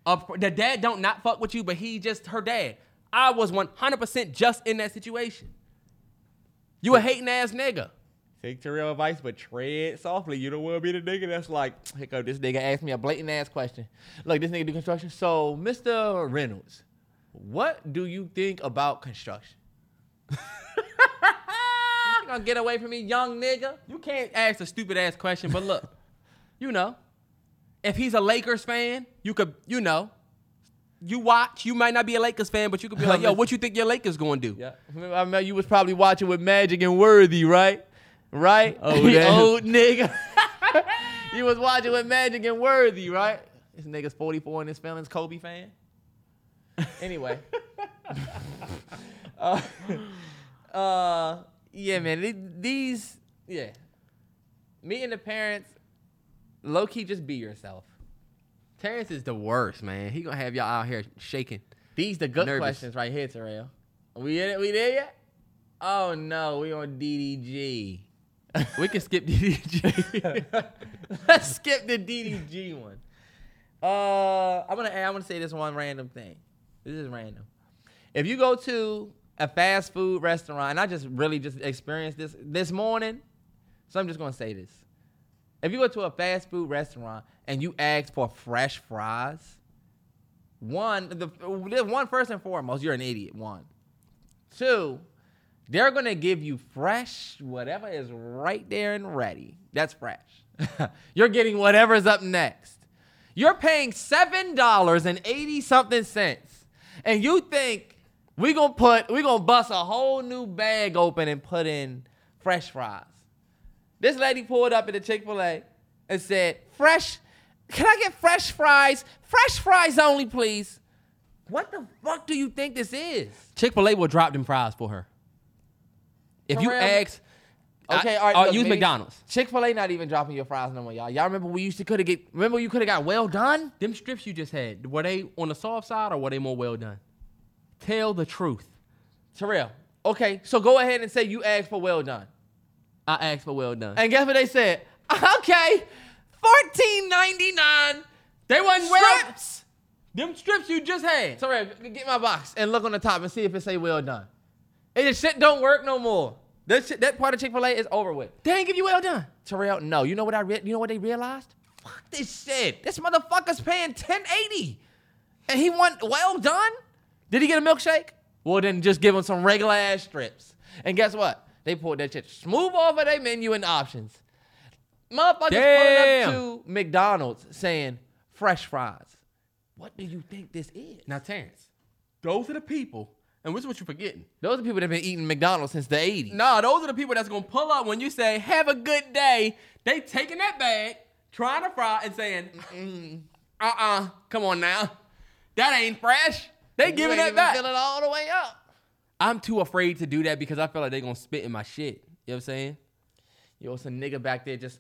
The dad don't not fuck with you, but he just her dad. I was 100% just in that situation. You a hating ass nigga. Take the real advice, but tread softly. You don't want to be the nigga that's like, go this nigga asked me a blatant ass question. Look, this nigga do construction. So, Mr. Reynolds, what do you think about construction? [LAUGHS] you gonna get away from me, young nigga? You can't ask a stupid ass question, but look, [LAUGHS] you know, if he's a Lakers fan, you could, you know, you watch. You might not be a Lakers fan, but you could be like, [LAUGHS] yo, what you think your Lakers gonna do? Yeah. I remember you was probably watching with Magic and Worthy, right? Right? Oh, [LAUGHS] damn. old nigga. [LAUGHS] [LAUGHS] you was watching with Magic and Worthy, right? This nigga's 44 and his feelings Kobe fan. Anyway. uh, uh, yeah, man. These, yeah. Meeting the parents, low key, just be yourself. Terrance is the worst, man. He gonna have y'all out here shaking. These the good Nervous. questions right here, Terrell. We in it? We there yet? Oh no, we on DDG. We can skip DDG. [LAUGHS] Let's skip the DDG one. Uh, I'm gonna I'm gonna say this one random thing. This is random. If you go to a fast food restaurant, and I just really just experienced this this morning, so I'm just gonna say this. If you go to a fast food restaurant and you ask for fresh fries, one the one first and foremost, you're an idiot. One, two, they're gonna give you fresh whatever is right there and ready. That's fresh. [LAUGHS] You're getting whatever's up next. You're paying seven dollars and eighty something cents, and you think we gonna put we gonna bust a whole new bag open and put in fresh fries. This lady pulled up at the Chick Fil A and said, "Fresh, can I get fresh fries? Fresh fries only, please." What the fuck do you think this is? Chick Fil A will drop them fries for her. If you Terrell- ask, Okay, I- all right. uh, look, use maybe- McDonald's. Chick Fil A not even dropping your fries no more, y'all. Y'all remember we used to could have get. Remember you could have got well done. Them strips you just had, were they on the soft side or were they more well done? Tell the truth. Terrell. Okay, so go ahead and say you asked for well done. I asked for well done. And guess what they said? [LAUGHS] Okay, fourteen ninety nine. They wasn't well. Strips. Them strips you just had. Sorry, get my box and look on the top and see if it say well done. It just shit don't work no more. That shit, that part of Chick Fil A is over with. They ain't give you well done. Terrell, no. You know what I read? you know what they realized? Fuck this shit. This motherfucker's paying 1080. And he want well done? Did he get a milkshake? Well then just give him some regular ass strips. And guess what? They pulled that shit smooth off of their menu and options. Motherfuckers Damn. pulling up to McDonald's saying fresh fries. What do you think this is? Now, Terrance, those are the people, and which is what you're forgetting. Those are people that have been eating McDonald's since the 80s. Nah, those are the people that's gonna pull up when you say "Have a good day." They taking that bag, trying to fry, and saying, "Uh, uh come on now, that ain't fresh." They You giving that back. Fill it all the way up. I'm too afraid to do that because I feel like they gonna spit in my shit. You know what I'm saying? Yo, it's a nigga back there just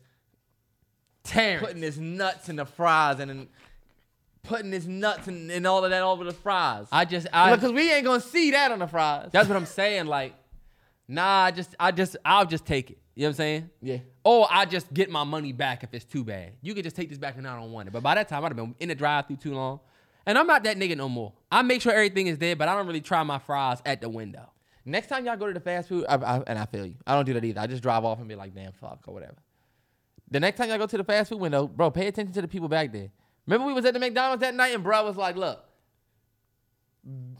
Terrance. putting his nuts in the fries and then putting his nuts and, and all of that over the fries. I just, I, Because we ain't gonna see that on the fries. that's what I'm saying. Like, nah, I just, I just, I'll just take it. You know what I'm saying? yeah. Or I just get my money back if it's too bad. You could just take this back and I don't want it. But by that time, I'd have been in the drive-through too long. And I'm not that nigga no more. I make sure everything is there, but I don't really try my fries at the window. Next time y'all go to the fast food, I, I, and I feel you. I don't do that either. I just drive off and be like, damn, fuck, or whatever. The next time y'all go to the fast food window, bro, pay attention to the people back there. Remember we was at the McDonald's that night and bro was like, look,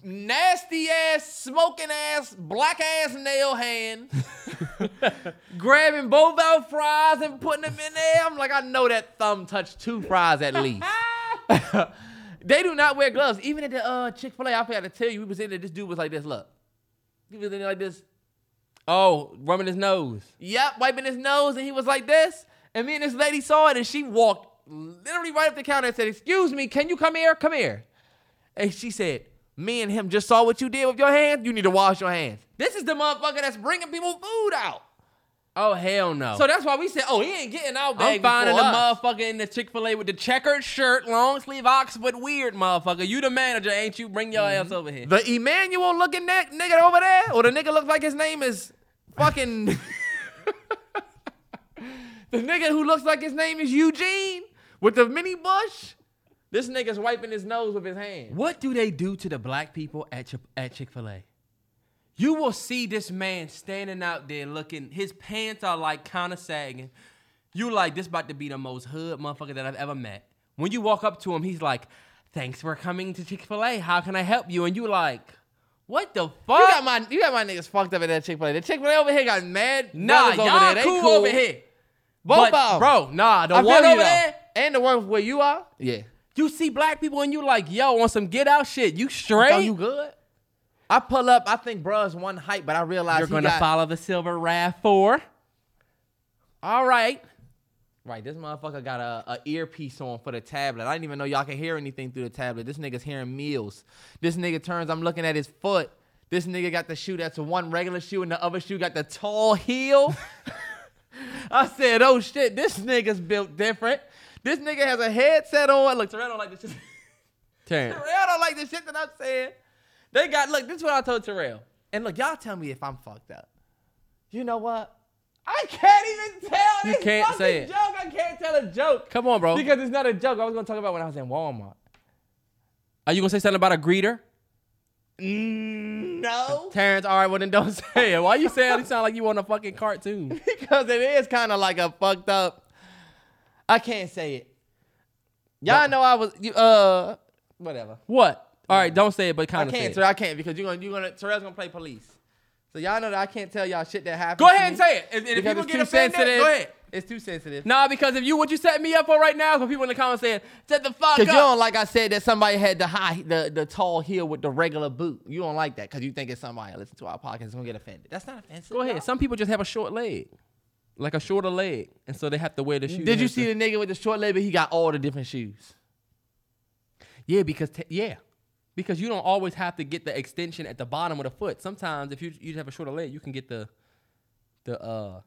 nasty ass, smoking ass, black ass nail hand, [LAUGHS] grabbing both our fries and putting them in there. I'm like, I know that thumb touched two fries at least. [LAUGHS] they do not wear gloves. Even at the uh, Chick fil A, I forgot to tell you, we was in there, this dude was like this, look. He was in there like this. Oh, rubbing his nose. Yep, wiping his nose, and he was like this. And me and this lady saw it, and she walked literally right up the counter and said, "Excuse me, can you come here? Come here." And she said, "Me and him just saw what you did with your hands. You need to wash your hands." This is the motherfucker that's bringing people food out. Oh, hell no. So that's why we said, "Oh, he ain't getting out bag I'm finding the us." motherfucker in the Chick-fil-A with the checkered shirt, long sleeve Oxford weird motherfucker. You the manager, ain't you? Bring your ass mm-hmm. over here. The Emmanuel looking that nigga over there, or the nigga looks like his name is fucking. [LAUGHS] [LAUGHS] the nigga who looks like his name is Eugene with the mini bush. This nigga's wiping his nose with his hand. What do they do to the black people at Chi- at Chick Fil A? You will see this man standing out there looking. His pants are like kind of sagging. You like this about to be the most hood motherfucker that I've ever met. When you walk up to him, he's like, "Thanks for coming to Chick Fil A. How can I help you?" And you like, "What the fuck?" You got my you got my niggas fucked up at that Chick Fil A. The Chick Fil A over here got mad. nah, y'all over there. They cool, cool over here. Both But, of 'em. bro, nah, the I one feel you, over there. And the one where you are. Yeah, You see black people and you like, yo, on some get out shit. You straight? You good. I pull up. I think bruh's one height, but I realize You're gonna got, follow the silver Rav four. All right. Right, this motherfucker got a, a earpiece on for the tablet. I didn't even know y'all can hear anything through the tablet. This nigga's hearing meals. This nigga turns, I'm looking at his foot. This nigga got the shoe that's one regular shoe and the other shoe got the tall heel. [LAUGHS] I said, oh shit, this nigga's built different. This nigga has a headset on. Look, Terrell don't like this shit. [LAUGHS] Terrell don't like this shit that I'm saying. They got, look, this is what I told Terrell. And look, y'all tell me if I'm fucked up. You know what? I can't even tell You this can't fucking say it. joke. I can't tell a joke. Come on, bro. Because it's not a joke. I was gonna talk about when I was in Walmart. Are you gonna say something about a greeter? Mm, no, Terrance, all right, well then don't [LAUGHS] say it. Why you saying it sound like you on a fucking cartoon? [LAUGHS] because it is kind of like a fucked up. I can't say it. Y'all know I was you, uh whatever. What? All right, don't say it, but I kind of say can't. it. Terrell, I can't because you're gonna you're gonna Terrell's gonna play police. So y'all know that I can't tell y'all shit that happened. Go ahead and say it. And, and if people get too offended, sensitive. go ahead. It's too sensitive. Nah, because if you what you set me up for right now, because people in the comments saying, "Set the fuck up." Cause you don't like I said that somebody had the high the, the tall heel with the regular boot. You don't like that because you think it's somebody that listen to our podcast is gonna get offended. That's not offensive. Go ahead. Some people just have a short leg, like a shorter leg, and so they have to wear the shoes. Did you see the nigga with the short leg? But he got all the different shoes. Yeah, because te- yeah, because you don't always have to get the extension at the bottom of the foot. Sometimes if you you have a shorter leg, you can get the the uh.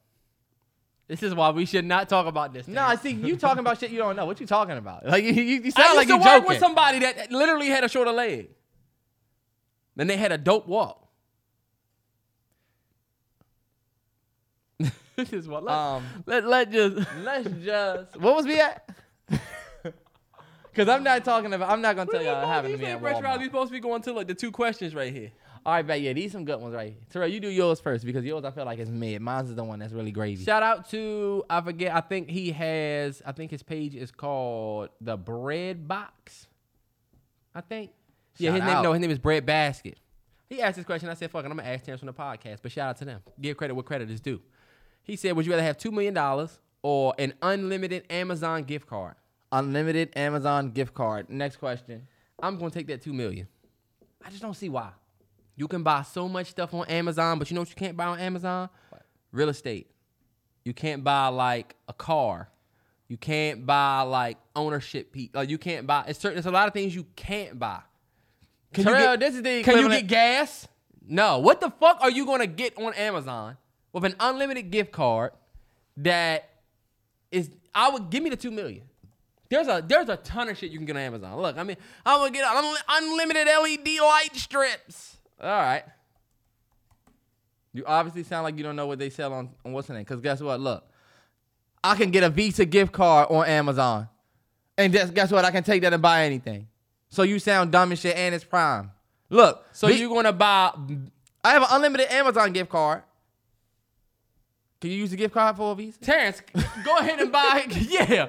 This is why we should not talk about this. No, I see you talking about shit you don't know. What you talking about? Like you, [LAUGHS] you, you I sound used like to you work joking. with somebody that literally had a shorter leg. Then they had a dope walk. [LAUGHS] this is what. Let, Um, let, let just. [LAUGHS] let's just. What was we at? [LAUGHS] Because I'm not talking about. I'm not gonna tell y'all having me at Walmart. We supposed to be going to like the two questions right here. All right, but yeah, these some good ones right here. Terrell, you do yours first because yours I feel like is mid. Mine's is the one that's really gravy. Shout out to I forget. I think he has. I think his page is called the Bread Box. I think. yeah, Shout his name. out. No, his name is Bread Basket. He asked this question. I said, "Fuck it, I'm gonna ask Terrance on the podcast." But shout out to them. Give credit where credit is due. He said, "Would you rather have two million dollars or an unlimited Amazon gift card?" Unlimited Amazon gift card. Next question. I'm gonna take that two million. I just don't see why. You can buy so much stuff on Amazon, but you know what you can't buy on Amazon? Real estate. You can't buy like a car. You can't buy like ownership. Pe- like you can't buy. It's certain. There's a lot of things you can't buy. Can you get, this is the Can you get gas? No. What the fuck are you gonna get on Amazon with an unlimited gift card that is? I would give me the two million. There's a there's a ton of shit you can get on Amazon. Look, I mean, I'm gonna get unli- unlimited LED light strips. All right. You obviously sound like you don't know what they sell on, on what's the name. Because guess what? Look, I can get a Visa gift card on Amazon. And guess, guess what? I can take that and buy anything. So you sound dumb and shit, and it's prime. Look, So you're gonna buy? I have an unlimited Amazon gift card. Can you use the gift card for a Visa? Terrance, go ahead and buy. [LAUGHS] Yeah,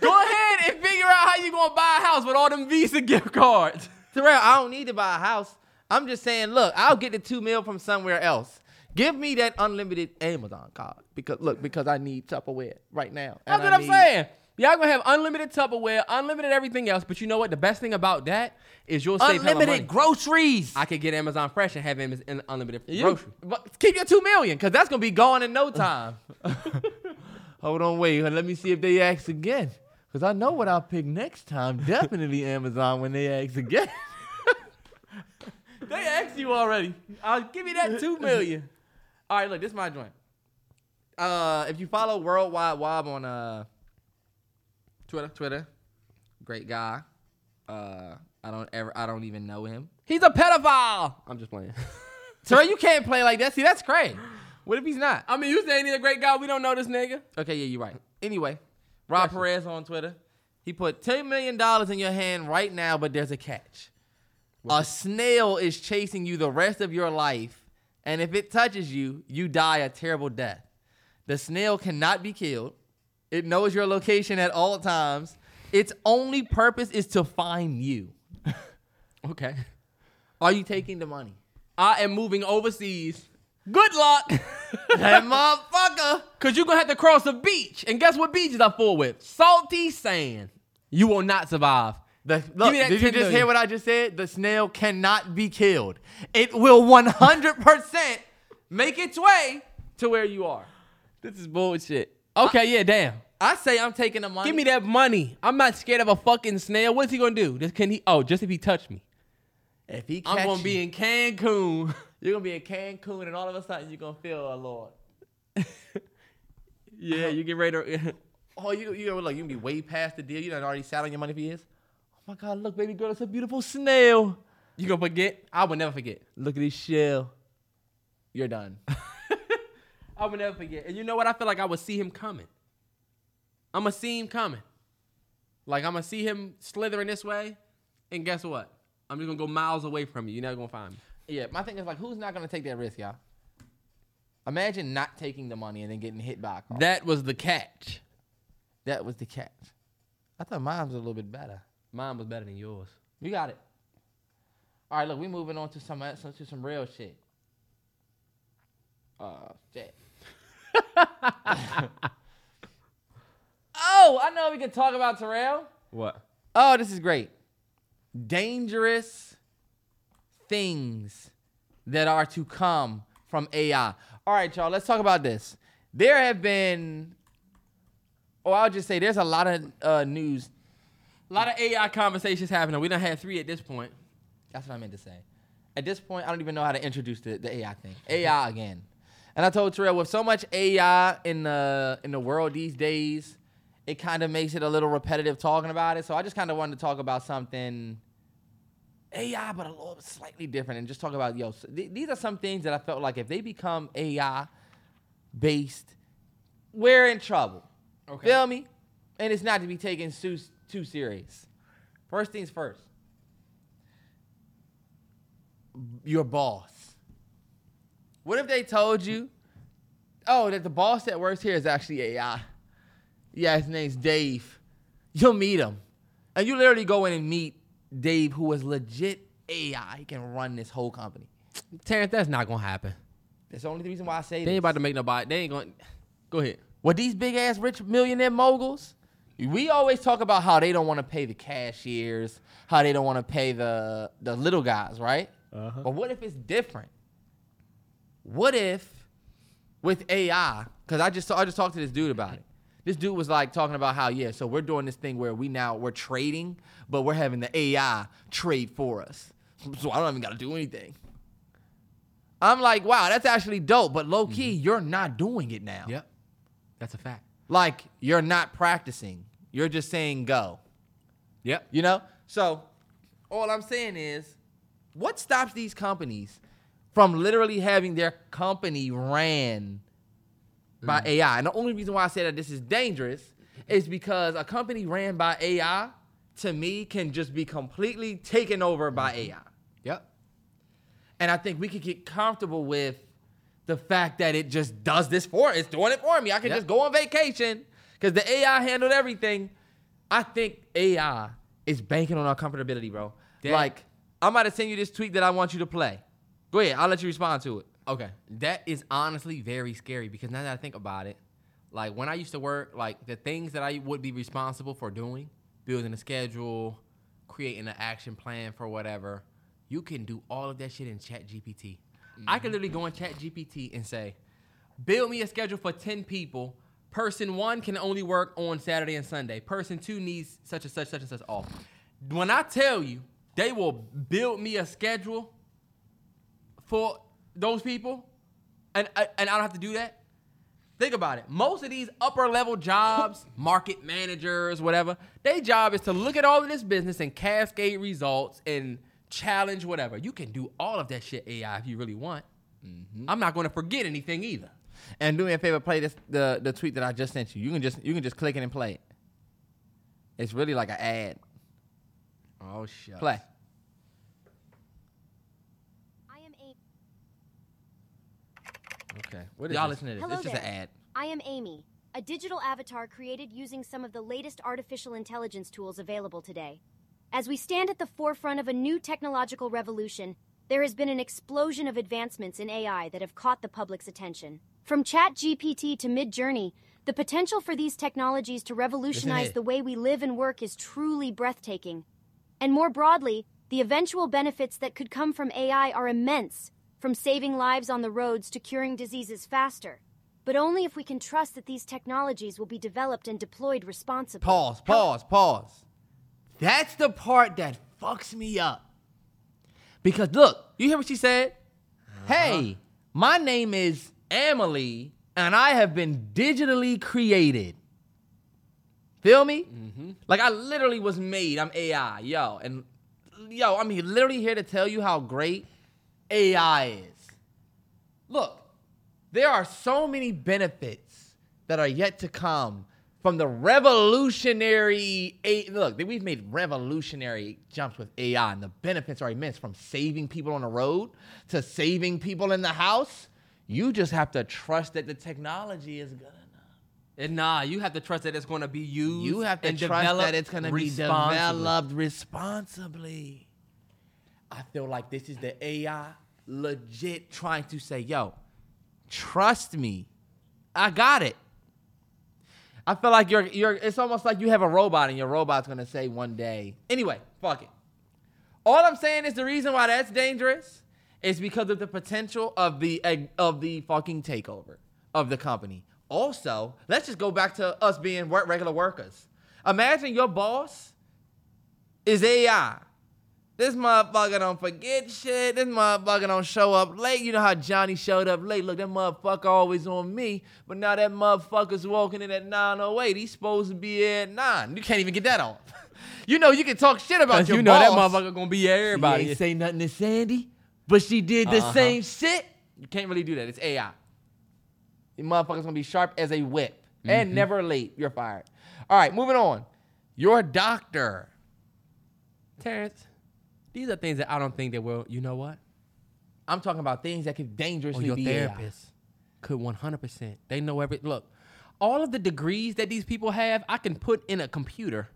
go ahead and figure out how you gonna buy a house with all them Visa gift cards. Terrell, I don't need to buy a house. I'm just saying, look, I'll get the two mil from somewhere else. Give me that unlimited Amazon card because look, because I need Tupperware right now. That's what I I'm need- saying. Y'all gonna have unlimited Tupperware, unlimited everything else. But you know what? The best thing about that is you'll save hella money. Unlimited groceries. I could get Amazon Fresh and have in unlimited You- grocery. but keep your two million, cause that's gonna be gone in no [LAUGHS] time. Hold on, wait. Let me see if they ask again, cause I know what I'll pick next time. Definitely [LAUGHS] Amazon when they ask again. they asked you already. I'll give you that two million. All right, look, this is my joint. Uh, if you follow Worldwide Wob on uh Twitter, Twitter, great guy. Uh, I don't ever, I don't even know him. He's a pedophile. I'm just playing. [LAUGHS] Terrell, you can't play like that. See, that's crazy. What if he's not? I mean, you saying he's a great guy? We don't know this nigga. Okay, yeah, you're right. Anyway, Rob Perez on Twitter. He put $10 million in your hand right now, but there's a catch. A snail is chasing you the rest of your life, and if it touches you, you die a terrible death. The snail cannot be killed. It knows your location at all times. Its only purpose is to find you. [LAUGHS] Okay. Are you taking the money? I am moving overseas. Good luck. [LAUGHS] that motherfucker. Cause you're gonna have to cross a beach. And guess what beaches are full with? Salty sand. You will not survive. The, look, did you just million. hear what I just said? The snail cannot be killed. It will 100% make its way to where you are. This is bullshit. Okay, yeah, damn. I say I'm taking the money. Give me that money. I'm not scared of a fucking snail. What's he gonna do? Just can he? Oh, just if he touched me, If he I'm gonna you, be in Cancun. [LAUGHS] you're gonna be in Cancun, and all of a sudden you're gonna feel a Lord. [LAUGHS] yeah, you get ready to. [LAUGHS] Oh, you you look, you gonna be way past the deal. You done already sat on your money for years. Oh my God, look, baby girl, it's a beautiful snail. you gonna forget? I will never forget. Look at this shell. You're done. I will never forget. And you know what? I feel like I would see him coming. I'm gonna see him coming. Like I'm gonna see him slithering this way, and guess what? I'm just gonna go miles away from you. You're never gonna find me. yeah, my thing is like, who's not gonna take that risk, y'all? Imagine not taking the money and then getting hit by a car. That was the catch. That was the catch. I thought mine was a little bit better. Mine was better than yours. You got it. All right, look, we moving on to some to some real shit. Uh, shit. [LAUGHS] oh, I know we can talk about Terrell. What? Oh, this is great. Dangerous things that are to come from AI. All right, y'all, let's talk about this. There have been, or I'll just say, there's a lot of uh, news A lot of AI conversations happening. We done had three at this point. That's what I meant to say. At this point, I don't even know how to introduce the, the AI thing. AI again. And I told Terrell, with so much AI in the in the world these days, it kind of makes it a little repetitive talking about it. So I just kind of wanted to talk about something AI, but a little slightly different, and just talk about yo. Th- these are some things that I felt like if they become AI, based, we're in trouble. Okay. Feel me? And it's not to be taken too, too serious. First things first. Your boss. What if they told you, oh, that the boss that works here is actually AI? Yeah, his name's Dave. You'll meet him. And you literally go in and meet Dave, who is legit AI. He can run this whole company. Terrance, that's not gonna happen. That's the only reason why I say They this. ain't about to make nobody. They ain't going. to Go ahead. What these big ass rich millionaire moguls, we always talk about how they don't want to pay the cashiers, how they don't want to pay the the little guys, right? Uh-huh. But what if it's different? What if with AI? Because I just I just talked to this dude about it. This dude was like talking about how yeah, so we're doing this thing where we now we're trading, but we're having the AI trade for us. So I don't even got to do anything. I'm like, wow, that's actually dope. But low key, mm-hmm. you're not doing it now. Yep. That's a fact. Like you're not practicing. You're just saying go. Yep. You know? So all I'm saying is, what stops these companies from literally having their company ran by mm. AI? And the only reason why I say that this is dangerous is because a company ran by AI, to me, can just be completely taken over by mm-hmm. AI. Yep. And I think we could get comfortable with the fact that it just does this for it's doing it for me. I can Yep. just go on vacation because the AI handled everything. I think AI is banking on our comfortability, bro. That- Like, I'm about to send you this tweet that I want you to play. Go ahead, I'll let you respond to it. Okay. That is honestly very scary because now that I think about it, like when I used to work, like the things that I would be responsible for doing, building a schedule, creating an action plan for whatever, you can do all of that shit in Chat GPT. I could mm-hmm. literally go in Chat GPT and say, build me a schedule for 10 people. Person one can only work on Saturday and Sunday. Person two needs such and such, such and such off. When I tell you, they will build me a schedule for those people, and and I don't have to do that. Think about it. Most of these upper level jobs, [LAUGHS] market managers, whatever, their job is to look at all of this business and cascade results and challenge whatever. You can do all of that shit AI if you really want. Mm-hmm. I'm not going to forget anything either. And do me a favor, play this the, the tweet that I just sent you. You can just you can just click it and play it. It's really like an ad. Oh shit. Play. I am a- Okay. What is Y'all this? listen to this. Hello it's just there. an ad. I am Amy, a digital avatar created using some of the latest artificial intelligence tools available today. As we stand at the forefront of a new technological revolution, there has been an explosion of advancements in AI that have caught the public's attention. From ChatGPT to Midjourney, the potential for these technologies to revolutionize the way we live and work is truly breathtaking. And more broadly, the eventual benefits that could come from AI are immense, from saving lives on the roads to curing diseases faster. But only if we can trust that these technologies will be developed and deployed responsibly. Pause, pause, pause. That's the part that fucks me up. Because look, you hear what she said? Uh-huh. Hey, my name is Emily, and I have been digitally created. Feel me? Mm-hmm. Like I literally was made. I'm AI, yo, and yo, I'm literally here to tell you how great AI is. Look, there are so many benefits that are yet to come from the revolutionary A- look we've made revolutionary jumps with ai and the benefits are immense from saving people on the road to saving people in the house you just have to trust that the technology is good enough And nah, you have to trust that it's going to be used. you have to and trust that it's going to be developed responsibly i feel like this is the ai legit trying to say yo trust me i got it I feel like you're you're it's almost like you have a robot and your robot's gonna say one day. Anyway, fuck it. All I'm saying is the reason why that's dangerous is because of the potential of the of the fucking takeover of the company. Also, let's just go back to us being regular workers. Imagine your boss is AI. This motherfucker don't forget shit. This motherfucker don't show up late. You know how Johnny showed up late. Look, that motherfucker always on me. But now that motherfucker's walking in at 908. He's supposed to be at 9. You can't even get that off. [LAUGHS] you know, you can talk shit about your you know that motherfucker to be She everybody. ain't say nothing to Sandy, but she did the Uh-huh. same shit. You can't really do that. It's AI. The motherfucker's gonna be sharp as a whip Mm-hmm. and never late. You're fired. All right, moving on. You're a doctor. Terrance, these are things that I don't think that will. You know what? I'm talking about things that could Or dangerously your be AI. therapist could 100%. They know every look. All of the degrees that these people have, I can put in a computer,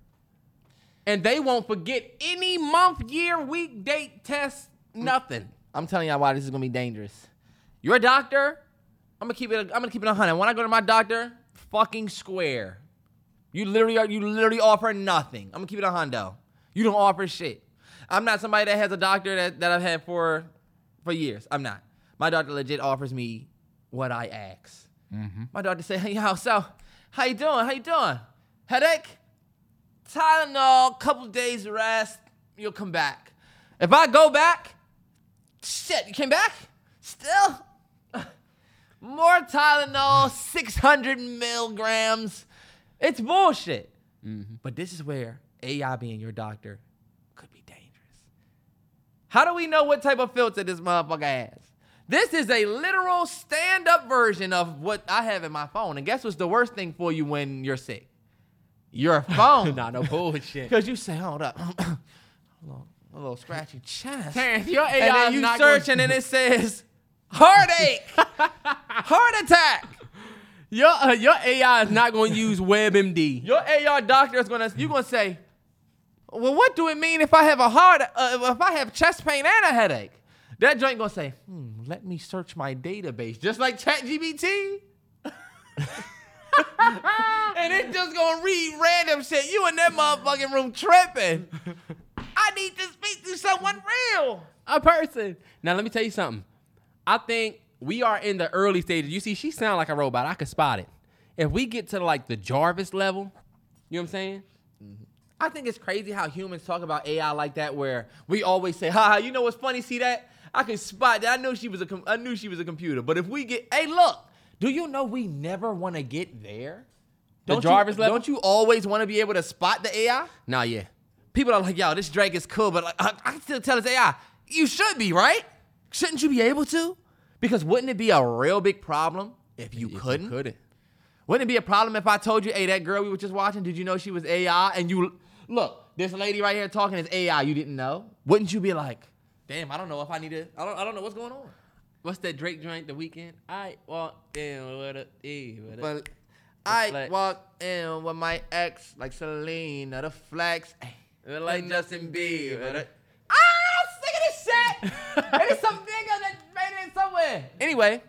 and they won't forget any month, year, week, date, test, nothing. I'm telling y'all why this is gonna be dangerous. You're a doctor. I'm gonna keep it. I'm gonna keep it a hundred. When I go to my doctor, fucking square. You literally are. You literally offer nothing. I'm gonna keep it a hundo. You don't offer shit. I'm not somebody that has a doctor that, that I've had for for years. I'm not. My doctor legit offers me what I ask. Mm-hmm. My doctor say, "Hey, yo, so how you doing? How you doing? Headache? Tylenol. Couple days rest. You'll come back. If I go back, shit, you came back? Still? [LAUGHS] More Tylenol, 600 milligrams. It's bullshit. Mm-hmm. But this is where AI being your doctor could be dangerous. How do we know what type of filter this motherfucker has? This is a literal stand up version of what I have in my phone. And guess what's the worst thing for you when you're sick? Your [LAUGHS] phone. nah, no bullshit. Because you say, hold up. [CLEARS THROAT] a, little, a little scratchy chest. Terrance, your AI and then you not search gonna- and then it says heartache, [LAUGHS] heart attack. Your uh, your AI is not going to use WebMD. Your AR doctor is gonna you gonna say, well, what do it mean if I have a heart, uh, if I have chest pain and a headache? That joint gonna say, hmm, let me search my database, just like ChatGPT. [LAUGHS] and it just gonna read random shit. You in that motherfucking room tripping. I need to speak to someone real. a person. Now let me tell you something. I think we are in the early stages. You see, she sound like a robot. I could spot it. If we get to like the Jarvis level, you know what I'm saying? I think it's crazy how humans talk about AI like that, where we always say, "Ha, you know what's funny? See that? I can spot that. I knew she was a, com- I knew she was a computer." But if we get, hey, look, do you know we never want to get there? The Don't Jarvis you, level? Don't you always want to be able to spot the AI? Nah, yeah. People are like, "Yo, this Drake is cool," but like, I, I can still tell it's AI. You should be right. Shouldn't you be able to? Because wouldn't it be a real big problem if you If couldn't? couldn't. Wouldn't it be a problem if I told you, hey, that girl we were just watching, did you know she was AI? And you look, this lady right here talking is AI, you didn't know? Wouldn't you be like, damn, I don't know if I need to, I don't, I don't know what's going on. What's that Drake joint? The Weeknd. I walked in with a E. With a, But I flex. walked in with my ex, like Selena, the flex, Like like Justin Bieber. Ah, I'm sick of this shit. [LAUGHS] it is some nigga that made it somewhere. Anyway,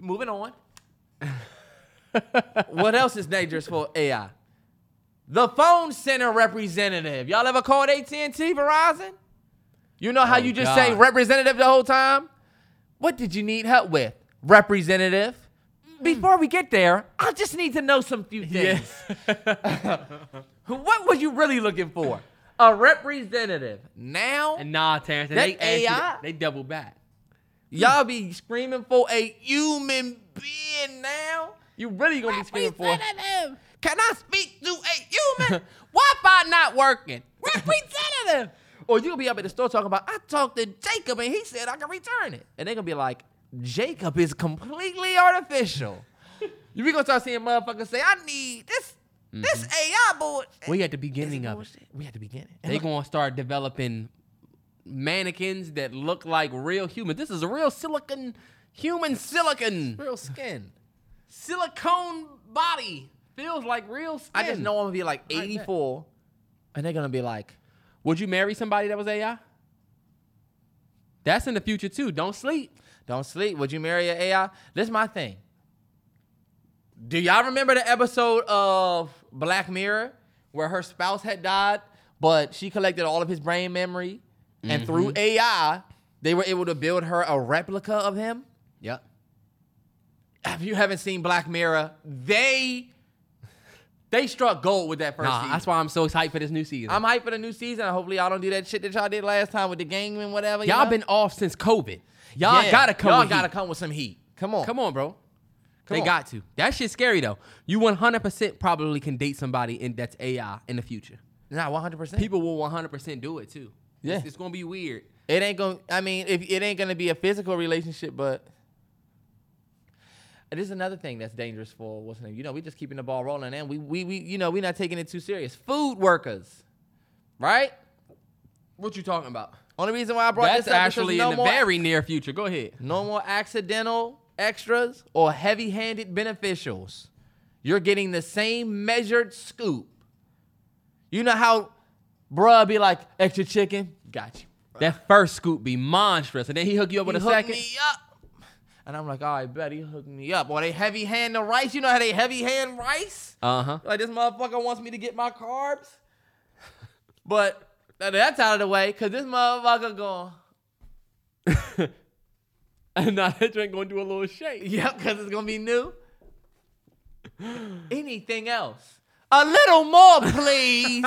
moving on. [LAUGHS] what else is dangerous for AI? The phone center representative. Y'all ever called AT&T, Verizon? You know how Oh, you just say representative the whole time? What did you need help with? Representative. Before we get there, I just need to know some few things. [LAUGHS] what were you really looking for? A representative. Now, And nah, Terrance. They AI? They double back. y'all be screaming for a human being now. You really gonna be screaming for? Can I speak to a human? [LAUGHS] Wi-Fi not working. Representative. [LAUGHS] or you'll be up at the store talking about, I talked to Jacob and he said I can return it. And they're gonna be like, Jacob is completely artificial. [LAUGHS] you be gonna start seeing motherfuckers say, I need this this mm-hmm. AI board. We at the beginning of it. We at the beginning. They gonna start developing mannequins that look like real humans. This is a real silicon, human silicon, real skin. silicone body. Feels like real skin. I just know I'm gonna be like Like 84, and they're gonna be like, Would you marry somebody that was AI? That's in the future too. Don't sleep. Don't sleep. Would you marry an AI? This is my thing. Do y'all remember the episode of Black Mirror where her spouse had died, but she collected all of his brain memory, and mm-hmm. through AI, they were able to build her a replica of him? Yep. If you haven't seen Black Mirror, they they struck gold with that first Nah, season. that's why I'm so excited for this new season. I'm hyped for the new season. Hopefully, y'all don't do that shit that y'all did last time with the gang and whatever. you Y'all know? been off since COVID. Y'all Yeah, gotta come. Y'all with gotta heat. come with some heat. Come on. Come on, bro. Come they on. got to. That shit's scary though. You 100% probably can date somebody in that's AI in the future. Nah, 100. percent People will 100% do it too. Yeah. It's, it's gonna be weird. It ain't gonna. I mean, if it ain't gonna be a physical relationship, but And this is another thing that's dangerous for what's name? You know, we just keeping the ball rolling and we we we you know, we not taking it too serious. Food workers. Right? What you talking about? Only reason why I brought That's this up is actually no in the very near future. Go ahead. no more accidental extras or heavy-handed beneficials. You're getting the same measured scoop. You know how bruh be like extra chicken? Got you. That first scoop be monstrous, and then he hook you up with He a second. me up. And I'm like, all right, bet he hooked me up. Or they heavy hand the rice. You know how they heavy hand rice? Uh huh. Like this motherfucker wants me to get my carbs. [LAUGHS] But that's out of the way, cause this motherfucker going, [LAUGHS] And now that drink gonna do a little shake. [LAUGHS] yep, cause it's gonna be new. Anything else? A little more, please.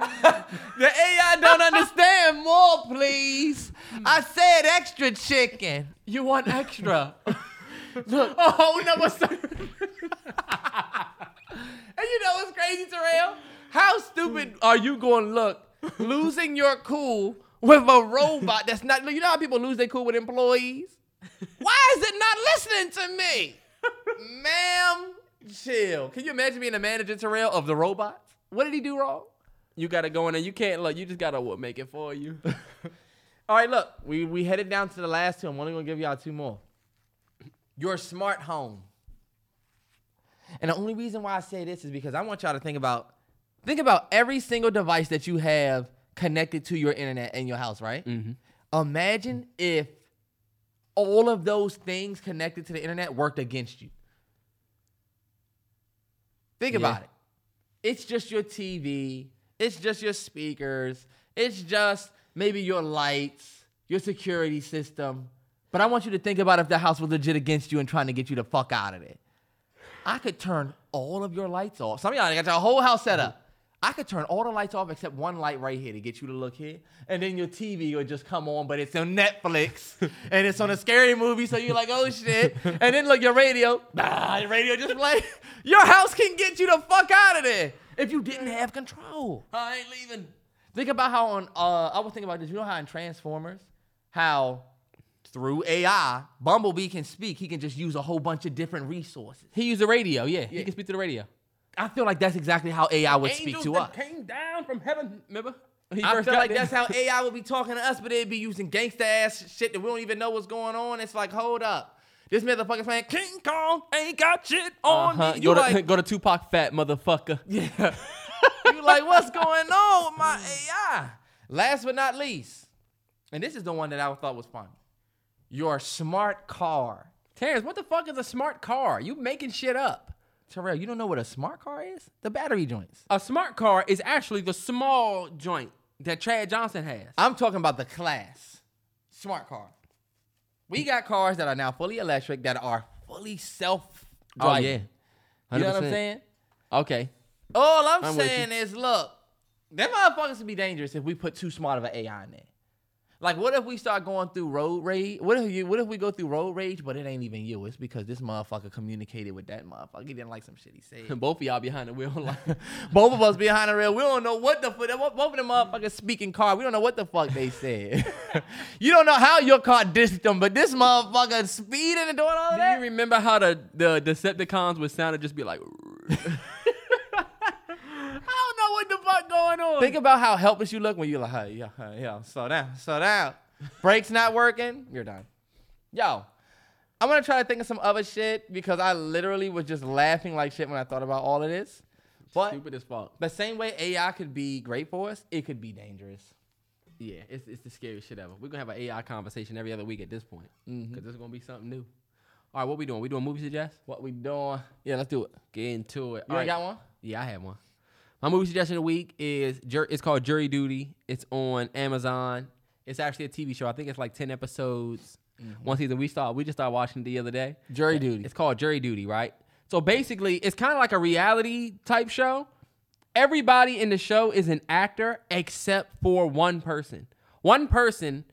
The AI don't understand. More, please. I said extra chicken. You want extra? [LAUGHS] Look. Oh no, what's that? And you know what's crazy, Terrell? How stupid are you going to look losing your cool with a robot that's not. You know how people lose their cool with employees? Why is it not listening to me? Ma'am, chill. Can you imagine being a manager, Terrell, of the robots? What did he do wrong? You gotta go in there. You can't look. You just gotta what, make it for you. [LAUGHS] All right, look, we, we headed down to the last two. I'm only going to give y'all two more. Your smart home. And the only reason why I say this is because I want y'all to think about think about every single device that you have connected to your internet in your house, right? Mm-hmm. Imagine if all of those things connected to the internet worked against you. Think Yeah. about it. It's just your TV, it's just your speakers, it's just maybe your lights, your security system. But I want you to think about if the house was legit against you and trying to get you the fuck out of it. I could turn all of your lights off. Some of y'all got your whole house set up. I could turn all the lights off except one light right here to get you to look here. And then your TV will just come on, but it's on Netflix [LAUGHS] and it's on a scary movie, so you're like, oh shit. And then look, your radio, nah, your radio just play. [LAUGHS] Your house can get you the fuck out of there if you didn't have control. I ain't leaving. Think about how on uh I was thinking about this. You know how in Transformers, how through AI, Bumblebee can speak. He can just use a whole bunch of different resources. He used the radio. Yeah, he Yeah. can speak to the radio. I feel like that's exactly how AI would speak Angels to that us. Came down from heaven. Remember? He I first feel got like there? that's how [LAUGHS] AI would be talking to us, but it'd be using gangsta ass shit that we don't even know what's going on. It's like, hold up. This motherfucker's saying King Kong ain't got shit on Uh-huh. me. Go You to like, [LAUGHS] go to Tupac, fat motherfucker. [LAUGHS] yeah. you like, what's going on with my AI? Last but not least, and this is the one that I thought was fun. Your smart car. Terrance, what the fuck is a smart car? You making shit up. Terrell, you don't know what a smart car is? The battery joints. A smart car is actually the small joint that Chad Johnson has. I'm talking about the class. Smart car. We got cars that are now fully electric that are fully self driving. Oh, yeah. You know what I'm saying? Okay. All I'm, I'm saying is, look, them motherfuckers would be dangerous if we put too smart of an AI in there. Like, what if we start going through road rage? What if you? What if we go through road rage, but it ain't even you? It's because this motherfucker communicated with that motherfucker. He didn't like some shit he said. [LAUGHS] Both of y'all behind the wheel. Like, [LAUGHS] Both of us behind the wheel. We don't know what the fuck. Both of them motherfuckers speaking car. We don't know what the fuck they said. [LAUGHS] you don't know how your car dissed them, but this motherfucker speeding and doing all that. do you remember how the the Decepticons would sound and just be like? I don't know what the fuck going on. Think about how helpless you look when you're like, hey, yeah, hey, yeah, slow down, slow down. Brakes not working, you're done. Yo, I'm gonna try to think of some other shit because I literally was just laughing like shit when I thought about all of this. But Stupid as fuck. the same way AI could be great for us, it could be dangerous. Yeah, it's, it's the scariest shit ever. We're gonna have an AI conversation every other week at this point, mm-hmm. because there's gonna be something new. All right, what we doing? We doing movie suggest? What we doing? Yeah, let's do it. Get into it. You All ain't right. got one? Yeah, I have one. My movie suggestion of the week is it's called Jury Duty. It's on Amazon. It's actually a TV show. I think it's like ten episodes, mm-hmm. one season. We start we just started watching it the other day. Jury duty. It's called Jury Duty, right? So basically, it's kind of like a reality type show. Everybody in the show is an actor except for one person. One person,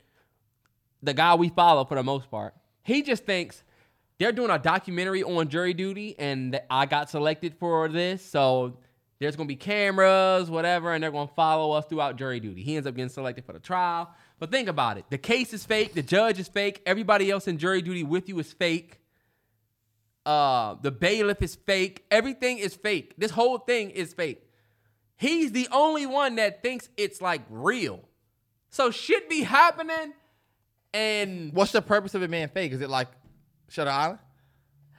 the guy we follow for the most part, he just thinks they're doing a documentary on jury duty and I got selected for this. So there's going to be cameras, whatever, and they're going to follow us throughout jury duty. He ends up getting selected for the trial. But think about it. The case is fake. The judge is fake. Everybody else in jury duty with you is fake. Uh, the bailiff is fake. Everything is fake. This whole thing is fake. He's the only one that thinks it's like real. So shit be happening, and What's the purpose of it being fake? Is it like Shutter Island?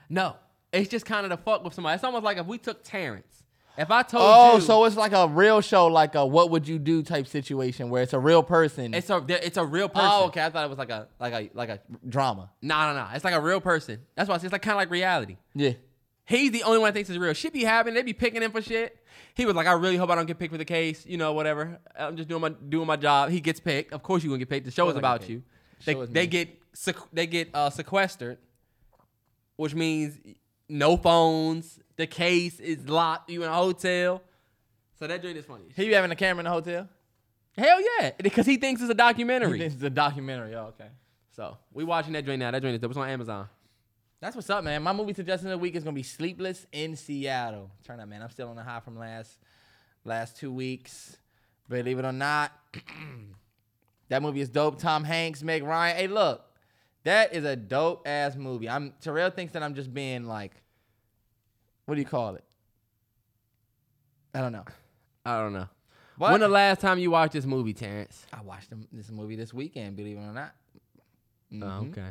no, it's just kind of to fuck with somebody. It's almost like if we took Terrance. If I told Oh, you, oh, so it's like a real show, like a what would you do type situation where it's a real person. it's a it's a real person. oh, okay. I thought it was like a like a like a drama. No, no, no. It's like a real person. That's why it's it's like kind of like reality. Yeah. He's the only one that thinks it's real. Shit be happening. They be picking him for shit. He was like, I really hope I don't get picked for the case. You know, whatever. I'm just doing my doing my job. He gets picked. Of course, you gonna get picked. The show is I about you. They, they get sequ- they get uh, sequestered, which means no phones. The case is locked. You in a hotel. So that joint is funny. He be having a camera in the hotel. Hell yeah, because he thinks it's a He documentary. thinks it's a documentary. Oh, okay. so we watching that joint now. That joint is dope. It's on Amazon. That's what's up, man. My movie suggestion of the week is gonna be Sleepless in Seattle. Turn up, man. I'm still on the high from last last two weeks. Believe it or not, [CLEARS THROAT] that movie is dope. Tom Hanks, Meg Ryan. Hey, look, that is a dope ass movie. I'm Terrell thinks that I'm just being like, what do you call it? I don't know. I don't know. What? When the last time you watched this movie, Terrance? I watched this movie this weekend. Believe it or not. Oh, Mhm. okay.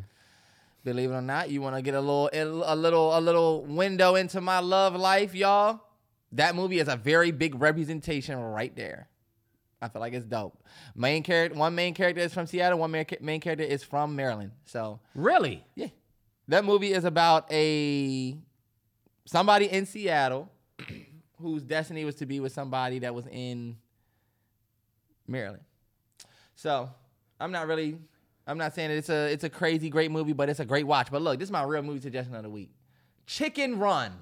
Believe it or not, you want to get a little, a little, a little window into my love life, y'all. That movie is a very big representation right there. I feel like it's dope. Main character, one main character is from Seattle, one main, main character is from Maryland. So Really? yeah, that movie is about a somebody in Seattle [CLEARS THROAT] whose destiny was to be with somebody that was in Maryland. So I'm not really, I'm not saying that it's a it's a crazy great movie, but it's a great watch. But look, this is my real movie suggestion of the week: Chicken Run.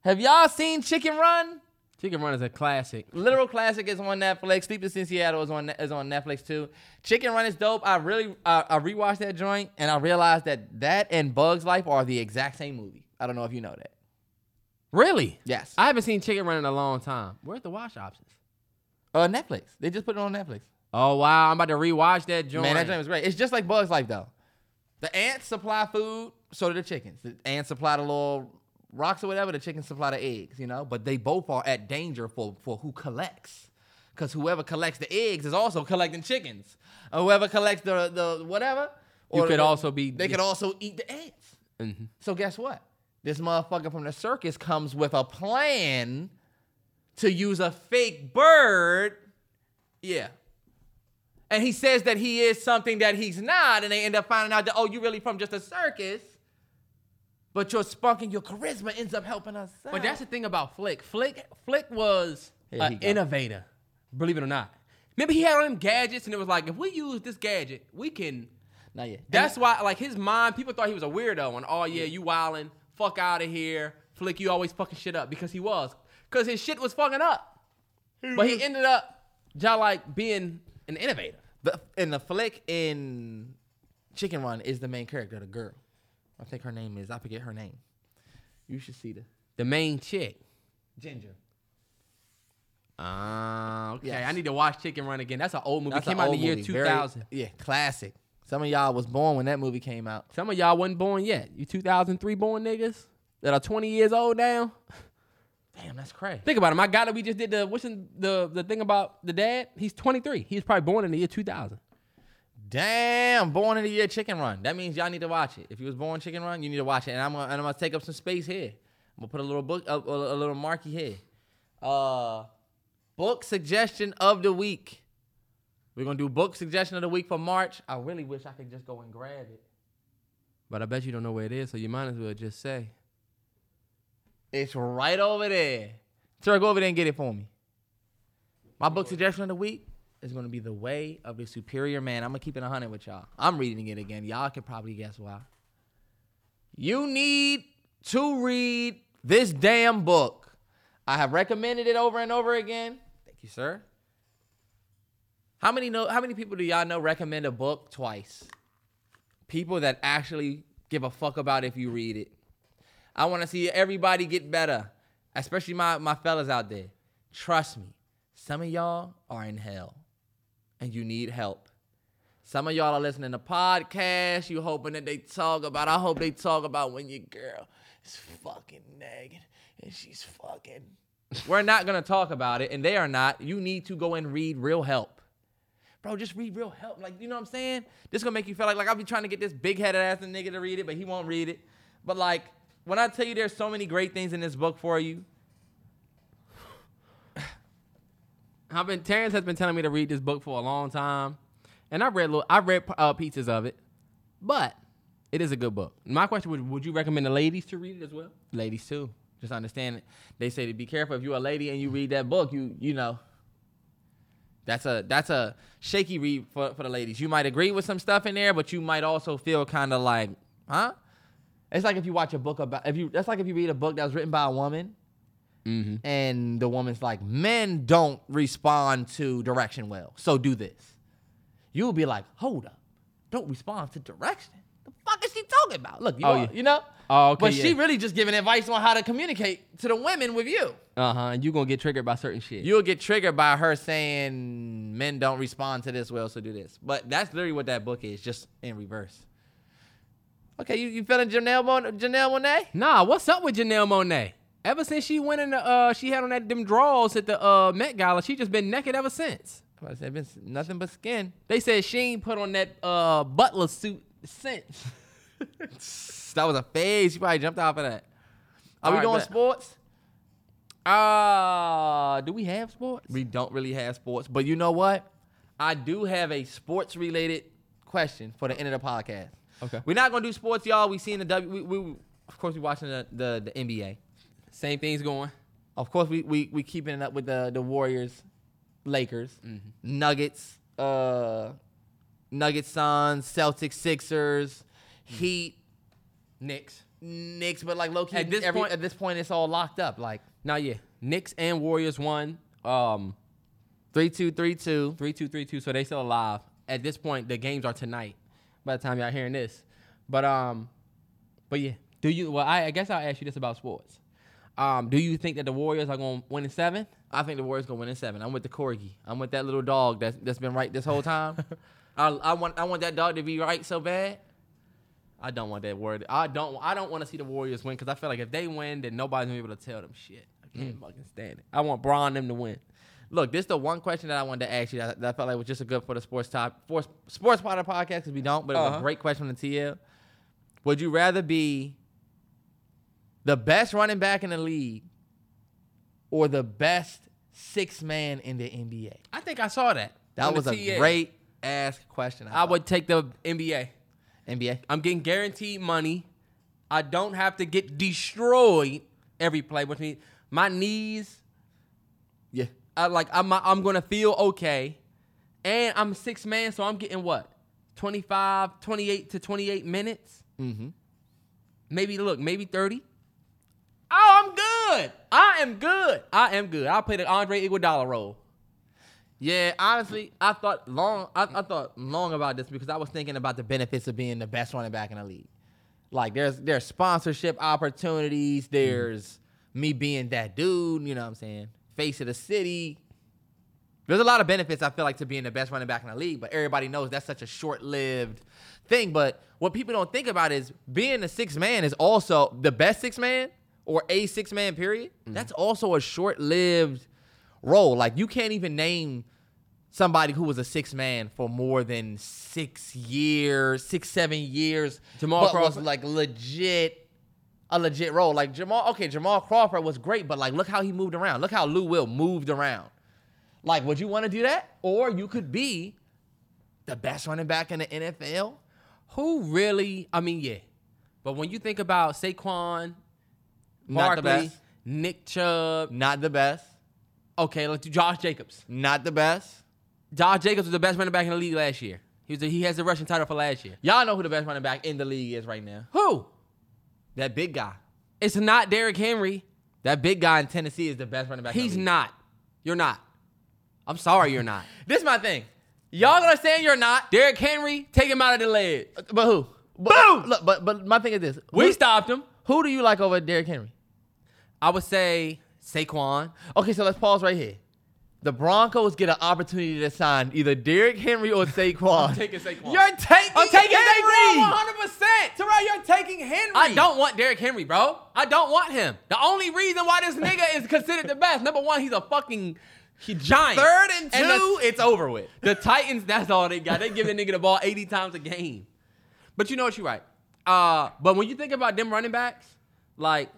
Have y'all seen Chicken Run? Chicken Run is a classic. Literal Classic is on Netflix. Sleepless in Seattle is on is on Netflix too. Chicken Run is dope. I really uh, I rewatched that joint and I realized that that and Bugs Life are the exact same movie. I don't know if you know that. Really? Yes. I haven't seen Chicken Run in a long time. Where's the watch options? Uh, Netflix. They just put it on Netflix. Oh wow, I'm about to rewatch that joint. Man, that joint was great. It's just like Bugs Life though. The ants supply food, so do the chickens. The ants supply the little rocks or whatever. The chickens supply the eggs. You know, but they both are at danger for for who collects. Because whoever collects the eggs is also collecting chickens. Or whoever collects the the whatever. You could the- also be- They could also eat the ants. Mhm. So guess what? This motherfucker from the circus comes with a plan to use a fake bird. Yeah. And he says that he is something that he's not, and they end up finding out that, oh, you really from just a circus. But your spunk and your charisma ends up helping us. But that's the thing about Flick. Flick Flick was Here an go. innovator. Believe it or not. Remember he had all them gadgets, and it was like, if we use this gadget, we can. not yet. That's why, like his mind, people thought he was a weirdo. And oh yeah, you wildin', fuck out of here, Flick. You always fucking shit up because he was, because his shit was fucking up. But he ended up just like being an innovator. The, in the flick in Chicken Run is the main character, the girl. I think her name is. I forget her name. You should see the The main chick. Ginger. Ah, okay. Yes. I need to watch Chicken Run again. That's an old movie. That's it came out in the year movie. Very- 2000. yeah, classic. Some of y'all was born when that movie came out. Some of y'all wasn't born yet. You 2003 born niggas that are 20 years old now. Damn, that's crazy. Think about it. My guy that we just did the what's in the the thing about the dad. He's 23. He was probably born in the year 2000. Damn, born in the year Chicken Run. That means y'all need to watch it. If you was born Chicken Run, you need to watch it. And I'm gonna, and I'm gonna take up some space here. I'm gonna put a little book, a, a, little marquee here. Uh, book suggestion of the week. We're gonna do book suggestion of the week for March. I really wish I could just go and grab it. But I bet you don't know where it is, so you might as well just say. It's right over there. Sir, go over there and get it for me. My book suggestion of the week is going to be The Way of the Superior Man. I'm going to keep it 100 with y'all. I'm reading it again. Y'all can probably guess why. You need to read this damn book. I have recommended it over and over again. Thank you, sir. How many know how many people do y'all know recommend a book twice? People that actually give a fuck about if you read it. I want to see everybody get better, especially my, my fellas out there. Trust me, some of y'all are in hell. And you need help. Some of y'all are listening to podcasts. You hoping that they talk about. I hope they talk about when your girl is fucking nagging and she's fucking. We're not gonna talk about it, and they are not. You need to go and read real help. Bro, just read real help. Like, you know what I'm saying? This gonna make you feel like like I'll be trying to get this big headed ass nigga to read it, but he won't read it. But like, when I tell you there's so many great things in this book for you, I've been Terrance has been telling me to read this book for a long time, and I read little, I read uh, pieces of it, but it is a good book. My question would: Would you recommend the ladies to read it as well? ladies too. Just understand it. They say to be careful if you're a lady and you read that book, you you know. That's a that's a shaky read for, for the ladies. You might agree with some stuff in there, but you might also feel kind of like, huh? It's like if you watch a book about if you that's like if you read a book that was written by a woman Mm-hmm. and the woman's like, men don't respond to direction well, so do this. You'll be like, hold up, don't respond to direction. The fuck is she talking about? Look, you, Oh, know, yeah. you know. Oh, okay, But she really just giving advice on how to communicate to the women with you. Uh huh. you're gonna get triggered by certain shit. You'll get triggered by her saying men don't respond to this well, so do this. But that's literally what that book is, just in reverse. Okay, you, you feeling Janelle Mon- Janelle Monáe? Nah, what's up with Janelle Monáe? Ever since she went in the uh, she had on that them draws at the uh Met Gala, she just been naked ever since. I said, been nothing but skin. They said she ain't put on that uh butler suit since. [LAUGHS] That was a phase. She probably jumped off of that. Are All we right, doing bet. sports? Uh, do we have sports? We don't really have sports, but you know what? I do have a sports related question for the end of the podcast. Okay. We're not gonna do sports, y'all. We seen the W. We, we of course we watching the, the the NBA. Same things going. Of course we we we keeping it up with the the Warriors, Lakers, Nuggets, uh, Nuggets, Suns, Celtics, Sixers, Heat, Knicks. Knicks. But like low key, At this every, point- at this point it's all locked up. Like Now yeah, Knicks and Warriors won. Um, three two three two. three two three two. So they still alive. At this point, the games are tonight. By the time y'all hearing this, but um, but yeah, do you? Well, I, I guess I'll ask you this about sports. Um, do you think that the Warriors are going to win in seven? I think the Warriors gonna win in seven. I'm with the corgi. I'm with that little dog that's that's been right this whole time. [LAUGHS] I, I want I want that dog to be right so bad. I don't want that word. I don't. I don't want to see the Warriors win because I feel like if they win, then nobody's gonna be able to tell them shit. I can't fucking stand it. I want Bron them to win. Look, this is the one question that I wanted to ask you that, that I felt like was just a good for the sports top for sports part of the podcast because we don't, but it was Uh-huh. a great question on the TL. Would you rather be the best running back in the league or the best six man in the NBA? I think I saw that. That was a TA. great ass question. I would take the NBA. NBA. I'm getting guaranteed money. I don't have to get destroyed every play, which means my knees. Yeah. I like I'm I'm gonna feel okay, and I'm six man, so I'm getting what 25, 28 to 28 minutes. Mm-hmm. Maybe look, maybe 30. Oh, I'm good. I am good. I am good. I'll play the Andre Iguodala role. Yeah, honestly, I thought long. I, I thought long about this because I was thinking about the benefits of being the best running back in the league. Like, there's there's sponsorship opportunities. Mm-hmm. There's me being that dude. You know what I'm saying? Face of the city. There's a lot of benefits I feel like to being the best running back in the league, but everybody knows that's such a short-lived thing. But what people don't think about is being the six man is also the best six man or a six man period. Mm. That's also a short-lived role. Like you can't even name somebody who was a six man for more than six years, six seven years. Jamal but was like legit. A legit role, like Jamal. Okay, Jamal Crawford was great, but like, look how he moved around. Look how Lou Will moved around. Like, would you want to do that? Or you could be the best running back in the NFL. Who really? I mean, yeah. But when you think about Saquon, Not the best. Nick Chubb, Not the best. okay, let's do Josh Jacobs. Not the best. Josh Jacobs was the best running back in the league last year. He was he has the rushing title for last year. Y'all know who the best running back in the league is right now. Who? That big guy. It's not Derrick Henry. That big guy in Tennessee is the best running back. in the He's not. You're not. I'm sorry, you're not. [LAUGHS] This is my thing. Y'all gonna say you're not, Derrick Henry, take him out of the ledge. Uh, but who? But, Boom! Look, but but my thing is this: We stopped him. Who do you like over Derrick Henry? I would say Saquon. Okay, so let's pause right here. the Broncos get an opportunity to sign either Derrick Henry or [LAUGHS] Saquon. I'm taking Saquon. You're taking I'm taking Henry. Saquon 100. percent Terrell, you're taking Henry. I don't want Derrick Henry, bro. I don't want him. The only reason why this nigga is considered the best, number one, he's a fucking he giant. Third and two, And the- it's over with. The Titans, that's all they got. They give the nigga the ball 80 times a game. But you know what, you're right. Uh, but when you think about them running backs, like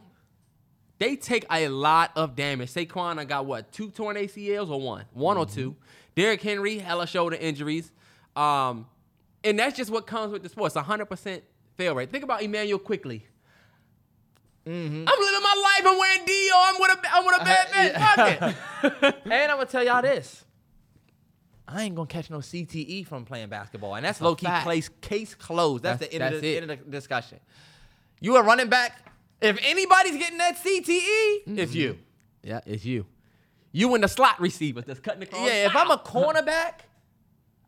they take a lot of damage. Saquon, I got what, two torn ACLs or one? One or two. Derrick Henry, hella shoulder injuries. Um, and that's just what comes with the sport. It's 100% fail rate. Think about Immanuel Quickley. Mm-hmm. I'm living my life. I'm wearing Dio. I'm with a, I'm with a bad [LAUGHS] man. Fuck it. [LAUGHS] and I'm gonna tell y'all this. I ain't gonna catch no CTE from playing basketball, and that's a low key fact. place case closed. That's, That's- the end, of the, end of the discussion. You a running back. If anybody's getting that CTE, mm-hmm. it's you. Yeah, it's you. You and the slot receivers that's cutting across. Yeah, if I'm a cornerback,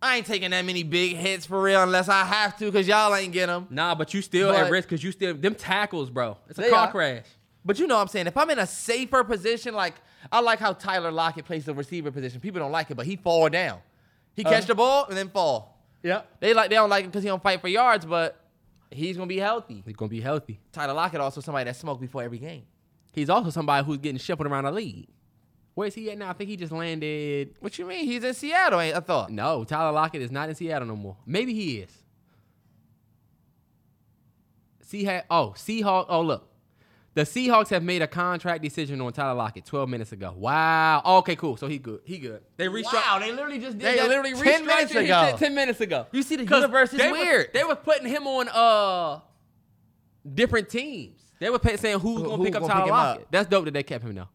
I ain't taking that many big hits for real unless I have to, cause y'all ain't get them. Nah, but you still But- at risk because you still them tackles, bro. It's a car are. crash. But you know what I'm saying? If I'm in a safer position, like I like how Tyler Lockett plays the receiver position. People don't like it, but he fall down. He catch Uh. the ball and then fall. Yeah. They like they don't like him because he don't fight for yards, but he's gonna be healthy. He's gonna be healthy. Tyler Lockett also somebody that smoked before every game. He's also somebody who's getting shuffled around the league. Where's he at now? I think he just landed. What you mean? He's in Seattle, ain't I thought. No, Tyler Lockett is not in Seattle no more. Maybe he is. Seahawks. Oh, Seahawks. Oh, look. The Seahawks have made a contract decision on Tyler Lockett 12 minutes ago. Wow. okay, cool. So he good. He good. They restructured. Wow, they literally just did They that literally 10 minutes ago. 10 minutes ago. You see, the universe is they was- weird. they was putting him on uh different teams. They were pay- saying who's Who- gonna who pick up Tyler pick Lockett. up? That's dope that they kept him though.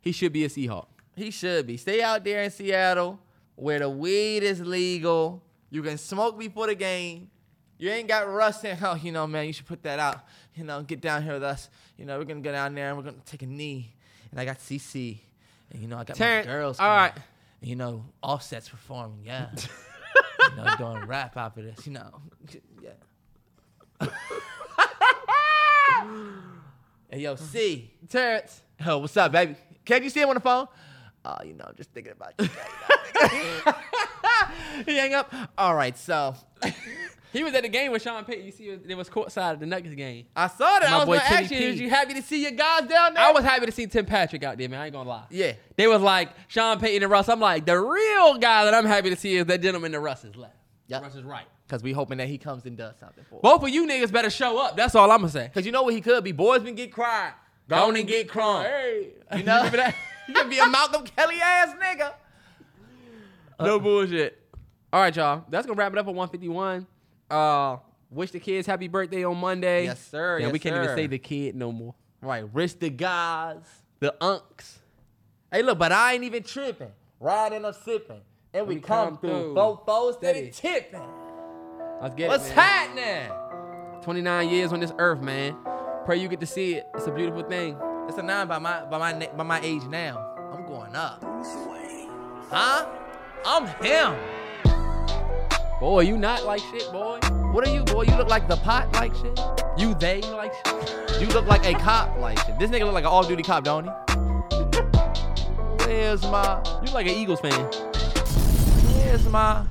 He should be a Seahawk. He should be. Stay out there in Seattle where the weed is legal. You can smoke before the game. You ain't got Russ saying, [LAUGHS] oh, you know, man, you should put that out. You know, get down here with us. You know, we're to go down there and we're to take a knee. And I got CC. And, you know, I got Terrence, my girls. all right. And, you know, Offset's performing. Yeah. [LAUGHS] you know, doing rap after this. You know. Yeah. [LAUGHS] hey, yo, C. Terrence. Oh, what's up, baby? Can you see him on the phone? Oh, you know, I'm just thinking about you. [LAUGHS] he hang up. All right, so He was at the game with Sean Payton. You see, it was courtside at the Nuggets game. I saw that. My I was boy gonna ask you, was you happy to see your guys down there? I was happy to see Tim Patrick out there, man. I ain't gonna lie. Yeah. They was like Sean Payton and Russ. I'm like, the real guy that I'm happy to see is that gentleman that Russ is left. Yep. Russ is right. Because we hoping that he comes and does something for us. Both of you niggas better show up. That's all I'm gonna say. Because you know what he could be? Boys been get cried. Go on and get crunk. Hey. [LAUGHS] You know? remember that? [LAUGHS] he could be a Malcolm Kelly ass nigga. no bullshit. All right, y'all. That's gonna wrap it up at 151. Uh, wish the kids happy birthday on Monday. Yes, sir. Yeah, Yes, we can't even say the kid no more. Right. Risk the guys. The unks. Hey, look, but I ain't even tripping. Riding or sipping. And we, We come, come through. through. Four fours steady Steady. tipping. Let's get What's it. man. happening? 29 years on this earth, man. Pray you get to see it. It's a beautiful thing. It's a nine by my by my by my age now. I'm going up. Huh? I'm him. Boy, you not like shit, boy. What are you, boy? You look like the pot like shit. You they like shit. You look like a cop like shit. This nigga look like an all-duty cop, don't he? Where's my? You like an Eagles fan. Where's my?